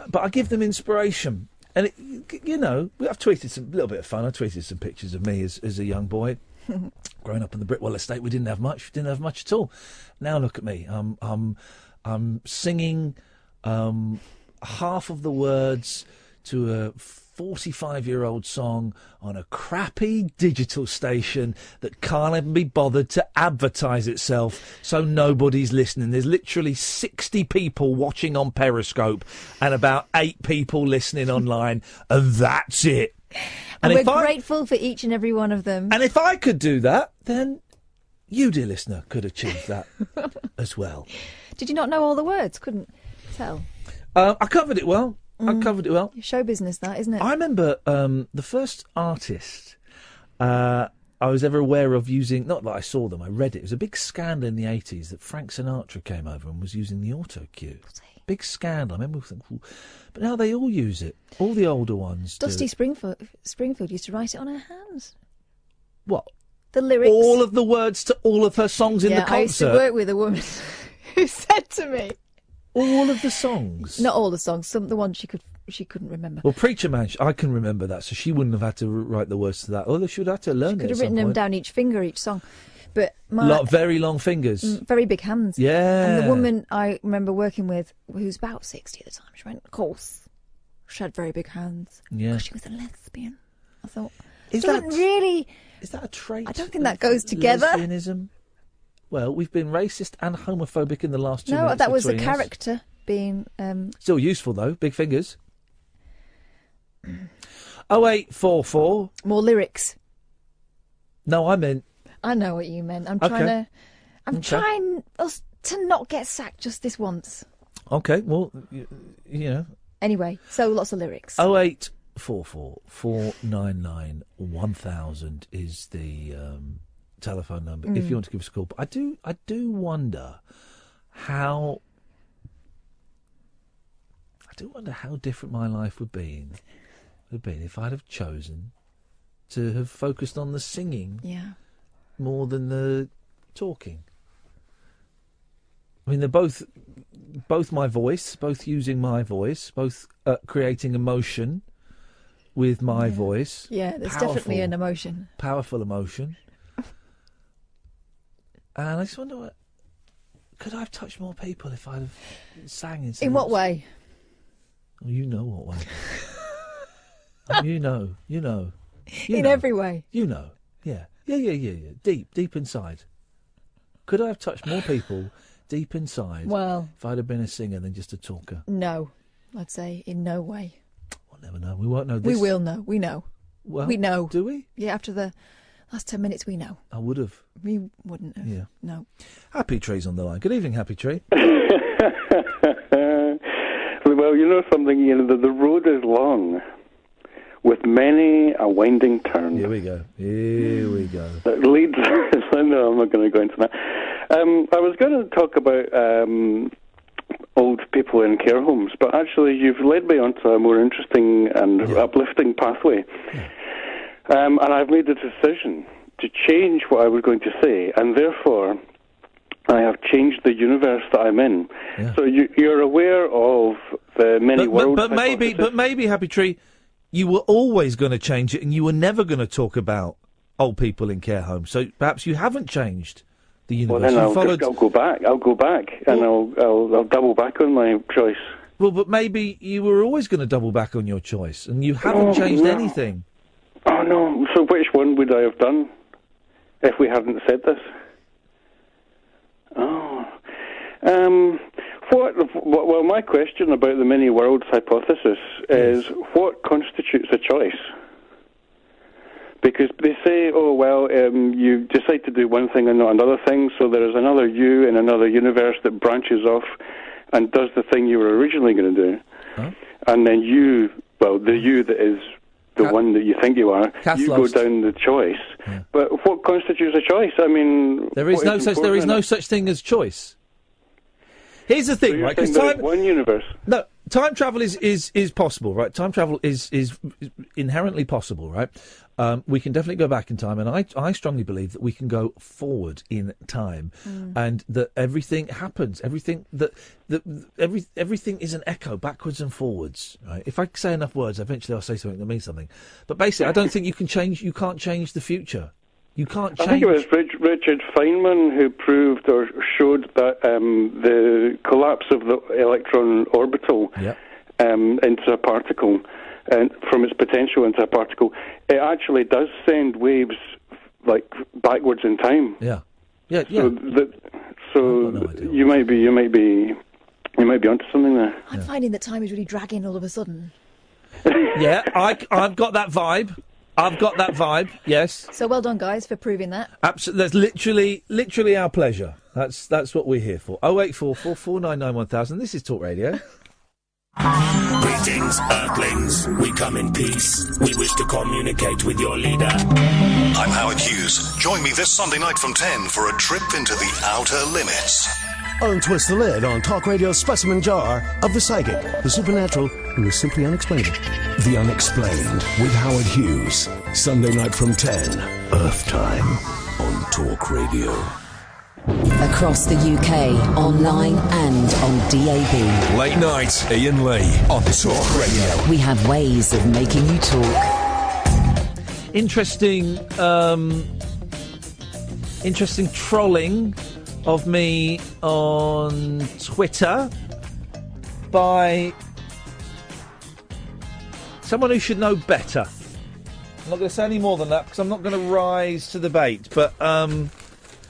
But I give them inspiration. And, it, you know, I've tweeted some little bit of fun. I tweeted some pictures of me as, as a young boy. Growing up in the Britwell estate, we didn't have much. We Didn't have much at all. Now look at me. I'm, I'm, I'm singing um, half of the words to a 45 year old song on a crappy digital station that can't even be bothered to advertise itself so nobody's listening. There's literally 60 people watching on Periscope and about eight people listening online, and that's it. And, if we're I- grateful for each and every one of them. and if I could do that, then you, dear listener, could achieve that as well. Did you not know all the words? Couldn't tell. Uh, I covered it well. I covered it well. Show business, that isn't it? I remember um, the first artist uh, I was ever aware of using, not that I saw them, I read it. It was a big scandal in the 80s that Frank Sinatra came over and was using the auto cue. Big scandal. I remember thinking, but now they all use it. All the older ones. do. Dusty Springfield, Springfield used to write it on her hands. What? The lyrics. All of the words to all of her songs in yeah, the concert. I used to work with a woman who said to me, all of the songs. not all the songs, some the ones she could she couldn't remember. Well, Preacher Man, I can remember that, so she wouldn't have had to write the words to that. Although she would have had to learn She Could it. have written them point. down each finger, each song. But my Lot, very long fingers. Mm, very big hands. Yeah. And the woman I remember working with, who's about 60 at the time, she went, of course, she had very big hands. Yeah. She was a lesbian. I thought, Is that- really. Is that a trait? I don't think that goes together. Lesbianism. Well, we've been racist and homophobic in the last two No, minutes that was a between us. character being. Um, Still useful though. Big fingers. Oh eight four four. More lyrics. No, I meant I know what you meant. I'm Okay. trying to. I'm Okay. trying us to not get sacked just this once. okay. Well, you, you know, Anyway, so lots of lyrics. oh eight four four four nine nine one thousand is the um, telephone number if Mm. you want to give us a call. But I do, I do wonder how. I do wonder how different my life would be would have been if I'd have chosen to have focused on the singing Yeah. more than the talking. I mean, they're both both my voice, both using my voice, both uh, creating emotion with my voice. Yeah, there's Powerful- definitely an emotion. powerful emotion. And I just wonder, what, could I have touched more people if I'd have sang instead In what way? Oh, you know what way. Oh, you know, you know. You In know. every way. You know. Yeah. Yeah, yeah, yeah, yeah. Deep, deep inside. Could I have touched more people deep inside Well- if I'd have been a singer than just a talker? No, I'd say in no way. We'll never know. We won't know We will know. We know. Well, we know. Do we? Yeah, after the last ten minutes, we know. I would have. We wouldn't have. Yeah. No. Happy Tree's on the line. Good evening, Happy Tree. well, you know something, you know, the, the road is long, with many a winding turn. Here we go. Here we go. That leads. no, I'm not going to go into that. Um, I was going to talk about um, old people in care homes, but actually, you've led me onto a more interesting and uplifting pathway. Um, and I've made the decision to change what I was going to say, and therefore, I have changed the universe that I'm in. So you, you're aware of the many But, but, worlds. but maybe, but maybe, Happy Tree, you were always going to change it, and you were never going to talk about old people in care homes. So perhaps you haven't changed the Well, universe. then I'll, followed. just, I'll go back. I'll go back, and I'll, I'll I'll double back on my choice. Well, but maybe you were always going to double back on your choice, and you haven't Oh, changed no. anything. Oh no! So which one would I have done if we hadn't said this? Oh, um, what? Well, my question about the many worlds hypothesis is what constitutes a choice? Because they say, oh well, um, you decide to do one thing and not another thing, so there is another you in another universe that branches off and does the thing you were originally going to do, and then you, well, the you that is the one that you think you are, you go down the choice. But what constitutes a choice? I mean, There is no such. There is no such thing as choice. Here's the thing, So right? Because is time, one universe. No, time travel is, is, is possible, right? Time travel is is inherently possible, right? Um, we can definitely go back in time, and I I strongly believe that we can go forward in time, Mm. and that everything happens, everything that that every everything is an echo backwards and forwards, right? If I say enough words, eventually I'll say something that means something. But basically, I don't think you can change. You can't change the future. You can't change. I think it was Rich, Richard Feynman who proved or showed that um, the collapse of the electron orbital um, into a particle, and from its potential into a particle, it actually does send waves like backwards in time. Yeah, yeah, yeah. So, that, so you might be, you might be, you might be onto something there. I'm finding that time is really dragging all of a sudden. yeah, I I've got that vibe. I've got that vibe. Yes. So well done, guys, for proving that. Absolutely, that's literally, literally our pleasure. That's that's what we're here for. Oh eight four four four nine nine one thousand. This is Talk Radio. Greetings, Earthlings. We come in peace. We wish to communicate with your leader. I'm Howard Hughes. Join me this Sunday night from 10 for a trip into the outer limits. Untwist the lid on Talk Radio's specimen jar of the psychic, the supernatural, and the simply unexplainable. The Unexplained with Howard Hughes. Sunday night from 10, Earth Time on Talk Radio. Across the UK, online and on DAB. Late night, Iain Lee on Talk Radio. We have ways of making you talk. Interesting, um, interesting trolling of me on Twitter by someone who should know better. I'm not going to say any more than that because I'm not going to rise to the bait. But um,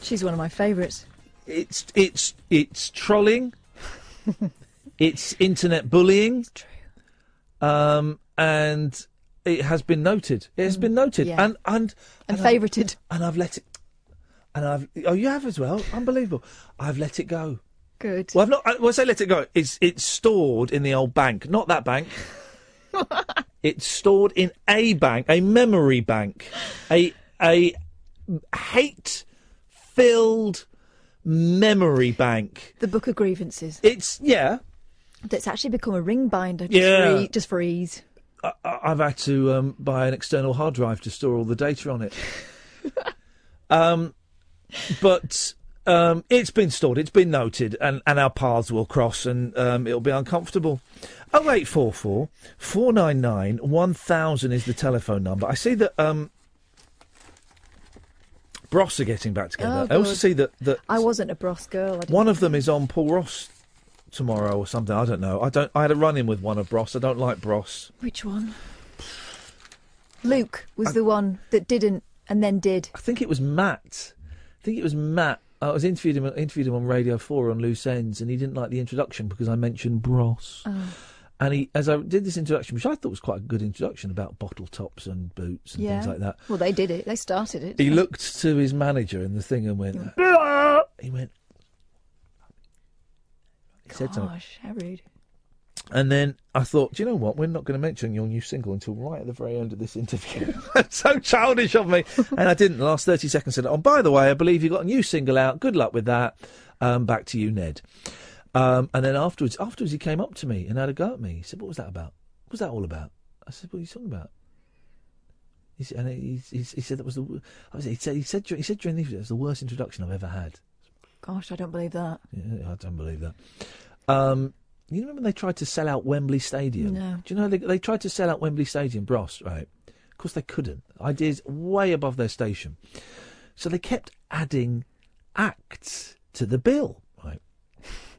She's one of my favourites. it's it's it's trolling. it's internet bullying. Um, and it has been noted. It has been noted, yeah. and and And favourited. And I've let it. And I've oh you have as well. Unbelievable. I've let it go. Good. Well, I've not. I, when I say let it go, it's it's stored in the old bank, not that bank. it's stored in a bank, a memory bank, a a hate filled memory bank. The Book of Grievances. It's yeah, That's actually become a ring binder. Just Yeah. For e- just for ease. I, I've had to um, buy an external hard drive to store all the data on it. um, but um, it's been stored, it's been noted, and, and our paths will cross, and um, it'll be uncomfortable. 0844 499 1000 is the telephone number. I see that um, Bros are getting back together. Oh, I also see that, that I wasn't a bros girl. I one of them is on Paul Ross tomorrow or something. I don't know. I don't. I had a run in with one of Bros. I don't like Bros. Which one? Luke was the one that didn't and then did. I think it was Matt. I think it was Matt. I was interviewed him interviewed him on Radio Four on Loose Ends, and he didn't like the introduction because I mentioned Bros. Oh. And he, as I did this introduction, which I thought was quite a good introduction about bottle tops and boots and yeah. things like that, Well, they did it. They started it. he didn't looked to his manager in the thing and went. He went. He they? said something. Gosh, how rude. And then I thought, do you know what? We're not going to mention your new single until right at the very end of this interview. That's so childish of me. and I didn't. The last 30 seconds said, oh, by the way, I believe you got a new single out. Good luck with that. Um, back to you, Ned. Um, and then afterwards, afterwards, he came up to me and had a go at me. He said, what was that about? What was that all about? I said, what are you talking about? He said, and he, he, he said that was the. I was, he said he said he said during the interview it was the worst introduction I've ever had. Gosh, I don't believe that. Yeah, I don't believe that. Um, you remember they tried to sell out Wembley Stadium? No. Do you know they, they tried to sell out Wembley Stadium, Bros? Right? Of course they couldn't. Ideas way above their station, so they kept adding acts to the bill.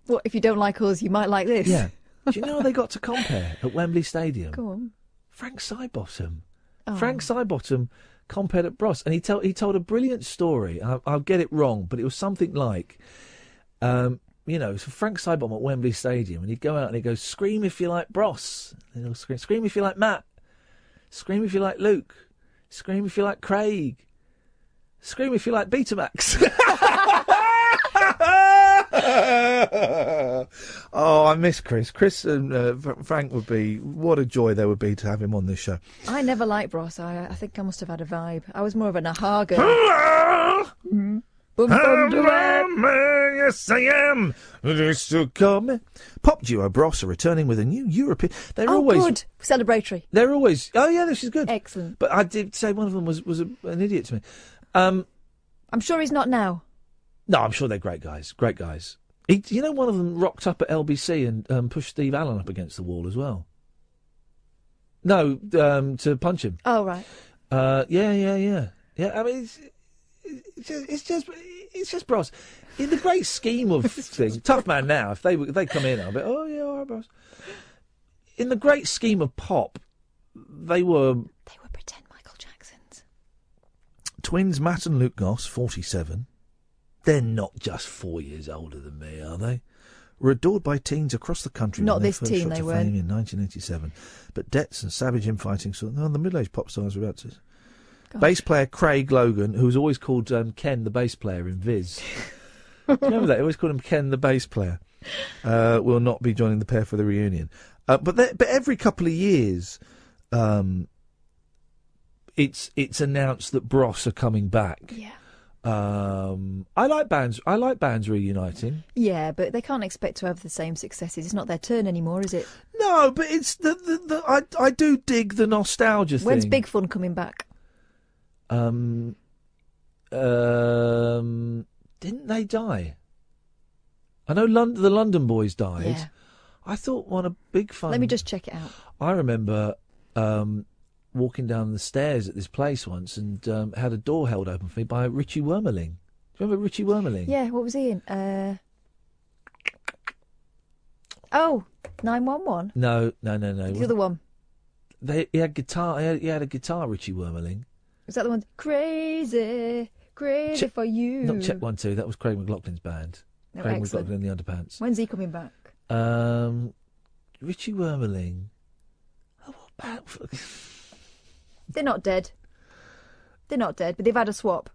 What if you don't like us? You might like this. Yeah. Do you know they got to compare at Wembley Stadium? Go on. Frank Sidebottom. Oh. Frank Sidebottom compared at Bros, and he told he told a brilliant story. I, I'll get it wrong, but it was something like, um, you know, so Frank Sidebottom at Wembley Stadium, and he'd go out and he'd go, "Scream if you like Bros," and he'll scream, "Scream if you like Matt," "Scream if you like Luke," "Scream if you like Craig," "Scream if you like Betamax." oh, I miss Chris. Chris and uh, Frank would be what a joy there would be to have him on this show. I never liked Bros. I, I think I must have had a vibe. I was more of an aha girl. Mhm. Boom, boom, boom. yes, I am. It's to come. Pop duo Bros are returning with a new European. They're Oh, always good. Celebratory. They're always. Oh yeah, this is good. Excellent. But I did say one of them was was a, an idiot to me. Um, I'm sure he's not now. No, I'm sure they're great guys. Great guys. He, you know, one of them rocked up at LBC and um, pushed Steve Allen up against the wall as well. No, um, to punch him. Oh, right. Uh, yeah, yeah, yeah, yeah. I mean, it's, it's just, it's just, it's just bros. In the great scheme of things, tough man now. If they if they come in, I'll be, oh yeah, all right, bros. In the great scheme of pop, they were They were pretend Michael Jacksons. twins. Matt and Luke Goss, forty-seven. They're not just four years older than me, are they? Were adored by teens across the country. Not this first teen, shot they fame in 1987. But debts and savage infighting. So, no, the middle-aged pop stars were about to. Bass player Craig Logan, who was always called um, Ken the bass player in Viz. Remember that? They always called him Ken the bass player. Uh, will not be joining the pair for the reunion. Uh, but but every couple of years, um, it's it's announced that Bros are coming back. Yeah. Um, I like bands. I like bands reuniting. Yeah, but they can't expect to have the same successes. It's not their turn anymore, is it? No, but it's the, the, the I I do dig the nostalgia When's thing. Big Fun coming back? Um, um, didn't they die? I know London, the London boys died. Yeah. I thought one of Big Fun. Let me just check it out. I remember um, walking down the stairs at this place once and um, had a door held open for me by Richie Wermerling. Do you remember Richie Wermerling? Yeah, what was he in? Uh... Oh, 911. No, no, no, no. The other one. They, he had guitar. He had, he had a guitar. Richie Wermerling. Was that the one? Crazy, crazy for you. Not Check One Two. That was Craig McLachlan's band. Oh, Craig excellent. McLaughlin and the Underpants. When's he coming back? Um, Richie Wermerling. Oh, what band? They're not dead. They're not dead, but they've had a swap.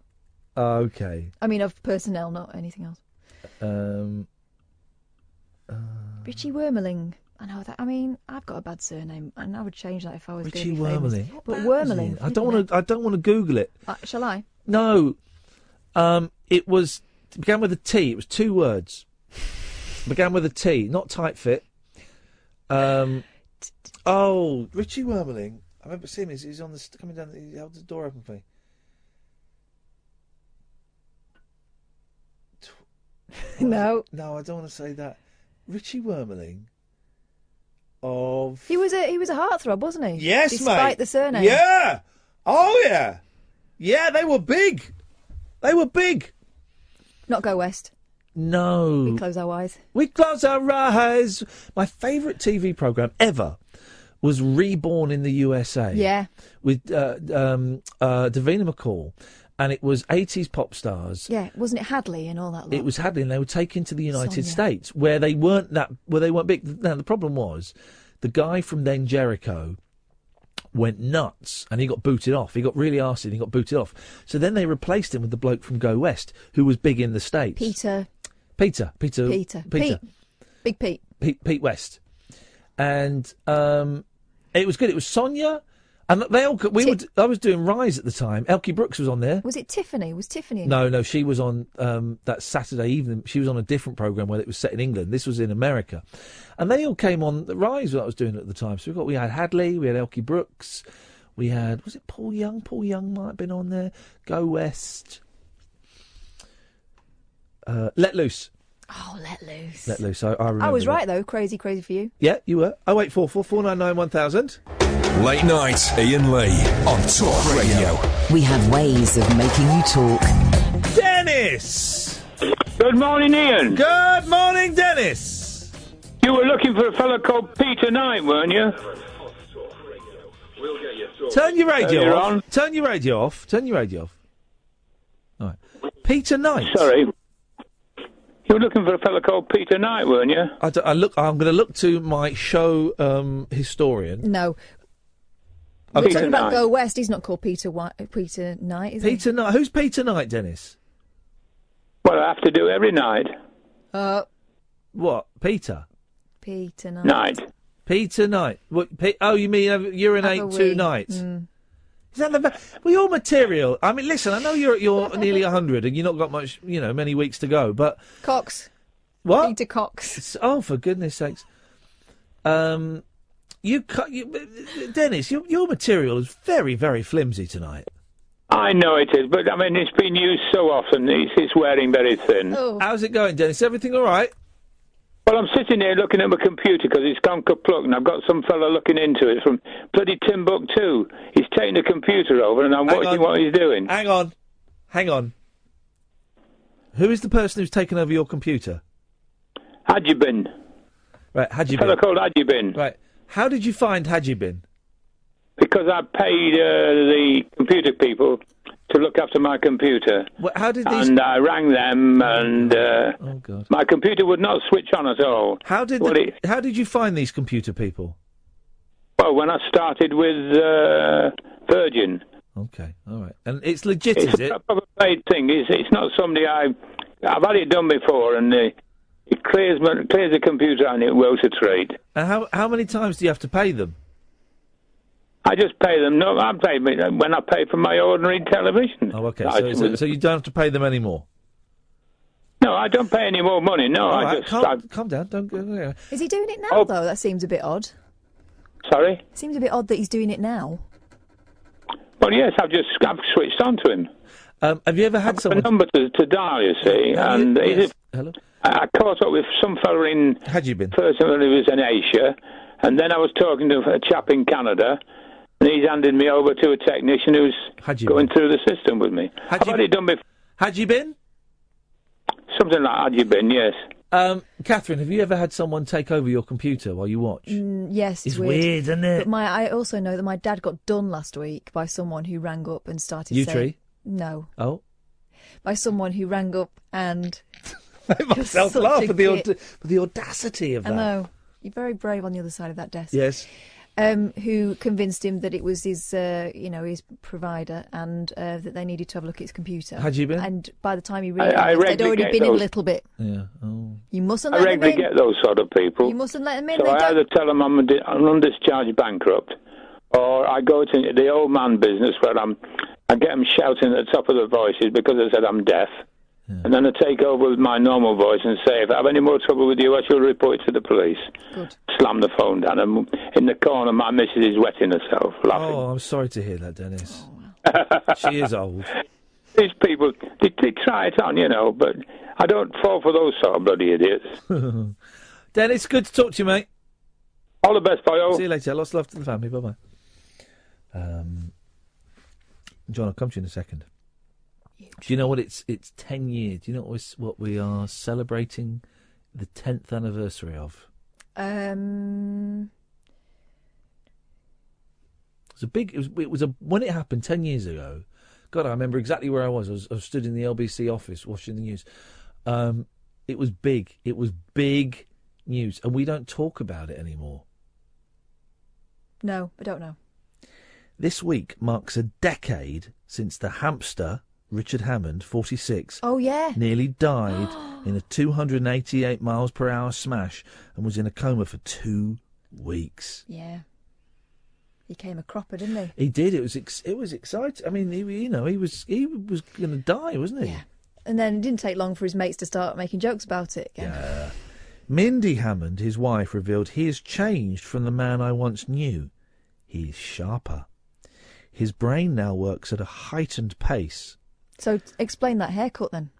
Okay. I mean, of personnel, not anything else. Um, Richie Wermerling. I know that. I mean, I've got a bad surname, and I would change that if I was Richie going to be famous. Wermerling. What But band Wermerling. I don't want to. I don't want to Google it. Uh, shall I? No. Um, it was it began with a T. It was two words. began with a T, not tight fit. Um, oh, Richie Wermerling. I remember seeing him. He's, he's on the coming down. He held the door open for me. no. No, I don't want to say that. Richie Wermerling. Of He was a he was a heartthrob, wasn't he? yes, mate. Despite mate. the surname. Yeah. Oh yeah. Yeah, they were big. They were big. Not go west. No. We close our eyes. We close our eyes. My favourite TV program ever was Reborn in the USA. Yeah. With uh, um, uh, Davina McCall, and it was 80s pop stars. Yeah, wasn't it Hadley and all that? Lot? It was Hadley, and they were taken to the United Sonia. States, where they weren't that, where they weren't big. Now the problem was, the guy from Then Jerico went nuts, and he got booted off. He got really arsey, and he got booted off. So then they replaced him with the bloke from Go West, who was big in the states. Peter. Peter, Peter, Peter. Peter, Pete. Big Pete. Pete, Pete West, and um, it was good. It was Sonia, and they all. We were. I was doing Rise at the time. Elkie Brooks was on there. Was it Tiffany? Was Tiffany? in No, no, she was on um, that Saturday evening. She was on a different program where it was set in England. This was in America, and they all came on the Rise that I was doing at the time. So we got we had Hadley, we had Elkie Brooks, we had was it Paul Young? Paul Young might have been on there. Go West. Uh, let loose. Oh, let loose. Let loose. I, I remember. I was that. right though. Crazy, crazy for you. Yeah, you were. Oh wait, four four four nine nine one thousand. Late night, Iain Lee on Talk Radio. We have ways of making you talk. Dennis. Good morning, Iain. Good morning, Dennis. You were looking for a fellow called Peter Knight, weren't you? Turn your radio Earlier off. on. Turn your radio off. Turn your radio off. All right. Peter Knight. Sorry. You were looking for a fellow called Peter Knight, weren't you? I, d- I look. I'm going to look to my show um, historian. No. We're Peter talking about Knight. Go West. He's not called Peter White, Peter Knight, is Peter Knight. Who's Peter Knight, Dennis? Well, I have to do every night. he? Uh, What? Peter. Peter Knight. Night. Peter Knight. What? Pe- oh, you mean uh, urinate Have a two wee. nights? Mm. Is that the? ba- Well, your material. I mean, listen. I know you're you're nearly hundred and you've not got much. You know, many weeks to go. But Cox. what? Peter Cox. S- Oh, for goodness sakes. Um, you, cut you Dennis, your, your material is very, very flimsy tonight. I know it is, but I mean, it's been used so often, it's, it's wearing very thin. Oh. How's it going, Dennis? Everything all right? Well, I'm sitting here looking at my computer because it's gone kaput, and I've got some fella looking into it from bloody Timbuktu. He's taking the computer over, and I'm Hang watching on. what he's doing. Hang on. Hang on. Who is the person who's taken over your computer? Hajibin. Right, A Hajibin. fella called Hajibin. Right. How did you find Hajibin? Because I paid uh, the computer people to look after my computer. What, how did these? And I rang them, and uh, oh God! my computer would not switch on at all. How did Well, the, it- how did you find these computer people? Well, when I started with uh, Virgin, Okay, all right, and it's legit, it's is a it? proper paid thing. It's, it's not somebody I I've had it done before, and uh, it clears clears the computer and it works a trade. And how how many times do you have to pay them? I just pay them. No, I pay when I pay for my ordinary television. Oh, okay. So, so, so you don't have to pay them anymore. no, I don't pay any more money. No, All I right, just calm, I, calm down. Don't go. go- Is he doing it now, Oh. though? That seems a bit odd. sorry. It seems a bit odd that he's doing it now. Well, yes, I've just I've switched on to him. Um, have you ever had some a someone number to, to dial? You see, Have you- and yes. it, Hello. I I caught up with some fella in. Had you been? First, when he was in Asia, and then I was talking to a chap in Canada, and he's handed me over to a technician who's Had you going through the system with me. Had I've had it done before. Had you been? Something like had you been? Yes. Um, Catherine, have you ever had someone take over your computer while you watch? Mm, yes, It's weird. weird, isn't it? But my, I also know that my dad got done last week by someone who rang up and started You saying, tree? "No," Oh, by someone who rang up and I myself laugh at the, aud- the audacity of I that. know you're very brave on the other side of that desk. Yes. Um, who convinced him that it was his, uh, you know, his provider, and uh, that they needed to have a look at his computer. Had you been? And by the time he I- realised, I they'd already get been in a little bit. Yeah. Oh. You mustn't I let them regularly in. get those sort of people. You mustn't let them in. So they I don't. either tell them I'm, a di- I'm an undischarged bankrupt, or I go to the old man business where I'm, I get them shouting at the top of their voices because I said I'm deaf. And then I take over with my normal voice and say, if I have any more trouble with you, I shall report it to the police. Good. Slam the phone down, and in the corner, my missus is wetting herself, laughing. Oh, I'm sorry to hear that, Dennis. she is old. These people, they, they try it on, you know, but I don't fall for those sort of bloody idiots. Dennis, good to talk to you, mate. All the best, boyo. See you later. Lots of love to the family. Bye bye. Um, John, I'll come to you in a second. Do you know what it's? It's ten years. Do you know what, was, what we are celebrating the tenth anniversary of? Um, It was a big. It was. It was a when it happened ten years ago. God, I remember exactly where I was. I was, I was stood in the LBC office watching the news. Um, it was big. It was big news, and we don't talk about it anymore. no, I don't know. This week marks a decade since the hamster Richard Hammond, 46, Oh yeah. nearly died in a 288 miles per hour smash and was in a coma for two weeks. Yeah. He came a cropper, didn't he? He did. It was ex- it was exciting. I mean, he, you know, he was he was going to die, wasn't he? Yeah. And then it didn't take long for his mates to start making jokes about it again. Yeah. Mindy Hammond, his wife, revealed he has changed from the man I once knew. He's sharper. His brain now works at a heightened pace. So explain that haircut then.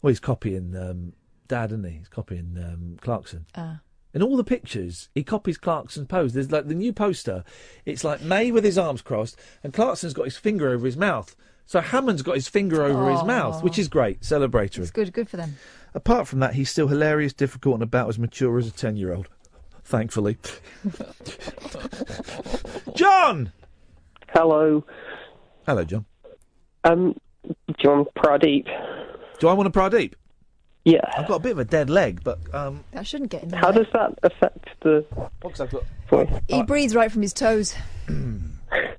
Well, he's copying um, Dad, isn't he? He's copying um, Clarkson. Ah. In all the pictures, he copies Clarkson's pose. There's like the new poster. It's like May with his arms crossed, and Clarkson's got his finger over his mouth. So Hammond's got his finger over his mouth, which is great, celebratory. It's good, good for them. Apart from that, he's still hilarious, difficult, and about as mature as a ten-year-old. Thankfully. John. Hello. Hello, John. Um, John Pradeep. Do I want a Pradeep? Yeah. I've got a bit of a dead leg, but um, That shouldn't get in the How way. does that affect the Because I've got voice? He breathes right from his toes.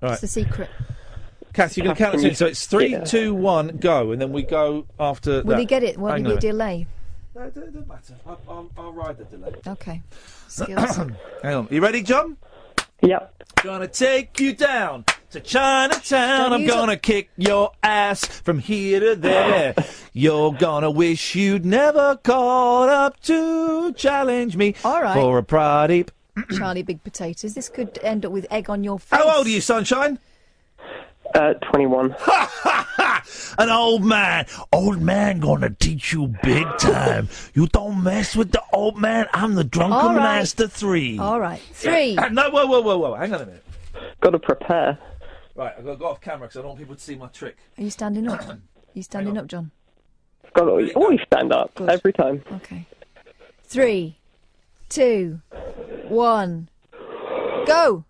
Right. It's the secret. Kath, you're going to count us in. So it's three, Yeah. two, one, go, and then we go after. Will that. he get it? Won't Hang he on be a minute. delay? No, it doesn't matter. I'll, I'll, I'll ride the delay. Okay. Skills. Hang on. You ready, John? Yep. Gonna take you down to Chinatown. I'm gonna kick your ass from here to there. You're gonna wish you'd never caught up to challenge me All right. for a Pradeep. Charlie Big Potatoes. This could end up with egg on your face. How old are you, Sunshine? Uh, 21. An old man. Old man gonna teach you big time. You don't mess with the old man. I'm the drunken All right. master three. All right. Three. Uh, No, whoa, whoa, whoa, whoa. Hang on a minute. Got to prepare. Right, I've got to go off camera because I don't want people to see my trick. Are you standing up? Are you standing up, John? Got to always stand up every time. Okay. Three, two, one, go.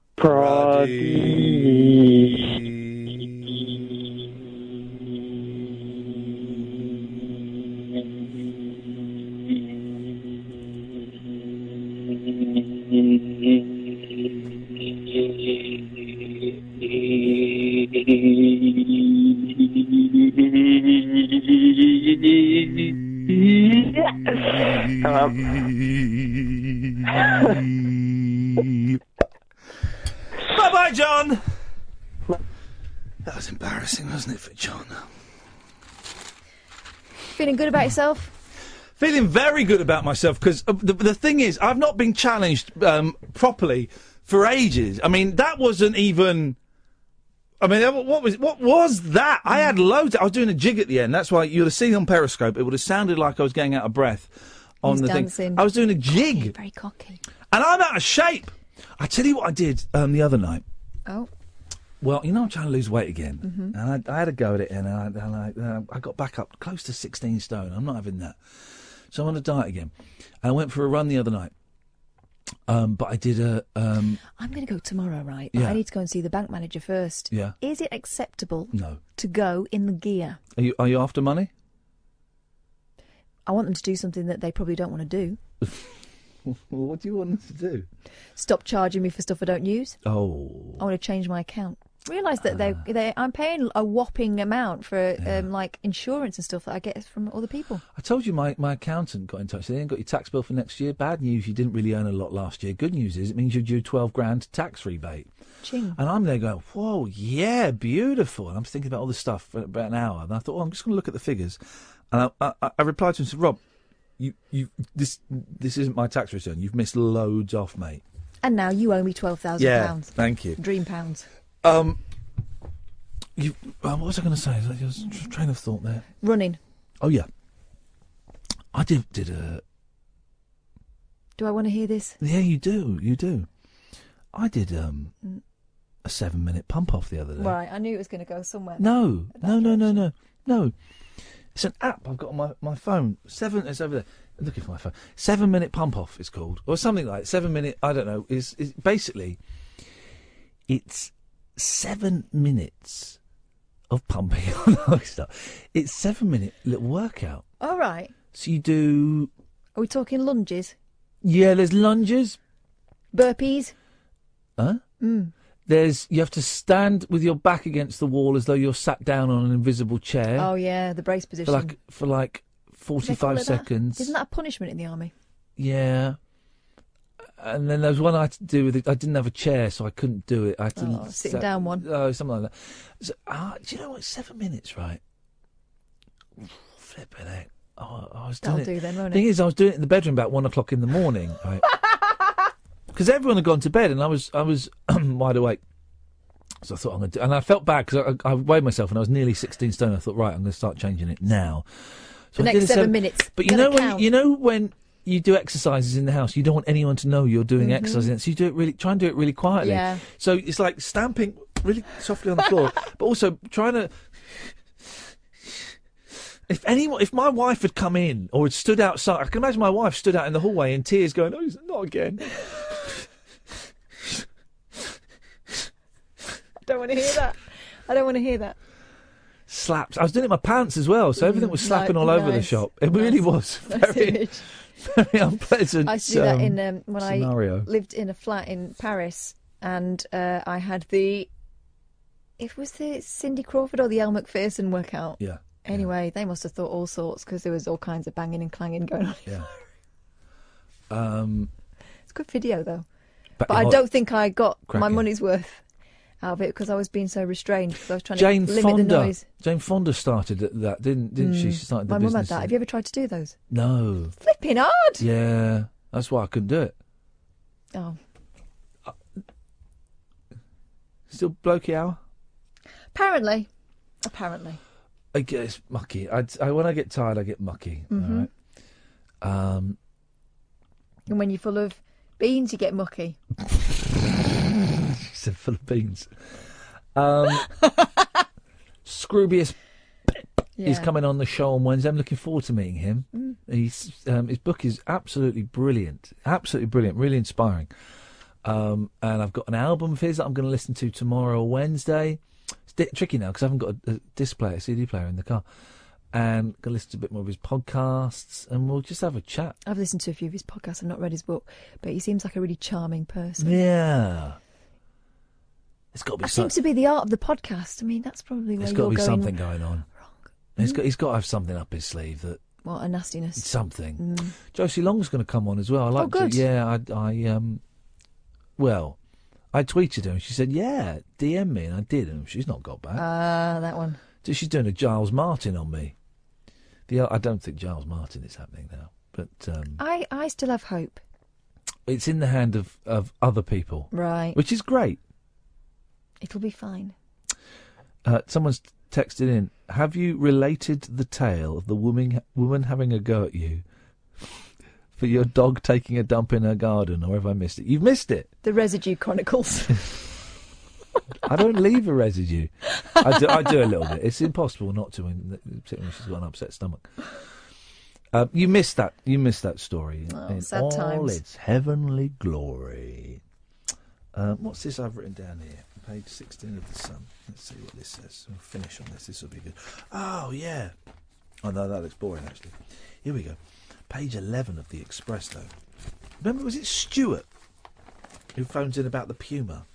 Bye bye, John. That was embarrassing, wasn't it, for John? Feeling good about yourself? Feeling very good about myself because uh, the, the thing is, I've not been challenged um, properly for ages. I mean, that wasn't even. I mean, that- what was what was that? I had loads. I was doing a jig at the end. That's why you'd have seen on Periscope. It would have sounded like I was getting out of breath on He's the dancing. thing. I was doing a jig, Very cocky. and I'm out of shape. I tell you what, I did um, the other night. Oh. Well, you know, I'm trying to lose weight again, Mhm. and I, I had a go at it, and I, and I, uh, I got back up close to 16 stone. I'm not having that, so I'm on a diet again. And I went for a run the other night, um, but I did a um, I'm going to go tomorrow, right? Yeah. I need to go and see the bank manager first. Yeah. Is it acceptable no. to go in the gear? Are you are you after money? I want them to do something that they probably don't want to do. what do you want them to do? Stop charging me for stuff I don't use. Oh, I want to change my account. Realise that they, they, I'm paying a whopping amount for um, like insurance and stuff that I get from other people. I told you my, my accountant got in touch. They ain't got your tax bill for next year. Bad news, you didn't really earn a lot last year. Good news is it means you're due 12 grand tax rebate. Ching. And I'm there going, whoa, yeah, beautiful. And I'm thinking about all this stuff for about an hour. And I thought, oh, I'm just going to look at the figures. And I, I, I replied to him and said, Rob, you, you, this, this isn't my tax return. You've missed loads off, mate. And now you owe me twelve thousand Yeah, pounds. thank you. Dream pounds. Um, you, uh, what was I going to say? A train of thought there. Running. Oh yeah, I did did a Do I want to hear this? yeah. You do, you do. I did um Mm. a seven minute pump off the other day. Right, I knew it was going to go somewhere. No, no, no, no, no, no. It's an app I've got on my, my phone. Seven. It's over there. I'm looking for my phone. Seven minute pump off. is called, or something like it. seven minute. I don't know. Is is basically. It's seven minutes of pumping. no, it's. It's seven minute little workout. All right. So you do. Are we talking lunges? Yeah, there's lunges. Burpees? Huh? Mm. There's you have to stand with your back against the wall as though you're sat down on an invisible chair. Oh yeah, the brace position. for like for like forty five seconds. Isn't that a punishment in the army? Yeah. And then there was one I had to do with it. I didn't have a chair, so I couldn't do it. I had to Oh, sitting down one. Oh, something like that. So, ah, do you know what? Seven minutes, right? Flipping it. Oh, I was doing That'll it. do then, won't Thing it? is, I was doing it in the bedroom about one o'clock in the morning, right? Because everyone had gone to bed, and I was I was wide awake. So I thought I'm going to do, and I felt bad because I, I weighed myself, and I was nearly 16 stone. I thought, right, I'm going to start changing it now. The I next a seven minutes. But you know when you know when you do exercises in the house, you don't want anyone to know you're doing Mhm. exercise. So you do it really, try and do it really quietly. Yeah. So it's like stamping really softly on the floor, but also trying to. If anyone, if my wife had come in or had stood outside, I can imagine my wife stood out in the hallway in tears, going, "Oh, not again." Don't want to hear that. I don't want to hear that. Slaps. I was doing it in my pants as well, so everything was Mm, slapping ni- all over the shop. It really was very, very unpleasant. I used to do that um, in um, when scenario. I lived in a flat in Paris, and uh, I had the. It was the Cindy Crawford or the Elle Macpherson workout. Yeah. Anyway, they must have thought all sorts because there was all kinds of banging and clanging going on. Yeah. Um, It's a good video though, But but I don't think I got my money's worth out of it because I was being so restrained because I was trying Jane to limit the Fonda. noise. Jane Fonda started at that, didn't didn't she? Mm. She started the My mum had that. Have you ever tried to do those? No. Flipping hard. Yeah, that's why I couldn't do it. Oh, Still blokey hour. apparently, apparently. I get mucky. I, I when I get tired, I get mucky. Mhm. All right. Um, And when you're full of beans, you get mucky. she said beans. Um, Scroobius is coming on the show on Wednesday. I'm looking forward to meeting him. Mm. He's um, his book is absolutely brilliant, absolutely brilliant, really inspiring. Um, and I've got an album of his that I'm going to listen to tomorrow, Wednesday. It's di- tricky now because I haven't got a, a disc player, a CD player in the car, and going to listen to a bit more of his podcasts, and we'll just have a chat. I've listened to a few of his podcasts. I've not read his book, but he seems like a really charming person. Yeah, it's got to be. That some- seems to be the art of the podcast. I mean, that's probably where There's you're got to be going. something going on. He's got he's got to have something up his sleeve that What a nastiness. something. Mm. Josie Long's going to come on as well. I like Oh, good. To, yeah, I, I um, well, I tweeted her and she said, "Yeah, DM me," and I did, and she's not got back. Ah, that one. So she's doing a Giles Martin on me. The I don't think Giles Martin is happening now, but um, I, I still have hope. it's in the hand of of other people, Right. which is great. It'll be fine. Uh, someone's texted in. Have you related the tale of the woman woman having a go at you for your dog taking a dump in her garden, or have I missed it? You've missed it. The Residue Chronicles. I don't leave a residue. I do, I do a little bit. It's impossible not to, when, particularly when she's got an upset stomach. Uh, you missed that. You missed that story Oh, in sad all times. its heavenly glory. Um, what's this I've written down here? Page sixteen of the Sun. Let's see what this says. We'll finish on this. This will be good. Oh yeah. Oh no, that looks boring actually. Here we go. Page eleven of the Express though. Remember, was it Stuart who phones in about the Puma?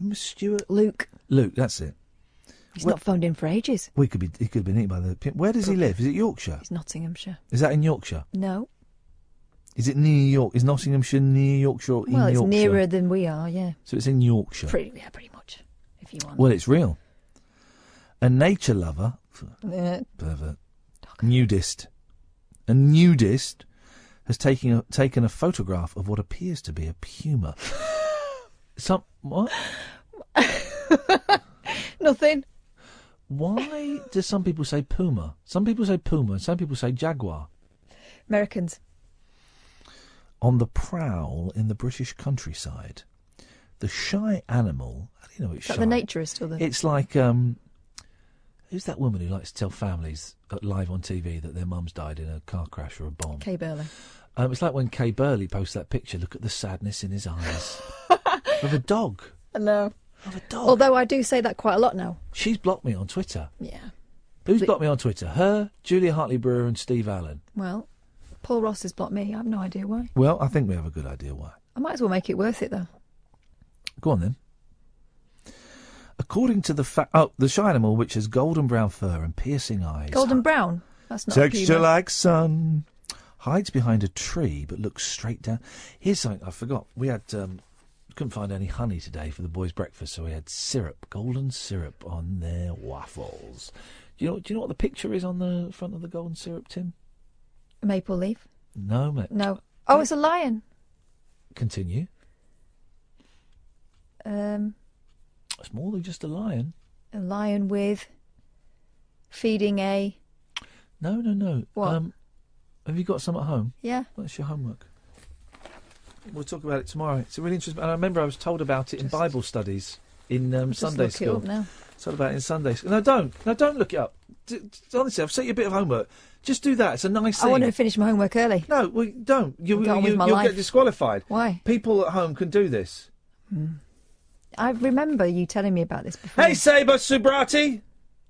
Remember Stuart? Luke. Luke, that's it. He's Well- not phoned in for ages. We could be. He could have been eaten by the. Puma. Where does he live? Is it Yorkshire? He's Nottinghamshire. Is that in Yorkshire? No. Is it near York? Is Nottinghamshire near Yorkshire or Well, it's Yorkshire? nearer than we are. Yeah. So it's in Yorkshire. Pretty. Yeah, pretty much. If you want. Well, it's real. A nature lover, Yeah. pervert, nudist, a nudist has taken a, taken a photograph of what appears to be a puma. Some what? Nothing. Why do some people say puma? Some people say puma, and some people say jaguar. Americans. On the prowl in the British countryside, the shy animal. How do you know it's shy? the naturist or the? It's like um, who's that woman who likes to tell families uh, live on TV that their mum's died in a car crash or a bomb? Kay Burley. Um, it's like when Kay Burley posts that picture. Look at the sadness in his eyes of a dog. No. Of a dog. Although I do say that quite a lot now. She's blocked me on Twitter. Yeah. Who's blocked me on Twitter? Her, Julia Hartley Brewer, and Steve Allen. Well, Paul Ross has blocked me. I have no idea why. Well, I think we have a good idea why. I might as well make it worth it though. Go on then. According to the fact, oh, the shy animal, which has golden brown fur and piercing eyes, Golden brown. That's not a texture puma. like sun, hides behind a tree but looks straight down. Here's something I forgot. We had um, couldn't find any honey today for the boys' breakfast, so we had syrup, golden syrup on their waffles. Do you know? Do you know what the picture is on the front of the golden syrup, Tim? Maple leaf. No, mate. No. Oh, it's a lion. Continue. Um, It's more than just a lion. a lion with feeding a. No, no, no. What? Um, have you got some at home? Yeah. What's your homework? We'll talk about it tomorrow. It's a really interesting. And I remember I was told about it in Bible studies in um, Just Sunday look it school. up now. Told about it in Sunday school. No, don't. No, don't look it up. D- honestly, I've set you a bit of homework. Just do that. It's a nice thing. I want to finish my homework early. No, well, don't. You, I'll you, get with you, my will life. get disqualified. Why? People at home can do this. I remember you telling me about this before. Hey, Sabir Subrati.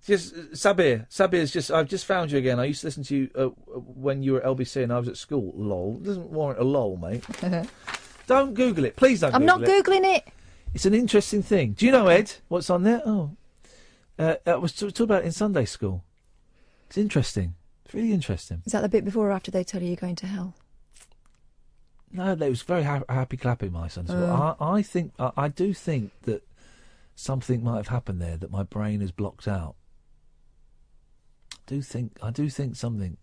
Just uh, Sabir. Sabir's just. I've just found you again. I used to listen to you uh, when you were at LBC and I was at school. Lol. Doesn't warrant a lol, mate. don't Google it, please. Don't. I'm not it. googling it. It's an interesting thing. Do you know Ed? What's on there? Oh, uh, I was t- talking about it in Sunday school. It's interesting. It's really interesting. Is that the bit before or after they tell you you're going to hell? No, that was very ha- happy clapping, my son. So Oh. I, I think I, I do think that something might have happened there that my brain has blocked out. I do think I do think something.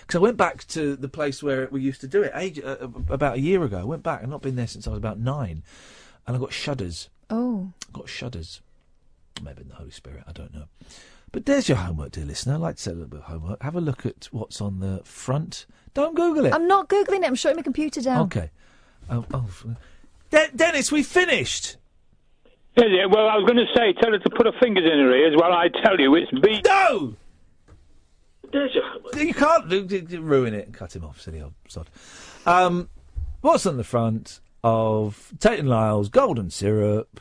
Because I went back to the place where we used to do it age, uh, uh, about a year ago. I went back. I've not been there since I was about nine, and I got shudders. Oh. got shudders. Maybe in the Holy Spirit. I don't know. But there's your homework, dear listener. I'd like to say a little bit of homework. Have a look at what's on the front. Don't Google it. I'm not googling it. I'm shutting my computer down. Okay. Oh, oh, f- De- Dennis, we finished. Is it? Well, I was going to say, tell her to put her fingers in her ears while I tell you it's B. No! There's your. You can't do, do- do- ruin it and cut him off, silly old sod. Um, what's on the front of Tate and Lyle's Golden Syrup?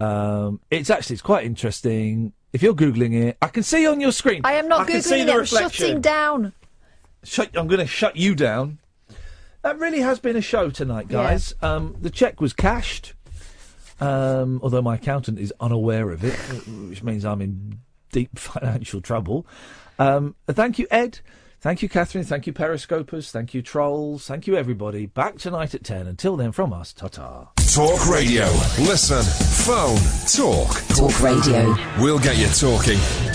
Um, it's actually it's quite interesting. If you're googling it, I can see on your screen. I am not I can see googling the it. I'm reflection. shutting down. Shut, I'm going to shut you down. That really has been a show tonight, guys. Um, the cheque was cashed, um, although my accountant is unaware of it, which means I'm in deep financial trouble. Um, thank you, Ed. Thank you, Catherine. Thank you, Periscopers. Thank you, Trolls. Thank you, everybody. Back tonight at 10. Until then, from us, ta ta. Talk radio. Listen, phone, talk. Talk radio. We'll get you talking.